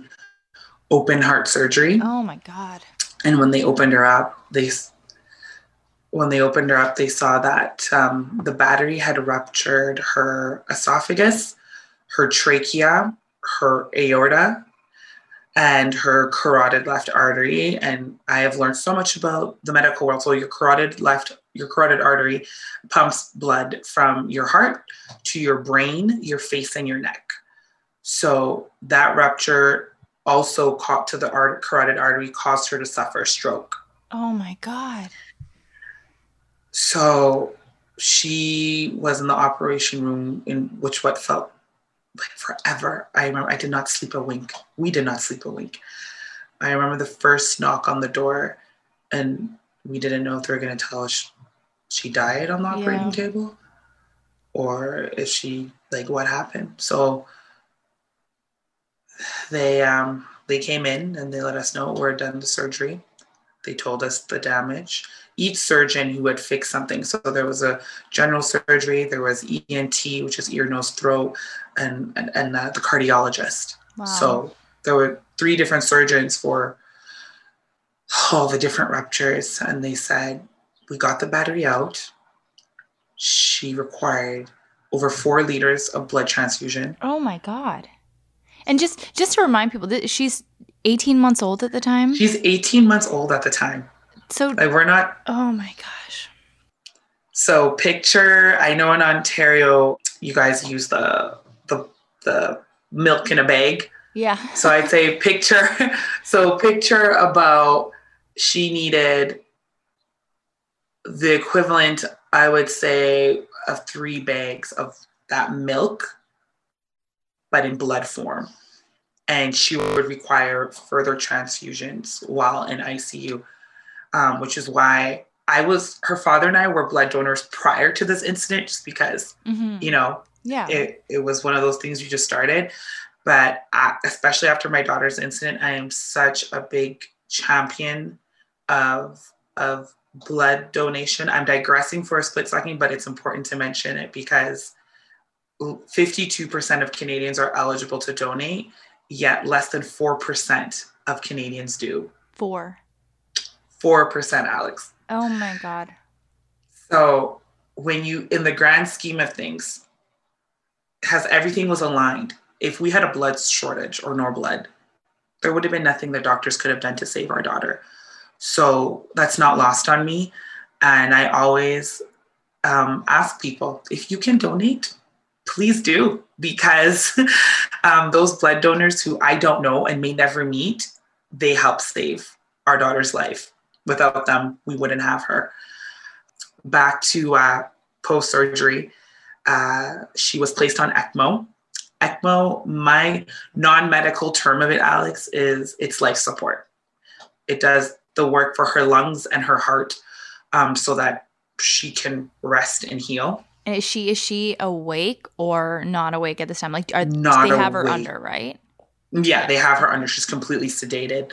open heart surgery Oh my god. and when they opened her up they when they opened her up they saw that um, the battery had ruptured her esophagus her trachea her aorta and her carotid left artery and i have learned so much about the medical world so your carotid left your carotid artery pumps blood from your heart to your brain your face and your neck so that rupture also caught to the art- carotid artery caused her to suffer a stroke. Oh my god. So she was in the operation room in which what felt like forever. I remember I did not sleep a wink. We did not sleep a wink. I remember the first knock on the door and we didn't know if they were going to tell us she died on the operating Yeah. table or if she like what happened. So they um they came in and they let us know we're done the surgery. They told us the damage. Each surgeon who had fixed something. So there was a general surgery, there was ENT, which is ear, nose, throat, and and, and uh, the cardiologist. Wow. So there were three different surgeons for all the different ruptures, and they said we got the battery out. She required over four liters of blood transfusion. Oh my god. And just just to remind people that she's 18 months old at the time. She's 18 months old at the time. So Like we're not oh my gosh. So picture, I know in Ontario you guys use the the the milk in a bag. Yeah. So I'd say picture so picture about she needed the equivalent, I would say, of three bags of that milk, but in blood form. And she would require further transfusions while in ICU, um, which is why I was, her father and I were blood donors prior to this incident, just because hmm you know, Yeah. It, it was one of those things you just started. But I, especially after my daughter's incident, I am such a big champion of of blood donation. I'm digressing for a split second, but it's important to mention it because 52% of Canadians are eligible to donate, yet less than 4% of Canadians do. Four. 4%, Alex. Oh my God. So when you, in the grand scheme of things, has everything was aligned. If we had a blood shortage or no blood, there would have been nothing the doctors could have done to save our daughter. So that's not lost on me. And I always um, ask people if you can donate, please do, because um, those blood donors who I don't know and may never meet, they help save our daughter's life. Without them, we wouldn't have her. Back to uh, post surgery, uh, she was placed on ECMO. ECMO, my non medical term of it, Alex, is it's life support. It does the work for her lungs and her heart um, so that she can rest and heal. And is she is she awake or not awake at this time? Like, are Not they have her under right? Yeah, they have her under. She's completely sedated.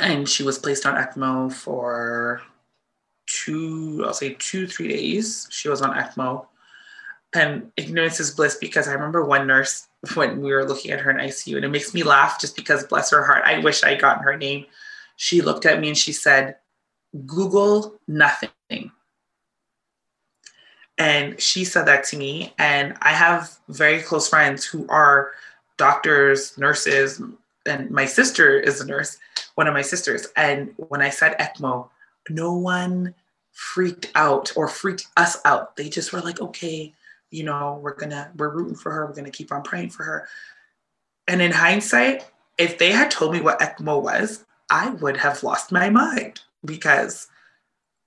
And she was placed on ECMO for two, I'll say two, three days. She was on ECMO. And ignorance is bliss because I remember one nurse when we were looking at her in ICU, and it makes me laugh just because, bless her heart, I wish I'd gotten her name. She looked at me and she said, Google nothing. And she said that to me. And I have very close friends who are doctors, nurses, and my sister is a nurse, one of my sisters. And when I said ECMO, no one freaked out or freaked us out. They just were like, okay, you know, we're gonna, we're rooting for her. We're gonna keep on praying for her. And in hindsight, if they had told me what ECMO was, I would have lost my mind because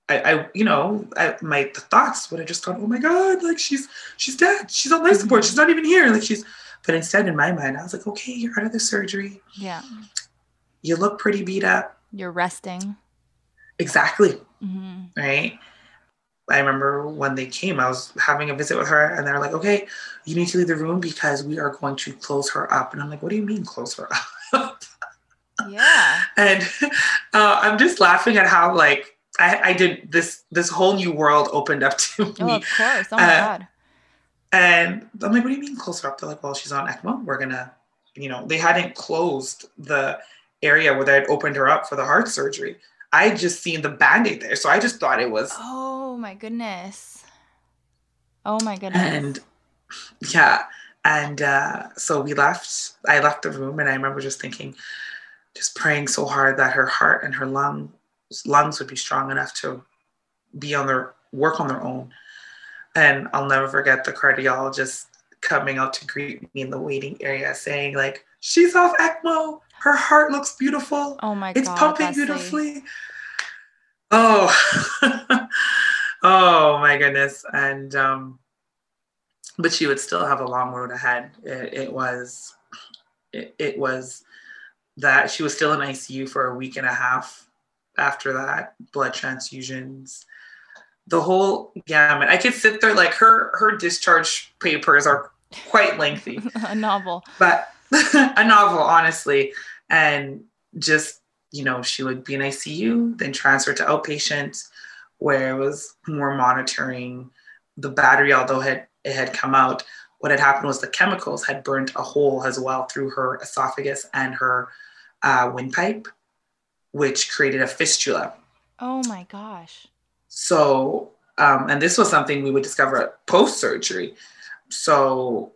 I, I you know, I, my thoughts would have just gone, oh my god, like she's she's dead, she's on life support, she's not even here, like she's. But instead, in my mind, I was like, okay, you're out of the surgery. Yeah. You look pretty beat up. You're resting. Exactly hmm right. I remember when they came, I was having a visit with her, and they're like, okay, you need to leave the room because we are going to close her up. And I'm like, what do you mean close her up? Yeah. and uh, I'm just laughing at how like I, I did this this whole new world opened up to Oh, me. of course. Oh my Uh, God. And I'm like, what do you mean close her up? They're like, well, she's on ECMO. We're gonna, you know, they hadn't closed the area where they had opened her up for the heart surgery. I had just seen the band-aid there. So I just thought it was Oh my goodness. Oh my goodness. and yeah. And uh, so we left. I left the room and I remember just thinking, just praying so hard that her heart and her lung lungs would be strong enough to be on their work on their own. And I'll never forget the cardiologist coming out to greet me in the waiting area saying, like, she's off ECMO. Her heart looks beautiful. oh my It's God. It's pumping beautifully. Oh, oh my goodness. And um, but she would still have a long road ahead. It, it was, it, it was that she was still in ICU for a week and a half after that. Blood transfusions, the whole gamut. I could sit there like her her discharge papers are quite lengthy a novel. but a novel, honestly. And just, you know, she would be in ICU, then transferred to outpatient, where it was more monitoring the battery, although had it had come out. What had happened was the chemicals had burnt a hole as well through her esophagus and her uh, windpipe, which created a fistula. Oh my gosh. So, um, and this was something we would discover post surgery. So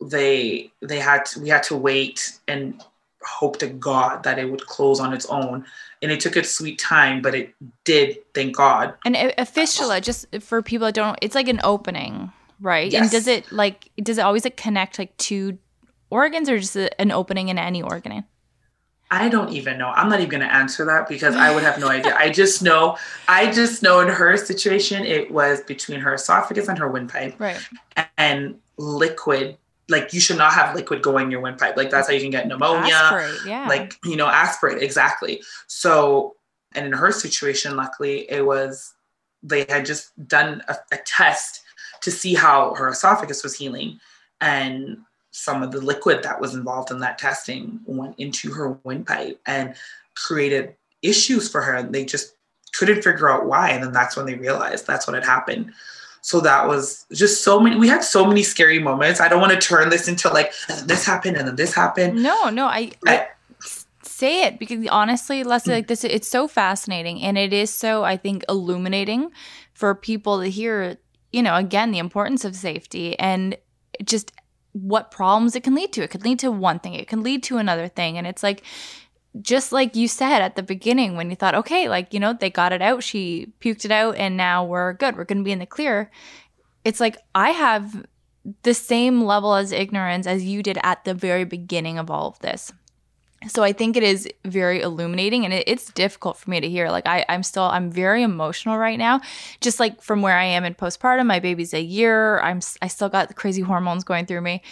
they they had to, we had to wait and hope to God that it would close on its own. And it took its sweet time, but it did, thank God. And a, fistula, just for people that don't, it's like an opening, right? And does it like, does it always like connect like two organs or just an opening in any organ? I don't even know. I'm not even going to answer that because I would have no idea. I just know, I just know in her situation, it was between her esophagus and her windpipe. Right. and liquid like you should not have liquid going your windpipe like that's how you can get pneumonia Aspirate, yeah. like you know aspirate exactly so and in her situation luckily it was they had just done a, a test to see how her esophagus was healing. And some of the liquid that was involved in that testing went into her windpipe and created issues for her. And they just couldn't figure out why. And then that's when they realized that's what had happened. So that was just so many. We had so many scary moments. I don't want to turn this into like this happened and then this happened. No, no, I, I say it because honestly, Leslie, like this, it's so fascinating and it is so I think illuminating for people to hear. You know, again, the importance of safety and just what problems it can lead to. It could lead to one thing, it can lead to another thing. And it's like, just like you said at the beginning when you thought, okay, like, you know, they got it out, she puked it out, and now we're good. We're going to be in the clear. It's like I have the same level as ignorance as you did at the very beginning of all of this so i think it is very illuminating and it, it's difficult for me to hear. Like I, i'm still i'm very emotional right now. Just like from where i am in postpartum my baby's a year. I'm i still got crazy hormones going through me.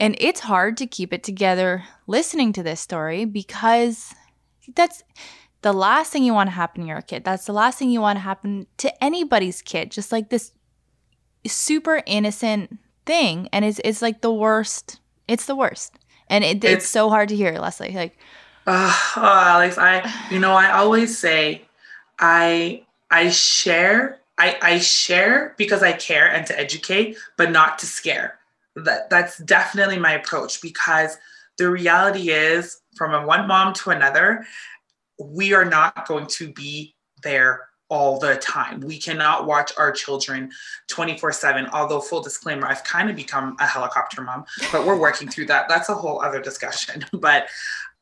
And it's hard to keep it together listening to this story because that's the last thing you want to happen to your kid. That's the last thing you want to happen to anybody's kid. Just like this super innocent thing. And it's it's like the worst. It's the worst and it, it's, it's, so hard to hear, Leslie. Like, uh, oh, Alex, I, you know, I always say, I, I share, I, I share because I care and to educate, but not to scare. That that's definitely my approach because the reality is, from a one mom to another, we are not going to be there all the time. We cannot watch our children 24 7. Although, full disclaimer, I've kind of become a helicopter mom, but we're working through that. That's a whole other discussion. But,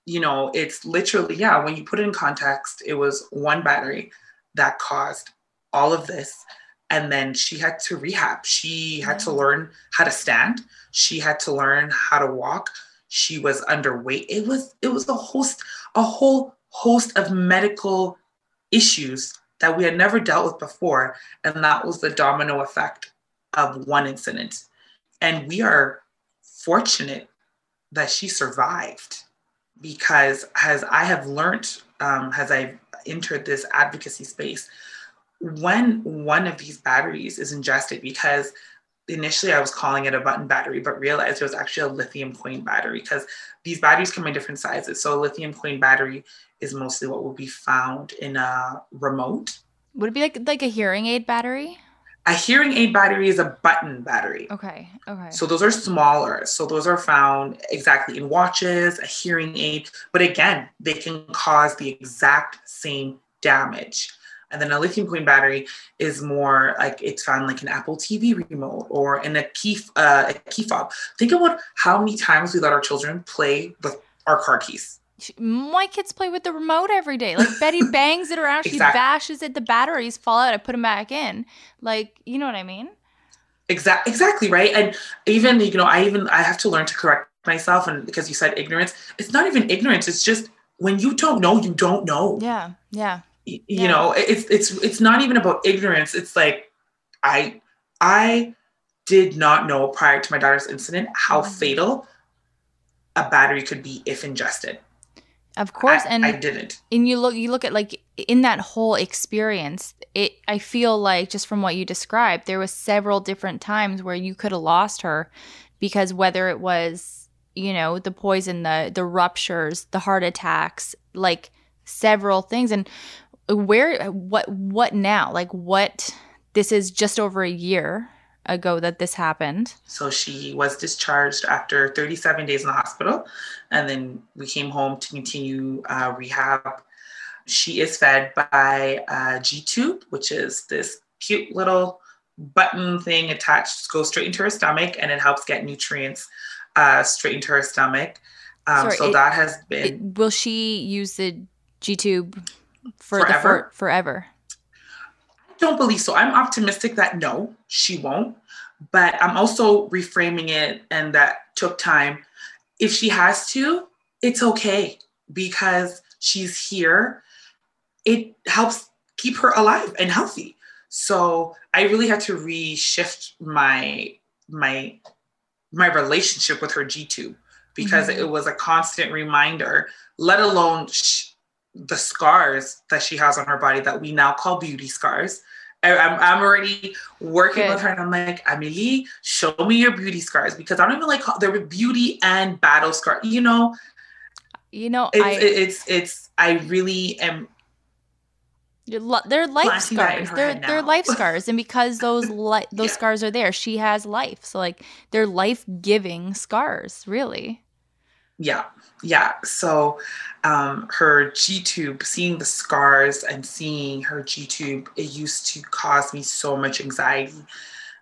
you know, it's literally, yeah, when you put it in context, it was one battery that caused all of this. And then she had to rehab. She had to learn how to stand. She had to learn how to walk. She was underweight. It was it was a host a whole host of medical issues that we had never dealt with before. And that was the domino effect of one incident. And we are fortunate that she survived because as I have learned, um, as I've entered this advocacy space, when one of these batteries is ingested, because initially I was calling it a button battery, but realized it was actually a lithium coin battery because these batteries come in different sizes. So a lithium coin battery is mostly what will be found in a remote. Would it be like like a hearing aid battery? A hearing aid battery is a button battery. Okay. Okay. So those are smaller. So those are found exactly in watches, a hearing aid, but again, they can cause the exact same damage. And then a lithium coin battery is more like it's found like an Apple TV remote or in a key uh, a key fob. Think about how many times we let our children play with our car keys. My kids play with the remote every day. Like Betty bangs it around, she bashes it, the batteries fall out, I put them back in. Like, you know what I mean? Exactly, exactly right. And even you know, I even I have to learn to correct myself, and because you said ignorance, it's not even ignorance. It's just when you don't know, you don't know. Yeah, yeah you yeah. know it's it's it's not even about ignorance it's like i i did not know prior to my daughter's incident how mm-hmm. fatal a battery could be if ingested of course I, and i didn't. and you look you look at like in that whole experience it i feel like just from what you described there was several different times where you could have lost her because whether it was you know the poison the the ruptures the heart attacks like several things. And where what what now? Like what this is just over a year ago that this happened so she was discharged after 37 days in the hospital and then we came home to continue uh, rehab she is fed by a g-tube which is this cute little button thing attached goes straight into her stomach and it helps get nutrients uh, straight into her stomach um, Sorry, so it, that has been it, will she use the g-tube for forever? the for, forever? I don't believe so. I'm optimistic that no, she won't. But I'm also reframing it, and that took time. If she has to, it's okay because she's here. It helps keep her alive and healthy. So I really had to reshift my my my relationship with her G tube because mm-hmm. it was a constant reminder. Let alone sh- the scars that she has on her body that we now call beauty scars I, I'm, I'm already working Good. with her and I'm like, Amelie, show me your beauty scars because I don't even like, they're beauty and battle scars. You know, You know, it's, I it's, it's, I really am li- They're life planting that in scars. They're they're life scars, and because those li- those Yeah. scars are there, she has life. So like they're life giving scars, really. Yeah, yeah. So um, her G tube, seeing the scars and seeing her G tube, it used to cause me so much anxiety.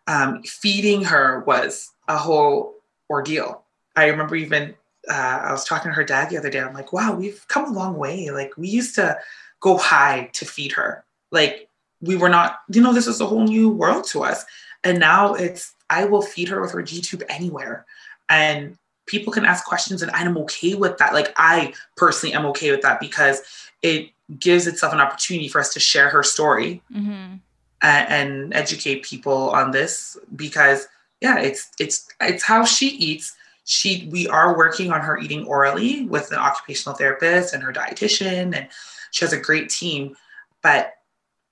Um, feeding her was a whole ordeal. I remember even uh, I was talking to her dad the other day. I'm like, wow, we've come a long way. Like we used to go high to feed her. Like we were not, you know, this is a whole new world to us. And now it's I will feed her with her G tube anywhere. And people can ask questions and I'm okay with that. Like I personally am okay with that because it gives itself an opportunity for us to share her story Mm-hmm. and, and educate people on this because yeah, it's it's it's how she eats. She we are working on her eating orally with an occupational therapist and her dietitian and she has a great team. But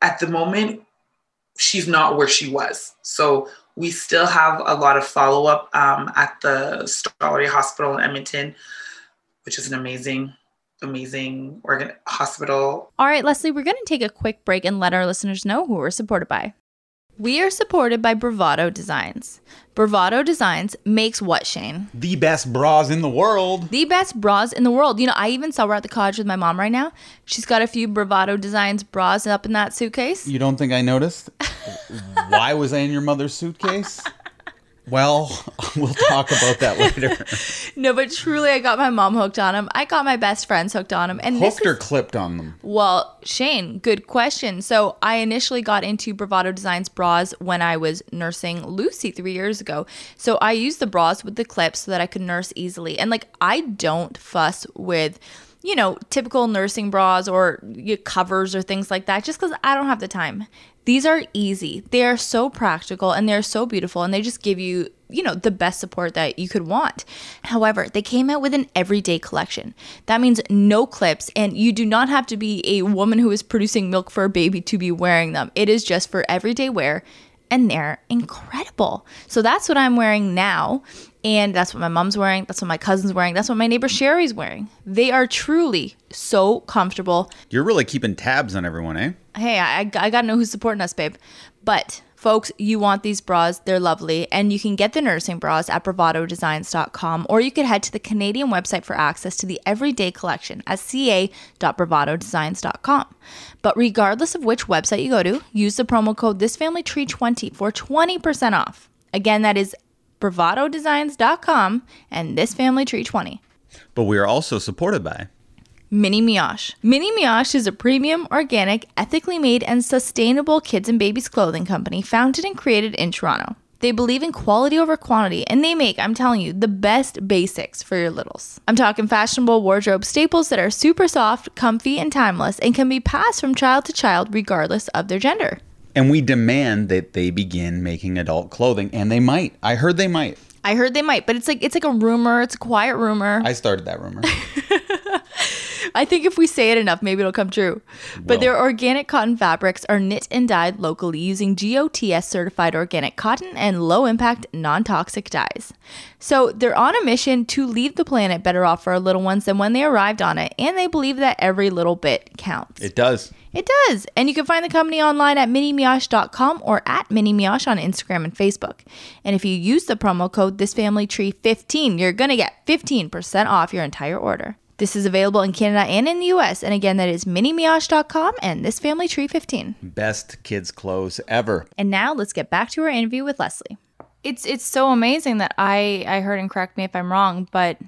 at the moment, she's not where she was. So we still have a lot of follow up um, at the Stollery Hospital in Edmonton, which is an amazing, amazing organ hospital. All right, Leslie, we're going to take a quick break and let our listeners know who we're supported by. We are supported by Bravado Designs. Bravado Designs makes what, Shane? The best bras in the world. The best bras in the world. You know, I even saw her at the college with my mom right now. She's got a few Bravado Designs bras up in that suitcase. You don't think I noticed? Why was I in your mother's suitcase? Well, we'll talk about that later. No, but truly, I got my mom hooked on them. I got my best friends hooked on them. And this Hooked or is, clipped on them? well, Shane, good question. So I initially got into Bravado Designs bras when I was nursing Lucy three years ago. So I used the bras with the clips so that I could nurse easily. And like, I don't fuss with you know, typical nursing bras or covers or things like that just because I don't have the time. These are easy. They are so practical and they're so beautiful and they just give you, you know, the best support that you could want. However, they came out with an everyday collection. That means no clips and you do not have to be a woman who is producing milk for a baby to be wearing them. It is just for everyday wear and they're incredible. So that's what I'm wearing now. And that's what my mom's wearing. That's what my cousin's wearing. That's what my neighbor Sherry's wearing. They are truly so comfortable. You're really keeping tabs on everyone, eh? Hey, I, I got to know who's supporting us, babe. But folks, you want these bras. They're lovely. And you can get the nursing bras at bravadodesigns.com or you could head to the Canadian website for access to the everyday collection at ca.bravadodesigns.com. But regardless of which website you go to, use the promo code thisfamilytree20 for 20% off. Again, that is bravadodesigns.com and thisfamilytree20. But we are also supported by. Mini Mioche. Mini Mioche is a premium, organic, ethically made, and sustainable kids and babies clothing company founded and created in Toronto. They believe in quality over quantity, and they make, I'm telling you, the best basics for your littles. I'm talking fashionable wardrobe staples that are super soft, comfy, and timeless, and can be passed from child to child regardless of their gender. And we demand that they begin making adult clothing, and they might. I heard they might. I heard they might, but it's like it's like a rumor. It's a quiet rumor. I started that rumor. I think if we say it enough, maybe it'll come true. But their organic cotton fabrics are knit and dyed locally using GOTS certified organic cotton and low impact, non toxic dyes. So they're on a mission to leave the planet better off for our little ones than when they arrived on it, and they believe that every little bit counts. it does. It does. And you can find the company online at minimioche.com or at minimioche on Instagram and Facebook. And if you use the promo code thisfamilytree15, you're going to get 15% off your entire order. This is available in Canada and in the US. And again, that is minimioche.com and thisfamilytree15. Best kids' clothes ever. And now let's get back to our interview with Leslie. It's it's so amazing that I I heard and correct me if I'm wrong, but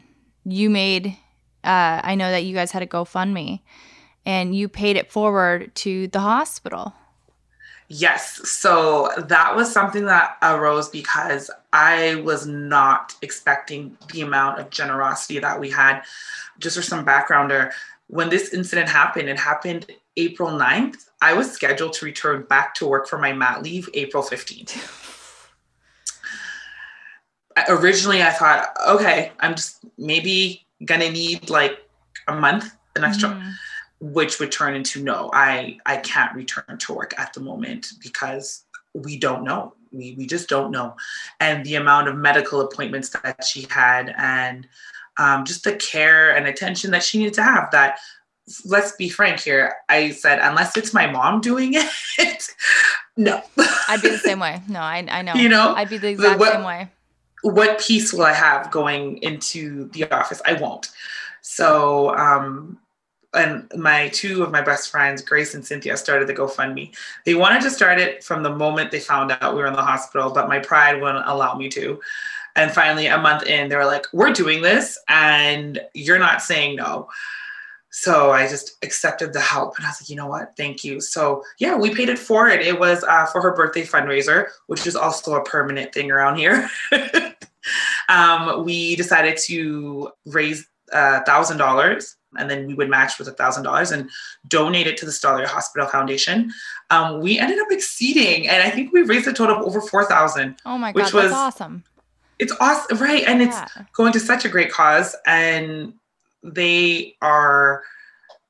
you made uh, I know that you guys had a GoFundMe and you paid it forward to the hospital. Yes. So that was something that arose because I was not expecting the amount of generosity that we had. Just for some backgrounder, when this incident happened, it happened April 9th. I was scheduled to return back to work for my mat leave April 15th. Originally, I thought, okay, I'm just maybe gonna need like a month, an extra. Mhm. which would turn into no, I I can't return to work at the moment because we don't know. We we just don't know, and the amount of medical appointments that she had, and um, just the care and attention that she needed to have. That let's be frank here. I said unless it's my mom doing it, no. I'd be the same way. No, I I know. You know, I'd be the exact what, same way. What peace will I have going into the office? I won't. So um, and my two of my best friends, Grace and Cynthia, started the GoFundMe. They wanted to start it from the moment they found out we were in the hospital, but my pride wouldn't allow me to. And finally, a month in, they were like, "We're doing this, and you're not saying no." So I just accepted the help, and I was like, "You know what? Thank you." So yeah, we paid it forward. It It was uh, for her birthday fundraiser, which is also a permanent thing around here. um, we decided to raise uh, thousand dollars and then we would match with a thousand dollars and donate it to the Stollery Hospital Foundation. Um, we ended up exceeding, and I think we raised a total of over four thousand. Oh my god, which was, that's awesome! It's awesome, right? And yeah. it's going to such a great cause, and they are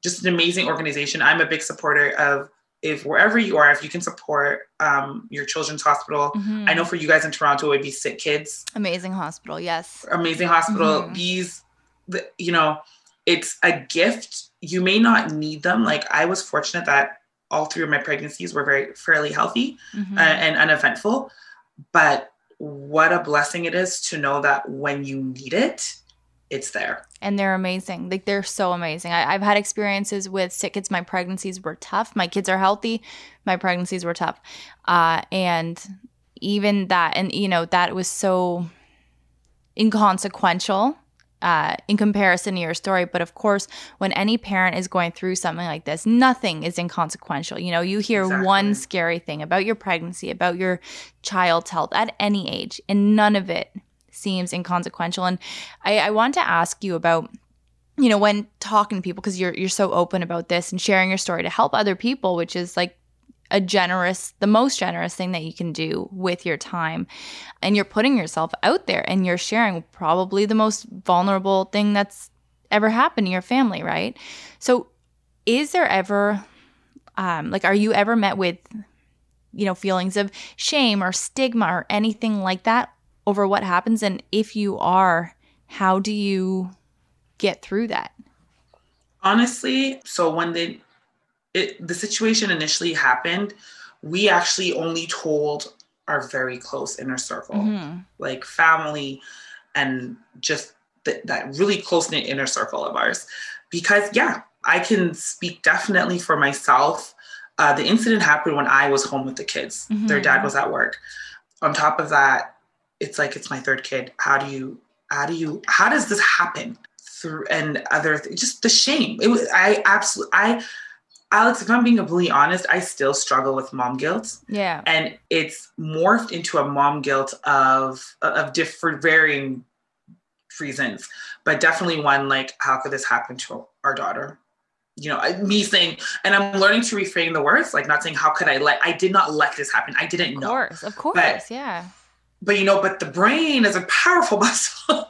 just an amazing organization. I'm a big supporter of if wherever you are, if you can support um, your children's hospital. Mm-hmm. I know for you guys in Toronto, it would be Sick Kids. Amazing hospital, yes. Amazing hospital. Mm-hmm. These, the, you know, it's a gift. You may not need them. Like I was fortunate that all three of my pregnancies were very fairly healthy mm-hmm. uh, and uneventful. But what a blessing it is to know that when you need it, it's there. And they're amazing. Like they're so amazing. I, have had experiences with sick kids. My pregnancies were tough. My kids are healthy. My pregnancies were tough. Uh, and even that, and you know, that was so inconsequential uh, in comparison to your story. But of course, when any parent is going through something like this, nothing is inconsequential. You know, you hear exactly. one scary thing about your pregnancy, about your child's health at any age, and none of it seems inconsequential. And I, I want to ask you about you know when talking to people because you're you're so open about this and sharing your story to help other people which is like a generous, the most generous thing that you can do with your time. And you're putting yourself out there and you're sharing probably the most vulnerable thing that's ever happened to your family, right? So, is there ever, um, like, are you ever met with, you know, feelings of shame or stigma or anything like that over what happens? And if you are, how do you get through that? Honestly, so when they it, the situation initially happened, we actually only told our very close inner circle, mm-hmm. like family and just th- that really close knit inner circle of ours. Because, yeah, I can speak definitely for myself. Uh, the incident happened when I was home with the kids. Mm-hmm. Their dad was at work. On top of that, it's like it's my third kid. How do you, how do you, how does this happen? Through and other, th- just the shame. It was, I absolutely, I, Alex, if I'm being completely honest, I still struggle with mom guilt. Yeah. And it's morphed into a mom guilt of of different varying reasons, but definitely one like, how could this happen to our daughter? You know, me saying, and I'm learning to reframe the words, like not saying, how could I let, I did not let this happen. I didn't know. Of course, of course, but, yeah. But you know, but the brain is a powerful muscle.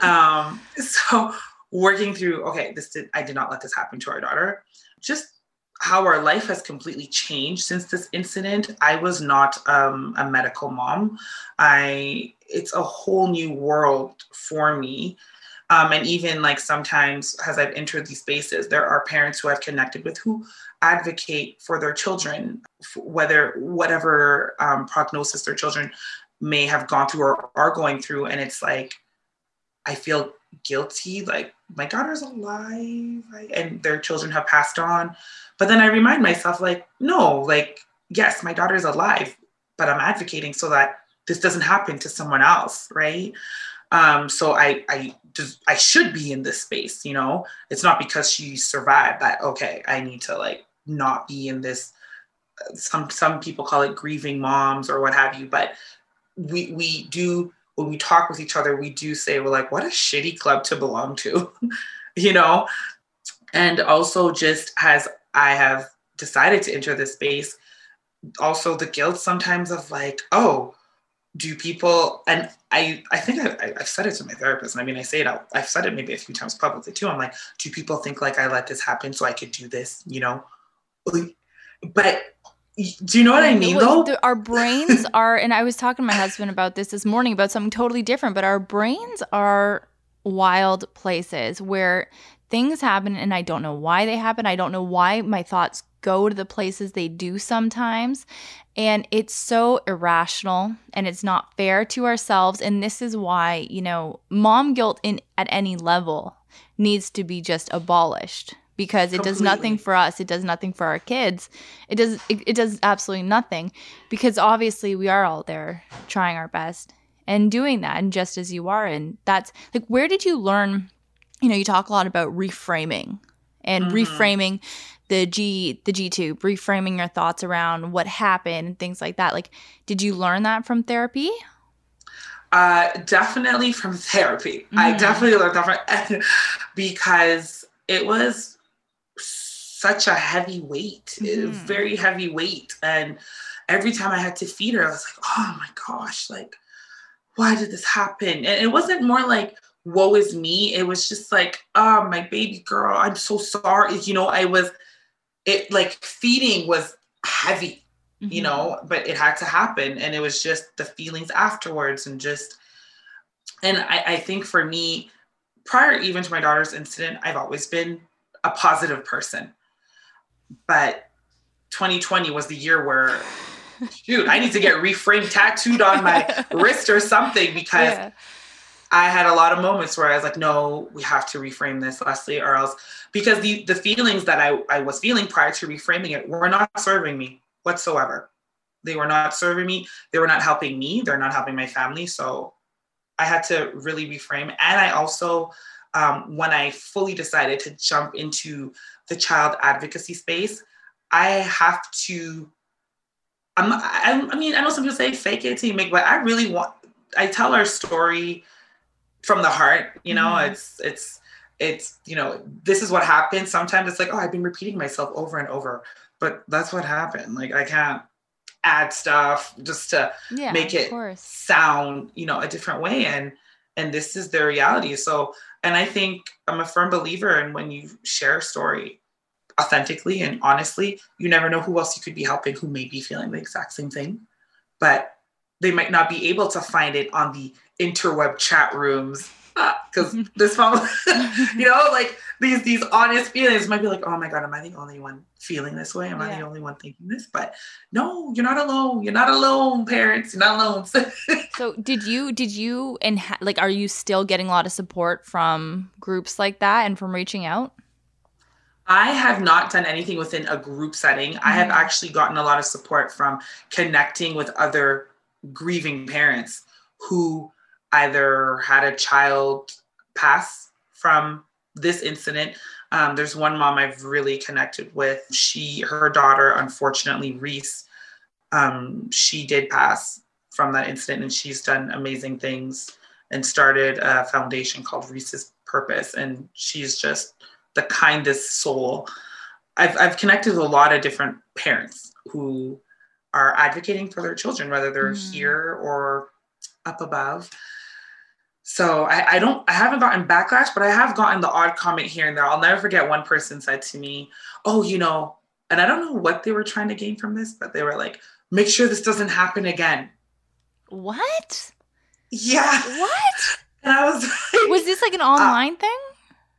um, so working through, okay, this did, I did not let this happen to our daughter. Just how our life has completely changed since this incident. I was not um, a medical mom. I it's a whole new world for me. Um, and even like sometimes as I've entered these spaces, there are parents who I've connected with who advocate for their children, whether whatever um, prognosis their children may have gone through or are going through. And it's like, I feel guilty, like my daughter's alive and their children have passed on but then I remind myself, like, no, like, yes, my daughter's alive, but I'm advocating so that this doesn't happen to someone else, right? Um, so I, I just, I should be in this space, you know. It's not because she survived that okay, I need to like not be in this. Some some people call it grieving moms or what have you, but we we do when we talk with each other, we do say we're like, what a shitty club to belong to, you know. And also just as I have decided to enter this space, also the guilt sometimes of like, oh, do people and i i think I, i've said it to my therapist. And i mean i say it out i've said it maybe a few times publicly too. I'm like do people think like i let this happen so i could do this you know? But do you know what i um, mean though our brains are and i was talking to my husband about this this morning about something totally different but our brains are wild places where things happen and i don't know why they happen i don't know why my thoughts go to the places they do sometimes. And it's so irrational and it's not fair to ourselves. And this is why, you know, mom guilt in at any level needs to be just abolished because it Completely. does nothing for us it does nothing for our kids it does it, it, does absolutely nothing because obviously we are all there trying our best and doing that and just as you are and that's like where did you learn you know you talk a lot about reframing and mm-hmm. reframing the G the G tube, reframing your thoughts around what happened and things like that. Like, did you learn that from therapy? Uh, definitely from therapy. Mm-hmm. I definitely learned that from because it was such a heavy weight, mm-hmm. very heavy weight, and every time I had to feed her, I was like, oh my gosh, like, why did this happen? And it wasn't more like woe is me. It was just like, oh, my baby girl, I'm so sorry. You know, I was it like feeding was heavy, mm-hmm. you know, but it had to happen. And it was just the feelings afterwards and just, and I, I think for me, prior even to my daughter's incident, I've always been a positive person. But 2020 was the year where shoot, I need to get reframed tattooed on my wrist or something because yeah. I had a lot of moments where I was like, no, we have to reframe this, Leslie, or else because the the feelings that I, I was feeling prior to reframing it were not serving me whatsoever. They were not serving me. They were not helping me. They're not helping my family. So I had to really reframe. And I also, um, when I fully decided to jump into the child advocacy space, I have to. I'm, I, I mean, I know some people say fake it till you make, but I really want. I tell our story from the heart you know mm-hmm. it's it's it's you know this is what happened sometimes it's like oh i've been repeating myself over and over but that's what happened like i can't add stuff just to yeah, make it sound you know a different way and and this is the reality so and i think i'm a firm believer in when you share a story authentically and honestly you never know who else you could be helping who may be feeling the exact same thing. But they might not be able to find it on the interweb chat rooms because this phone, you know, like these these honest feelings might be like, oh my god, am I the only one feeling this way? Am yeah. I the only one thinking this? But no, you're not alone. You're not alone, parents. You're not alone. so did you did you and like are you still getting a lot of support from groups like that and from reaching out? I have not done anything within a group setting. Mm-hmm. I have mm-hmm. actually gotten a lot of support from connecting with other grieving parents who either had a child pass from this incident. Um, there's one mom I've really connected with. She, her daughter, unfortunately, Reese, um, she did pass from that incident, and she's done amazing things and started a foundation called Reese's Purpose. And she's just the kindest soul. I've, I've connected with a lot of different parents who are advocating for their children, whether they're mm. here or up above. So I, I, don't I haven't gotten backlash, but I have gotten the odd comment here and there. I'll never forget one person said to me, Oh, you know, and I don't know what they were trying to gain from this, but they were like, make sure this doesn't happen again. What? Yeah. What? And I was like, Was this like an online uh, thing?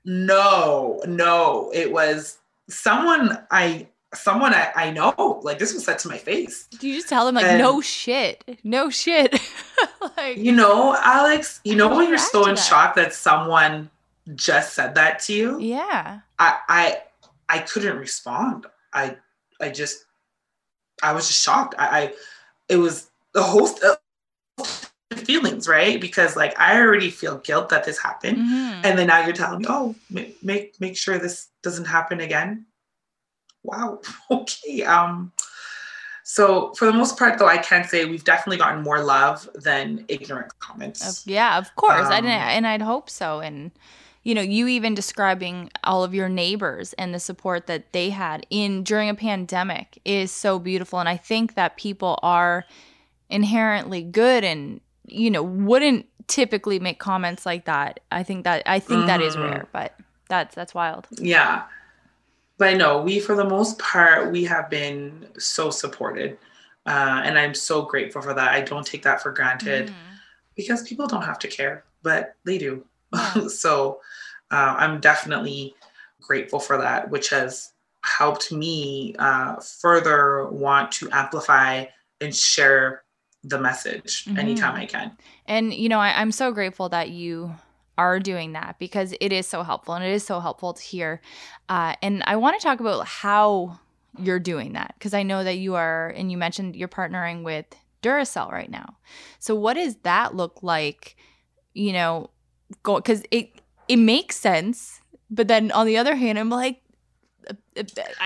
No, no. It was someone I someone I, I know, like this was said to my face. Do you just tell them like and, no shit, no shit? like, you know, Alex, you know when you're so in that? shock that someone just said that to you? Yeah. I I I couldn't respond. I I just I was just shocked. I, I it was the host of feelings, right? Because like I already feel guilt that this happened, mm-hmm. and then now you're telling me, oh, make make make sure this doesn't happen again wow, okay. Um, so for the most part, though, I can say we've definitely gotten more love than ignorant comments. Yeah, of course, um, I and I'd hope so. And you know, you even describing all of your neighbors and the support that they had in during a pandemic is so beautiful. And I think that people are inherently good and you know wouldn't typically make comments like that. I think that I think mm-hmm. that is mm-hmm. rare, but that's that's wild. Yeah. But no, we for the most part we have been so supported. Uh, and I'm so grateful for that. I don't take that for granted mm-hmm. because people don't have to care, but they do. Yeah. so uh, I'm definitely grateful for that, which has helped me uh, further want to amplify and share the message mm-hmm. anytime I can. And, you know, I, I'm so grateful that you are doing that because it is so helpful and it is so helpful to hear. Uh, and I want to talk about how you're doing that because I know that you are, and you mentioned you're partnering with Duracell right now. So, what does that look like? You know, go because it it makes sense, but then on the other hand, I'm like,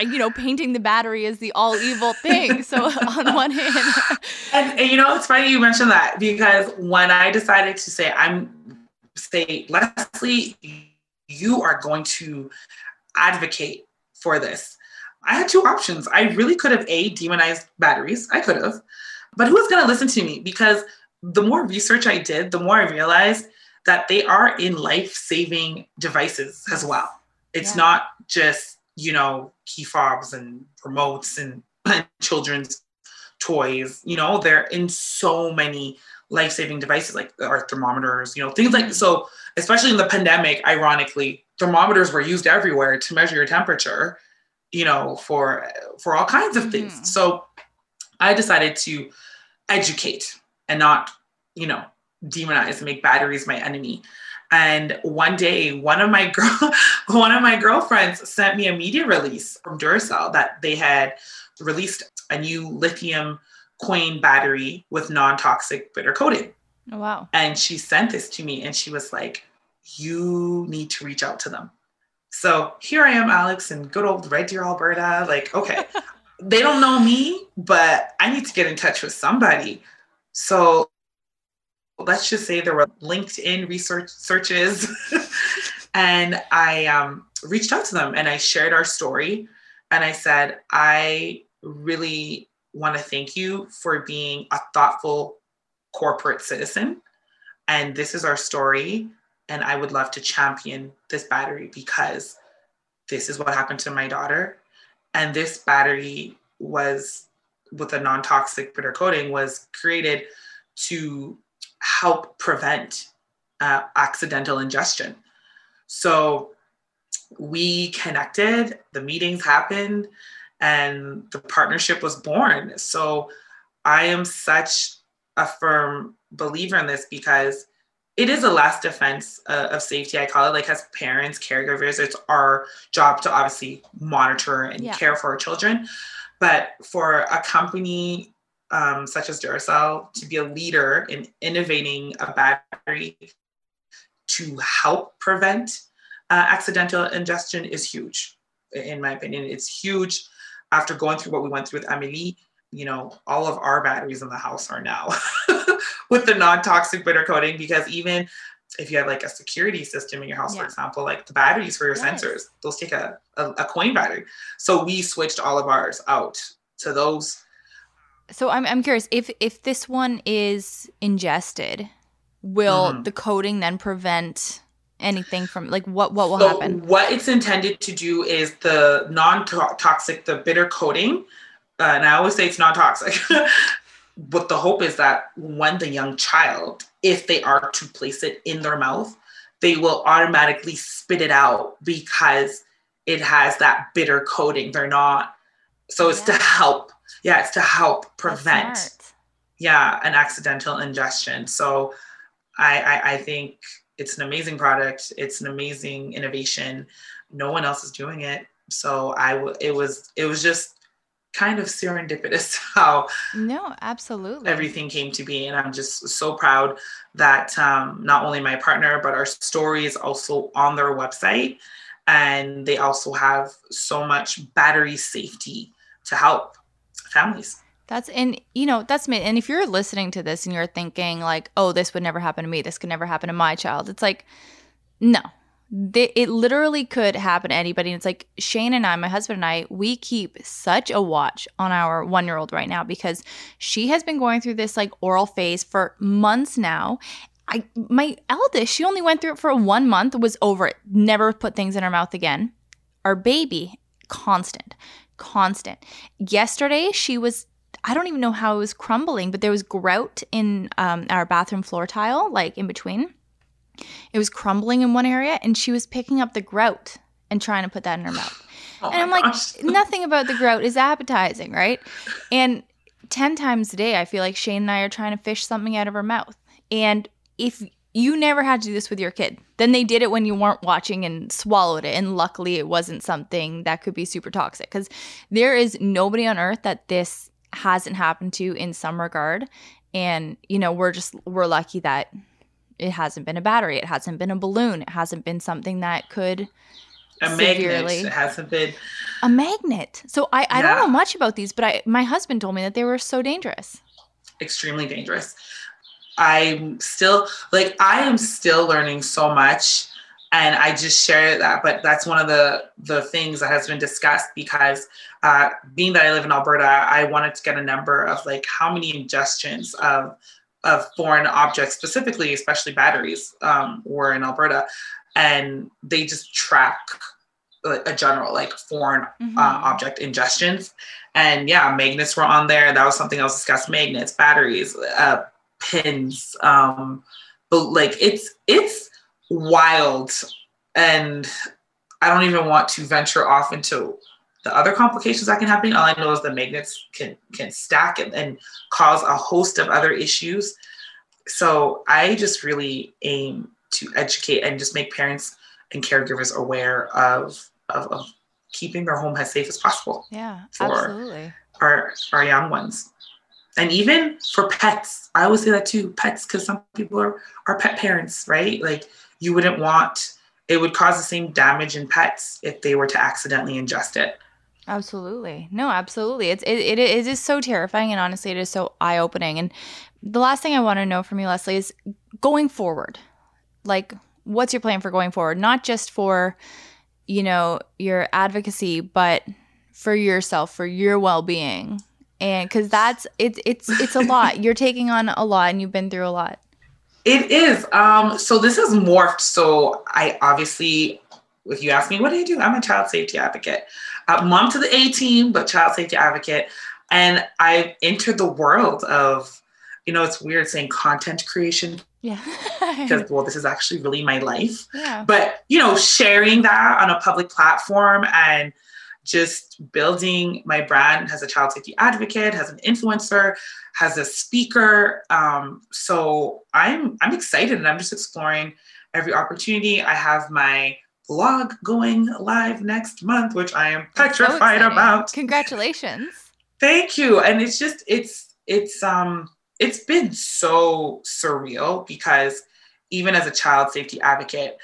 you know, painting the battery is the all evil thing. So on one hand, and, and, you know, it's funny you mentioned that because when I decided to say, I'm say, Leslie, you are going to advocate for this. I had two options. I really could have a demonized batteries. I could have, but who was going to listen to me? Because the more research I did, the more I realized that they are in life-saving devices as well. It's yeah. not just you know, key fobs and remotes and, children's toys. You know, they're in so many life saving devices like our thermometers, you know, things like so, especially in the pandemic, ironically, thermometers were used everywhere to measure your temperature, you know, for for all kinds of things. Mm-hmm. So I decided to educate and not, you know, demonize and make batteries my enemy. And one day, one of my girl, one of my girlfriends sent me a media release from Duracell that they had released a new lithium coin battery with non-toxic bitter coating. Oh, wow. And she sent this to me and she was like, you need to reach out to them. So here I am, Alex, in good old Red Deer, Alberta. Like, okay, they don't know me, but I need to get in touch with somebody. So let's just say there were LinkedIn research searches. and I um, reached out to them and I shared our story. And I said, I really want to thank you for being a thoughtful corporate citizen. And this is our story. And I would love to champion this battery because this is what happened to my daughter. And this battery was with a non toxic bitter coating was created to help prevent uh, accidental ingestion. So we connected, the meetings happened, and the partnership was born. So I am such a firm believer in this because it is a last defense uh, of safety. I call it like as parents, caregivers, it's our job to obviously monitor and yeah. care for our children. But for a company um, such as Duracell to be a leader in innovating a battery to help prevent uh, accidental ingestion is huge, in my opinion. It's huge. After going through what we went through with Amelie, you know, all of our batteries in the house are now with the non-toxic bitter coating because even if you have like a security system in your house, yeah. for example, like the batteries for your yes. sensors, those take a, a, a coin battery. So we switched all of ours out to those so I'm I'm curious if if this one is ingested, will mm-hmm. the coating then prevent anything from like what what will so happen? What it's intended to do is the non-toxic, the bitter coating, uh, and I always say it's non-toxic. but the hope is that when the young child, if they are to place it in their mouth, they will automatically spit it out because it has that bitter coating. They're not. So it's yeah. to help yeah, it's to help prevent yeah an accidental ingestion. So I, I I think it's an amazing product. It's an amazing innovation. No one else is doing it. So I w- it was it was just kind of serendipitous how no absolutely everything came to be and i'm just so proud that um, not only my partner but our story is also on their website and they also have so much battery safety to help families. That's and you know that's me. And if you're listening to this and you're thinking like, oh, this would never happen to me. This could never happen to my child. It's like, no, They, it literally could happen to anybody. And it's like Shane and I, my husband and I, we keep such a watch on our one year old right now because she has been going through this like oral phase for months now. I my eldest, she only went through it for one month, was over it, never put things in her mouth again. Our baby, constant, constant. Yesterday, she was I don't even know how it was crumbling, but there was grout in um, our bathroom floor tile, like in between. It was crumbling in one area, and she was picking up the grout and trying to put that in her mouth. Oh and I'm like, gosh. nothing about the grout is appetizing, right? And 10 times a day, I feel like Shane and I are trying to fish something out of her mouth. And if you never had to do this with your kid, then they did it when you weren't watching and swallowed it. And luckily, it wasn't something that could be super toxic because there is nobody on earth that this hasn't happened to in some regard. And, you know, we're just, we're lucky that it hasn't been a battery, it hasn't been a balloon, it hasn't been something that could a severely- magnet it hasn't been a magnet. So I, I don't know much about these, but I my husband told me that they were so dangerous. extremely dangerous. I'm still like I am still learning so much and I just share that but that's one of the the things that has been discussed because uh, being that I live in Alberta I wanted to get a number of like how many ingestions of of foreign objects specifically especially batteries um, were in Alberta and they just track a general like foreign Mhm. uh, object ingestions. And yeah, magnets were on there. That was something else discussed. Magnets, batteries, uh, pins. Um, but like it's it's wild, and I don't even want to venture off into the other complications that can happen. All I know is the magnets can can stack and, and cause a host of other issues. So I just really aim to educate and just make parents and caregivers aware of of, of keeping their home as safe as possible Yeah, For- absolutely. our our young ones and even for pets i always say that too pets because some people are are pet parents right like you wouldn't want it would cause the same damage in pets if they were to accidentally ingest it Absolutely. No, absolutely. It's it, it, it is so terrifying and honestly it is so eye-opening. And the last thing I want to know from you, Leslie, is going forward. Like what's your plan for going forward? Not just for, you know, your advocacy, but for yourself, for your well-being. And cuz that's it's it's it's a lot. You're taking on a lot and you've been through a lot. It is. Um so this has morphed. So i obviously if you ask me what do you do? I'm a child safety advocate. Uh, mom to the a team but child safety advocate. And i entered the world of you know it's weird saying content creation Yeah. because well this is actually really my life. Yeah. but you know sharing that on a public platform and just building my brand as a child safety advocate as an influencer as a speaker um, so i'm i'm excited and i'm just exploring every opportunity i have my blog going live next month which i am so petrified exciting. about Congratulations. Thank you. And it's just it's it's um it's been so surreal because even as a child safety advocate,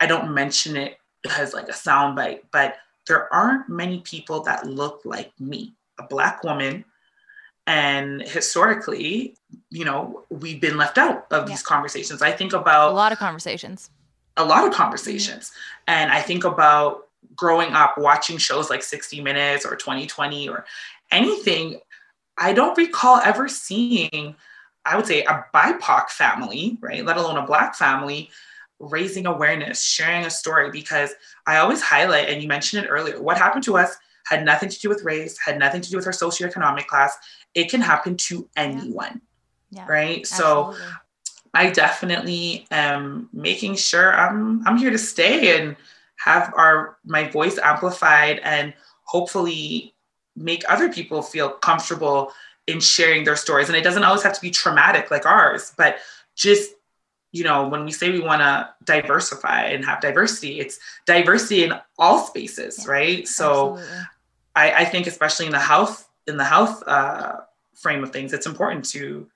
I don't mention it as like a soundbite, but there aren't many people that look like me, a black woman. And historically, you know, we've been left out of these conversations. I think about A lot of conversations. a lot of conversations. And I think about growing up watching shows like 60 Minutes or 2020 or anything. I don't recall ever seeing, I would say, a BIPOC family, right, let alone a Black family, raising awareness, sharing a story, because I always highlight, and you mentioned it earlier, what happened to us had nothing to do with race, had nothing to do with our socioeconomic class. It can happen to anyone, Yeah. right? So. I definitely am making sure I'm I'm here to stay and have our my voice amplified and hopefully make other people feel comfortable in sharing their stories. And it doesn't always have to be traumatic like ours, but just you know, when we say we want to diversify and have diversity, it's diversity in all spaces, Yeah, right? So I, I think especially in the health in the health uh, frame of things, it's important to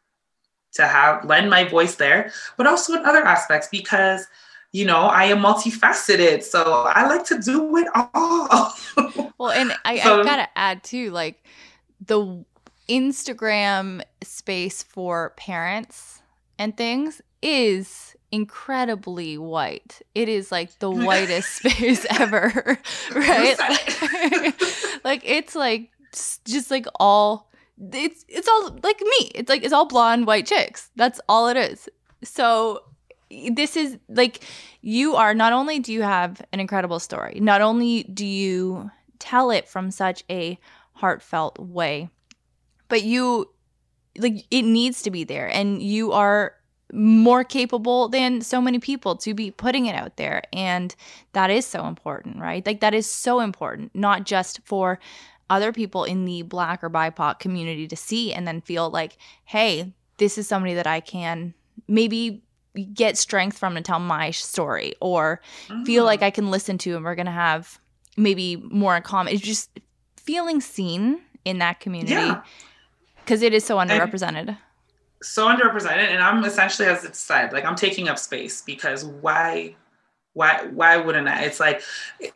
to have lend my voice there, but also in other aspects because you know I am multifaceted, so I like to do it all. Well, and I, So- I've got to add too, like the Instagram space for parents and things is incredibly white. It is like the whitest space ever, right? Like, like it's like just like all it's it's all like me. It's like it's all blonde white chicks. That's all it is. So this is like you are not only do you have an incredible story, not only do you tell it from such a heartfelt way, but you like it needs to be there and you are more capable than so many people to be putting it out there. And that is so important right? Like that is so important not just for other people in the black or bipoc community to see and then feel like hey this is somebody that i can maybe get strength from to tell my story or feel mm-hmm. like i can listen to and we're gonna have maybe more in common. It's just feeling seen in that community Yeah. because it is so underrepresented so underrepresented and i'm essentially as it said like i'm taking up space because why why why wouldn't i it's like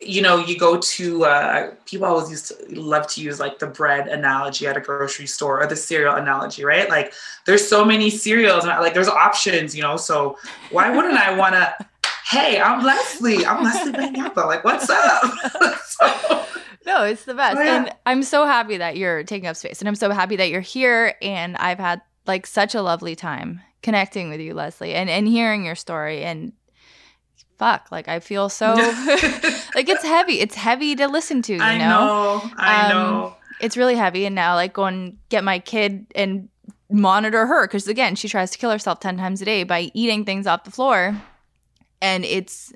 you know you go to uh people always used to love to use like the bread analogy at a grocery store or the cereal analogy right like there's so many cereals and like there's options you know so why wouldn't i want to hey i'm leslie i'm leslie Bangamba. like what's up so, No, it's the best. Oh, yeah. And I'm so happy that you're taking up space. And I'm so happy that you're here. And I've had like such a lovely time connecting with you, Leslie, and, and hearing your story. And fuck, like I feel so like it's heavy. It's heavy to listen to, you i know? know i Um, know It's really heavy. And now like go and get my kid and monitor her because again, she tries to kill herself 10 times a day by eating things off the floor. And it's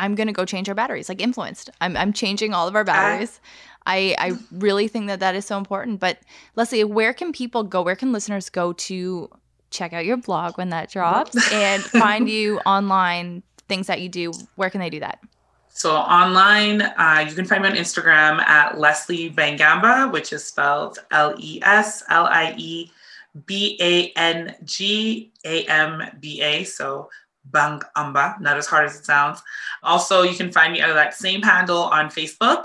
I'm gonna go change our batteries, like influenced. I'm I'm changing all of our batteries. I I really think that that is so important. But Leslie, where can people go? Where can listeners go to check out your blog when that drops and find you online? Things that you do. Where can they do that? So online, uh, you can find me on Instagram at Leslie Bangamba, which is spelled L E S L I E B A N G A M B A. So Bangamba, not as hard as it sounds. Also, you can find me under that same handle on Facebook.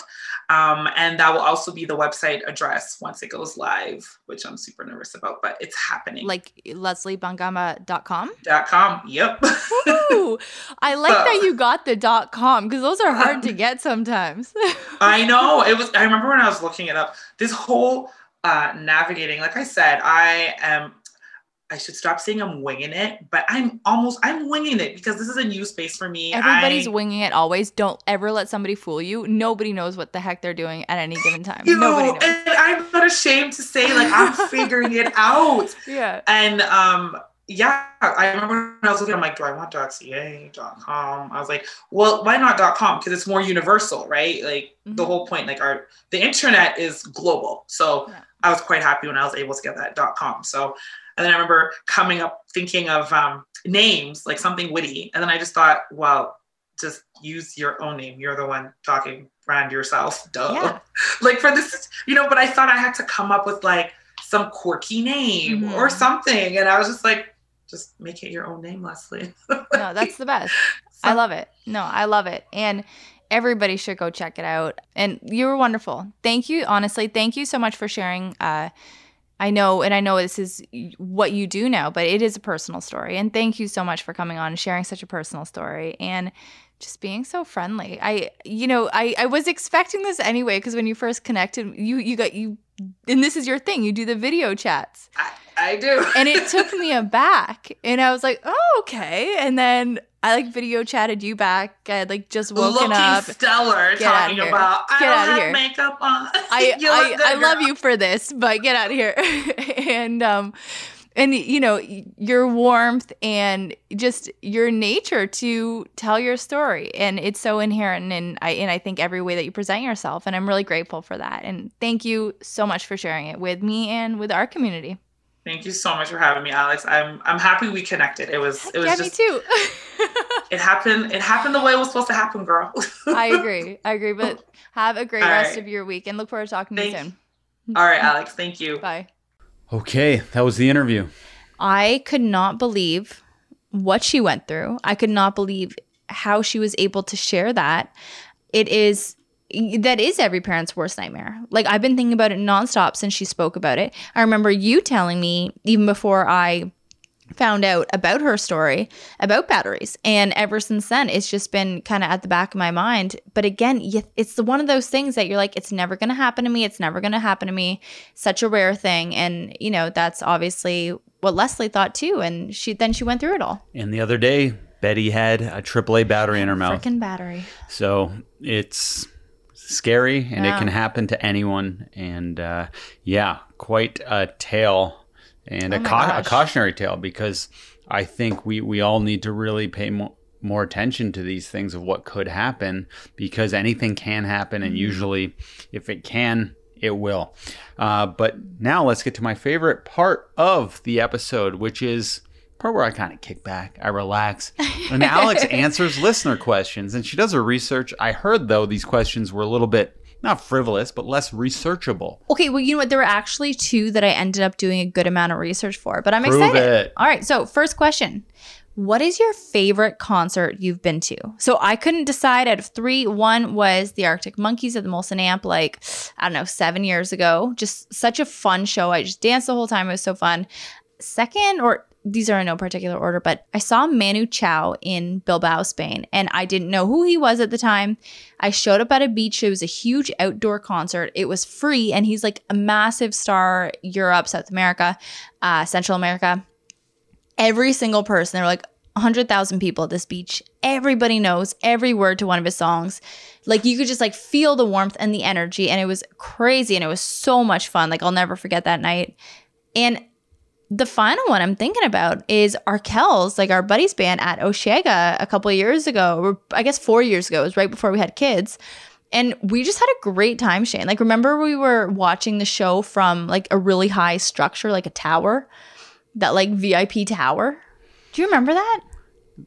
Um, and that will also be the website address once it goes live, which I'm super nervous about, but it's happening. Like lesliebangamba.com. dot com. Yep. Ooh, I like So- that you got the dot com because those are hard to get sometimes. I know it was. I remember when I was looking it up. This whole uh, navigating, like I said, I am. I should stop saying I'm winging it, but I'm almost. I'm winging it because this is a new space for me. Everybody's I, winging it always. Don't ever let somebody fool you. Nobody knows what the heck they're doing at any given time. you Nobody knows. and I'm not ashamed to say like I'm figuring it out. yeah. And um, yeah, I remember when I was looking, I'm like, do I want .ca, .com? I was like, well, why not .com? Because it's more universal, right? Like the Mhm. whole point, like our the internet is global. So Yeah. I was quite happy when I was able to get that .com. So and then I remember coming up thinking of um, names, like something witty, and then I just thought, well, just use your own name. You're the one talking. Brand yourself. Duh. Yeah. like for this, you know. But I thought I had to come up with like some quirky name Mhm. or something, and I was just like, just make it your own name, Leslie. No, that's the best. I love it. No, I love it. And everybody should go check it out. And you were wonderful. Thank you. Honestly, thank you so much for sharing. Uh, I know, and I know this is what you do now, but it is a personal story. And thank you so much for coming on and sharing such a personal story and just being so friendly. I, you know, I, I was expecting this anyway because when you first connected, you, you got you, and this is your thing. You do the video chats I, I do. and it took me aback and i was like oh okay and then i like video chatted you back i had like just woken looking up stellar, Get talking here. about I Get don't outta have here. makeup on. i I, I love you for this but get out of here and um and you know your warmth and just your nature to tell your story and it's so inherent and i and i think every way that you present yourself and i'm really grateful for that and thank you so much for sharing it with me and with our community Thank you so much for having me, Alex. I'm I'm happy we connected. It was it was yeah just me too it happened it happened the way it was supposed to happen, girl. I agree. I agree. But have a great All rest right. of your week and look forward to talking to you Thank- soon. All right, Alex. Thank you. Bye. Okay, that was the interview. I could not believe what she went through. I could not believe how she was able to share that. It is that is every parent's worst nightmare. Like I've been thinking about it nonstop since she spoke about it. I remember you telling me even before I found out about her story about batteries. And ever since then it's just been kind of at the back of my mind. But again it's one of those things that you're like it's never going to happen to me. It's never going to happen to me. Such a rare thing. And you know that's obviously what leslie thought too. And she then she went through it all. And the other day betty had a aaa battery in her mouth. Freaking battery. So it's scary and yeah. it can happen to anyone and uh, yeah quite a tale and oh a, ca- a, cautionary tale because I think we, we all need to really pay more, more attention to these things of what could happen because anything can happen, and mm-hmm. usually, if it can, it will. Uh, but now let's get to my favorite part of the episode, which is part where I kind of kick back, I relax, and Alex answers listener questions, and she does her research. I heard though these questions were a little bit not frivolous, but less researchable. Okay, well, you know what? There were actually two that I ended up doing a good amount of research for, but I'm Prove excited. It. All right, so first question. What is your favorite concert you've been to? So I couldn't decide out of three. One was the Arctic Monkeys at the Molson Amp, like, I don't know, seven years ago. Just such a fun show. I just danced the whole time. It was so fun. Second, or these are in no particular order, but I saw Manu Chao in Bilbao, Spain, and I didn't know who he was at the time. I showed up at a beach. It was a huge outdoor concert. It was free, and he's like a massive star, Europe, South America, uh, Central America. Every single person, there were like 100,000 people at this beach. Everybody knows every word to one of his songs. Like you could just like feel the warmth and the energy, and it was crazy, and it was so much fun. Like I'll never forget that night. And the final one I'm thinking about is Arkells, like our buddies band at Osheaga a couple years ago, or I guess four years ago. It was right before we had kids. And we just had a great time, Shane. Like, remember we were watching the show from like a really high structure, like a tower, that like VIP tower. Do you remember that?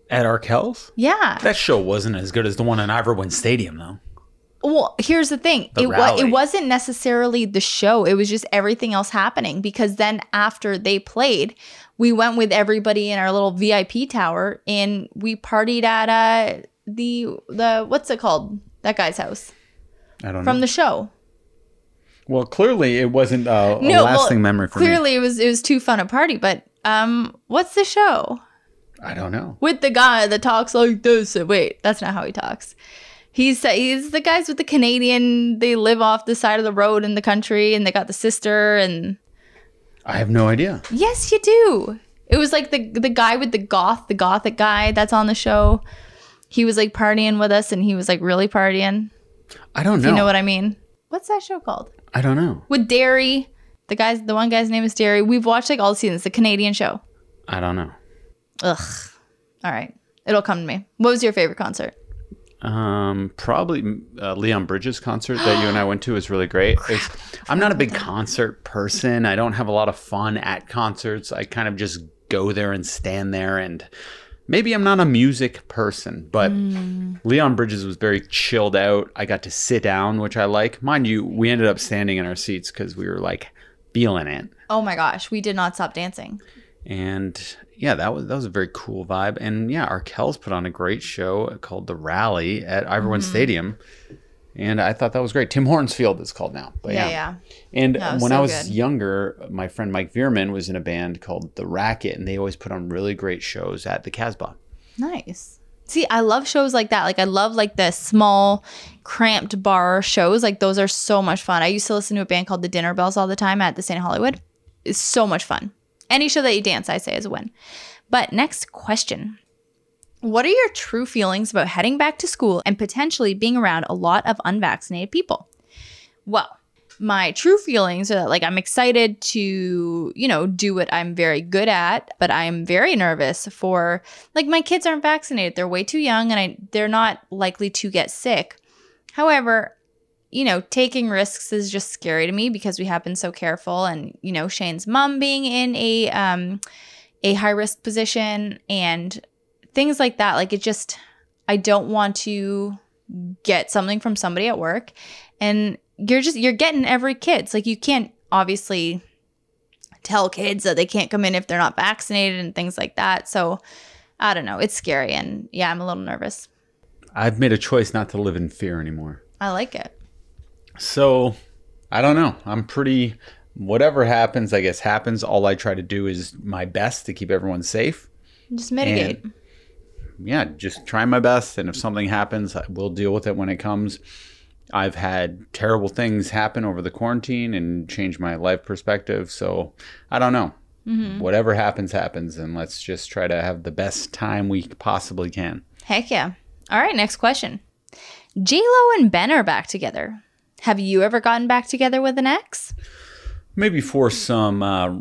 At Arkells? Yeah. That show wasn't as good as the one in Ivor Stadium, though. Well, here's the thing. The it was it wasn't necessarily the show. It was just everything else happening because then after they played, we went with everybody in our little VIP tower and we partied at uh the the what's it called? That guy's house. I don't know. From know. the show. Well, clearly it wasn't uh, a no, lasting well, memory for clearly me. it was it was too fun a party, but um what's the show? I don't know. With the guy that talks like this. Wait, that's not how he talks. He's he's the guys with the Canadian. They live off the side of the road in the country, and they got the sister. And I have no idea. Yes, you do. It was like the the guy with the goth, the gothic guy that's on the show. He was like partying with us, and he was like really partying. I don't know. You know what I mean? What's that show called? I don't know. With Derry, the guys, the one guy's name is Derry. We've watched like all the seasons. The Canadian show. I don't know. Ugh. All right, it'll come to me. What was your favorite concert? Um, probably uh, Leon Bridges concert that you and I went to was really great. It's, I'm not a big concert person. I don't have a lot of fun at concerts. I kind of just go there and stand there and maybe I'm not a music person, but mm. Leon Bridges was very chilled out. I got to sit down, which I like. Mind you, we ended up standing in our seats because we were like feeling it. Oh my gosh, we did not stop dancing. And yeah, that was that was a very cool vibe. And yeah, Arkells put on a great show called The Rally at Ivor Wynne mm-hmm. Stadium. And I thought that was great. Tim Hortons Field is called now. But yeah, yeah. yeah. And no, when so I was good. younger, my friend Mike Veerman was in a band called The Racket, and they always put on really great shows at the Casbah. Nice. See, I love shows like that. Like I love like the small, cramped bar shows. Like those are so much fun. I used to listen to a band called the Dinner Belles all the time at the St. Hollywood. It's so much fun. Any show that you dance, I say, is a win. But next question. What are your true feelings about heading back to school and potentially being around a lot of unvaccinated people? Well, my true feelings are that, like I'm excited to, you know, do what I'm very good at, but I'm very nervous for like my kids aren't vaccinated. They're way too young and I they're not likely to get sick. However, you know, taking risks is just scary to me because we have been so careful. And, you know, Shane's mom being in a um a high risk position and things like that. Like it just I don't want to get something from somebody at work. And you're just you're getting every kid. kid's like you can't obviously tell kids that they can't come in if they're not vaccinated and things like that. So I don't know. It's scary and yeah, I'm a little nervous. I've made a choice not to live in fear anymore. I like it. So, I don't know. I'm pretty whatever happens, I guess happens. All I try to do is my best to keep everyone safe. Just mitigate. And- yeah, just try my best. And if something happens, we'll deal with it when it comes. I've had terrible things happen over the quarantine and change my life perspective. So I don't know. Mm-hmm. Whatever happens, happens. And let's just try to have the best time we possibly can. Heck yeah. All right, next question. J Lo and Ben are back together. Have you ever gotten back together with an ex? Maybe for some uh,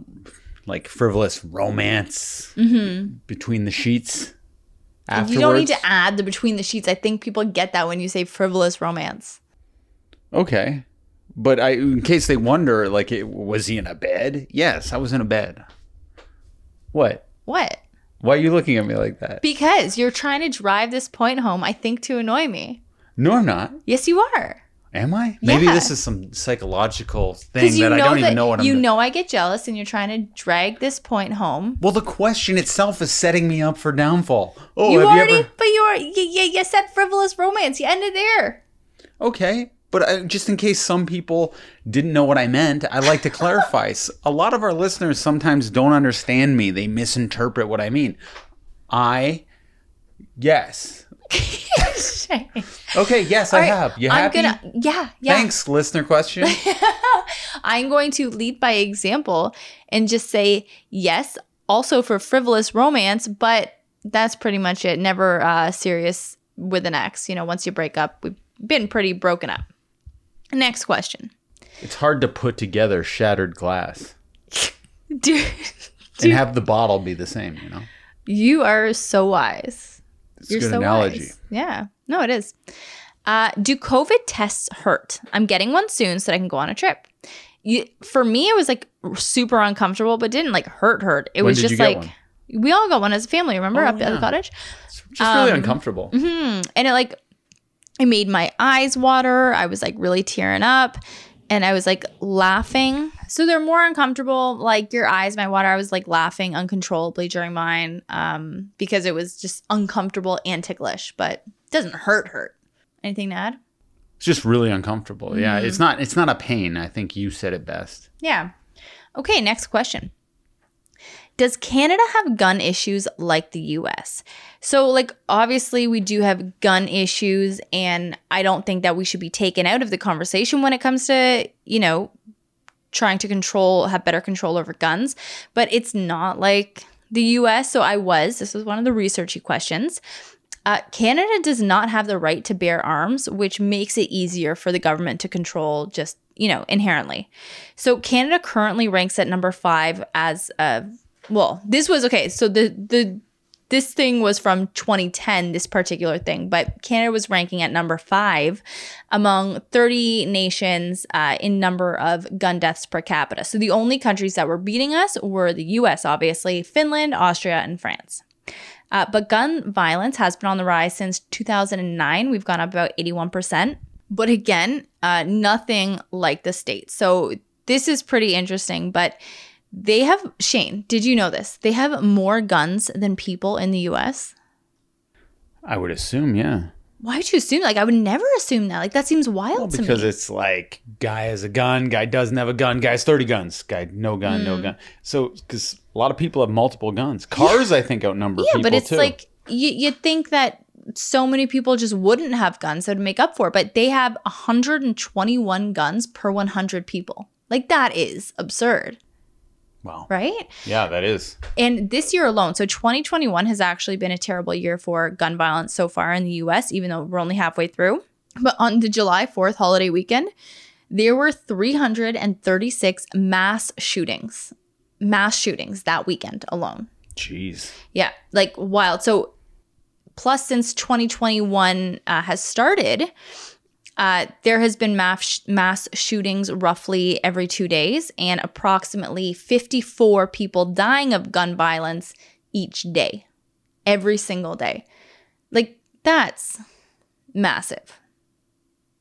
like frivolous romance between the sheets. Afterwards. You don't need to add the between the sheets. I think people get that when you say frivolous romance. Okay. But I, in case they wonder, like, it, was he in a bed? Yes, I was in a bed. What? What? Why are you looking at me like that? Because you're trying to drive this point home, I think, to annoy me. no, I'm not. Yes, you are. Am I? Maybe Yeah. this is some psychological thing that I don't that even know what I'm you doing. know I get jealous, and you're trying to drag this point home. Well, the question itself is setting me up for downfall. Oh, you have already, you ever? but you are, you, you, you said frivolous romance. You ended there. Okay. But I, just in case some people didn't know what I meant, I like to clarify. a lot of our listeners sometimes don't understand me. They misinterpret what I mean. I, yes. Okay, yes, I All right, have. You I'm happy? gonna, yeah, yeah. Thanks, listener question. I'm going to lead by example and just say yes, also for frivolous romance, but that's pretty much it. Never uh, serious with an ex. You know, once you break up, we've been pretty broken up. Next question. it's hard to put together shattered glass Dude, and have the bottle be the same, you know? you are so wise. It's You're a good so analogy. wise. Yeah. No, it is. Uh, do COVID tests hurt? I'm getting one soon so that I can go on a trip. You, for me, it was like super uncomfortable, but didn't like hurt. Hurt. It When was just like one? we all got one as a family. Remember Oh, up at the cottage, It's just really Um, uncomfortable. and it like it made my eyes water. I was like really tearing up, and I was like laughing. So they're more uncomfortable. Like your eyes my water. I was like laughing uncontrollably during mine, um, because it was just uncomfortable and ticklish, but it doesn't hurt. Hurt. Anything to add? It's just really uncomfortable. Yeah, Mm-hmm. it's not it's not a pain. I think you said it best. Yeah. Okay, next question. Does Canada have gun issues like the US? So, like, obviously, we do have gun issues, and I don't think that we should be taken out of the conversation when it comes to, you know, trying to control, have better control over guns. But it's not like the US. So, I was, this was one of the researchy questions. Uh, Canada does not have the right to bear arms, which makes it easier for the government to control just, you know, inherently. So Canada currently ranks at number five as a well, this was okay. So the the this thing was from 2010, this particular thing, but Canada was ranking at number five among 30 nations uh, in number of gun deaths per capita. So the only countries that were beating us were the US, obviously, Finland, Austria, and France. Uh, but gun violence has been on the rise since 2009. We've gone up about 81%. But again, uh, nothing like the States. So this is pretty interesting. But they have, Shane, did you know this? They have more guns than people in the US. I would assume, yeah. Why would you assume? Like, I would never assume that. Like, that seems wild Well, to me. because it's like guy has a gun, guy doesn't have a gun, guy has 30 guns, guy no gun, Hmm. no gun. So because a lot of people have multiple guns. Cars, I think, outnumber yeah, people but it's too. like you, you'd think that so many people just wouldn't have guns that would make up for it, but they have 121 guns per 100 people. Like, that is absurd, wow. right? Yeah, that is. And this year alone, so 2021 has actually been a terrible year for gun violence so far in the US, even though we're only halfway through. But on the July 4th holiday weekend, there were 336 mass shootings, mass shootings that weekend alone. Jeez. Yeah, like wild. So, plus since 2021 uh, has started, uh, there has been mass mass shootings roughly every two days, and approximately 54 people dying of gun violence each day, every single day. Like that's massive.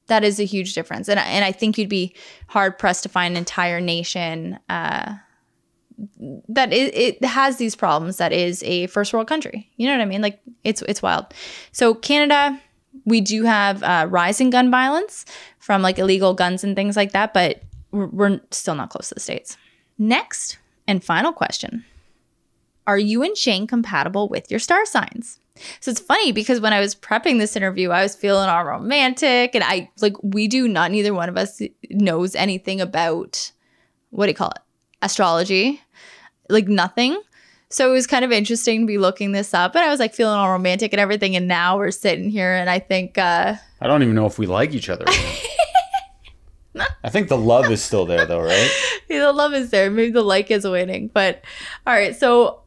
That is a huge difference, and and I think you'd be hard pressed to find an entire nation. Uh, that it, it has these problems that is a first world country you know what i mean like it's it's wild so canada we do have uh, rising gun violence from like illegal guns and things like that but we're, we're still not close to the states. Next and final question: Are you and Shane compatible with your star signs? So it's funny because when I was prepping this interview, I was feeling all romantic, and I like we do not neither one of us knows anything about what do you call it astrology, like nothing. So it was kind of interesting to be looking this up, and I was like feeling all romantic and everything. And now we're sitting here, and I think uh, I don't even know if we like each other. I think the love is still there, though, right? yeah, the love is there. Maybe the like is waning, but all right. So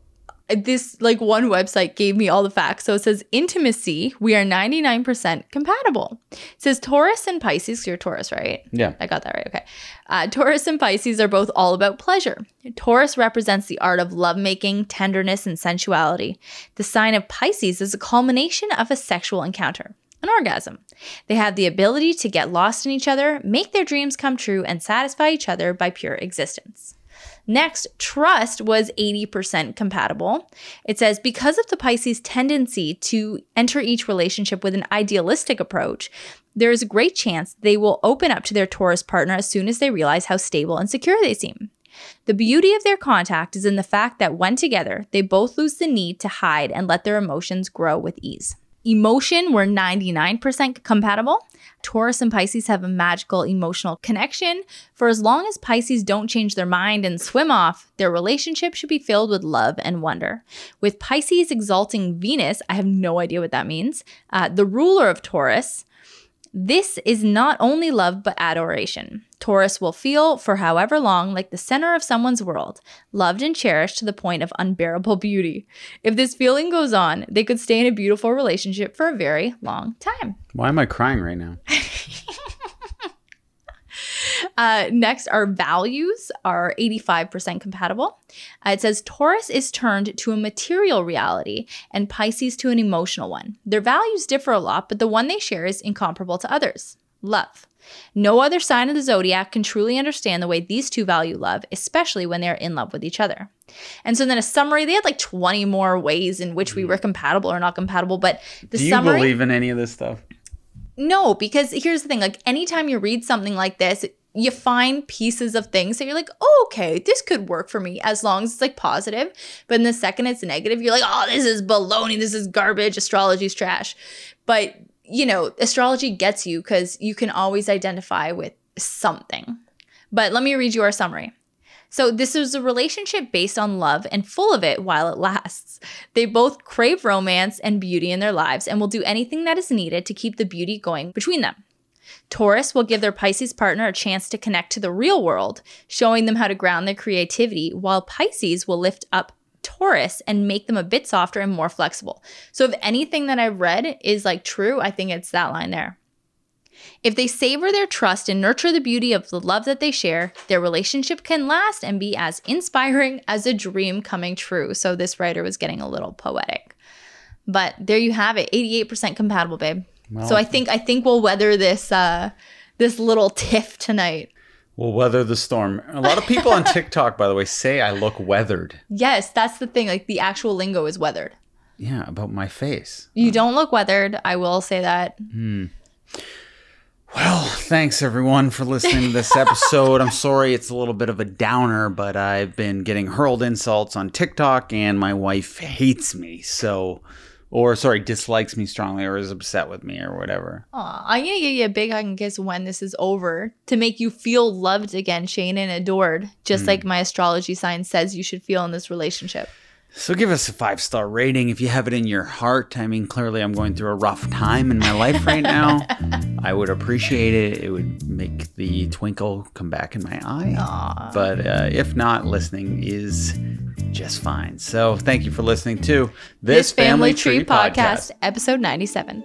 this like one website gave me all the facts. So it says intimacy, we are 99% compatible. It says Taurus and Pisces, you're Taurus, right? Yeah. I got that right. Okay. Uh, Taurus and Pisces are both all about pleasure. Taurus represents the art of lovemaking, tenderness, and sensuality. The sign of Pisces is a culmination of a sexual encounter. An orgasm. They have the ability to get lost in each other, make their dreams come true, and satisfy each other by pure existence. Next, trust was 80% compatible. It says because of the Pisces' tendency to enter each relationship with an idealistic approach, there is a great chance they will open up to their Taurus partner as soon as they realize how stable and secure they seem. The beauty of their contact is in the fact that when together, they both lose the need to hide and let their emotions grow with ease. Emotion were 99% compatible. Taurus and Pisces have a magical emotional connection. For as long as Pisces don't change their mind and swim off, their relationship should be filled with love and wonder. With Pisces exalting Venus, I have no idea what that means, uh, the ruler of Taurus, this is not only love but adoration. Taurus will feel for however long like the center of someone's world, loved and cherished to the point of unbearable beauty. If this feeling goes on, they could stay in a beautiful relationship for a very long time. Why am I crying right now? Uh, next, our values are 85% compatible. Uh, it says Taurus is turned to a material reality and Pisces to an emotional one. Their values differ a lot, but the one they share is incomparable to others love. No other sign of the zodiac can truly understand the way these two value love, especially when they're in love with each other. And so then a summary, they had like 20 more ways in which we were compatible or not compatible, but the Do you summary believe in any of this stuff? no, because here's the thing like anytime you read something like this, you find pieces of things that you're like, oh, okay, this could work for me as long as it's like positive. But in the second it's negative, you're like, oh, this is baloney, this is garbage, astrology's trash. But, you know, astrology gets you because you can always identify with something. But let me read you our summary. So, this is a relationship based on love and full of it while it lasts. They both crave romance and beauty in their lives and will do anything that is needed to keep the beauty going between them. Taurus will give their Pisces partner a chance to connect to the real world, showing them how to ground their creativity, while Pisces will lift up Taurus and make them a bit softer and more flexible. So, if anything that I've read is like true, I think it's that line there. If they savor their trust and nurture the beauty of the love that they share, their relationship can last and be as inspiring as a dream coming true. So this writer was getting a little poetic. But there you have it, 88% compatible, babe. Well, so I think I think we'll weather this uh this little tiff tonight. We'll weather the storm. A lot of people on TikTok, by the way, say I look weathered. Yes, that's the thing. Like the actual lingo is weathered. Yeah, about my face. You don't look weathered. I will say that. Well, thanks everyone for listening to this episode. I'm sorry it's a little bit of a downer, but I've been getting hurled insults on TikTok and my wife hates me. So, or sorry, dislikes me strongly or is upset with me or whatever. Aw, I'm gonna give you a big hug and kiss when this is over to make you feel loved again, Shane, and adored, just hmm. like my astrology sign says you should feel in this relationship. So give us a five star rating if you have it in your heart. I mean, clearly I'm going through a rough time in my life right now. I would appreciate it. It would make the twinkle come back in my eye. But uh, if not, listening is just fine. So thank you for listening to This Family Tree Podcast, episode 97.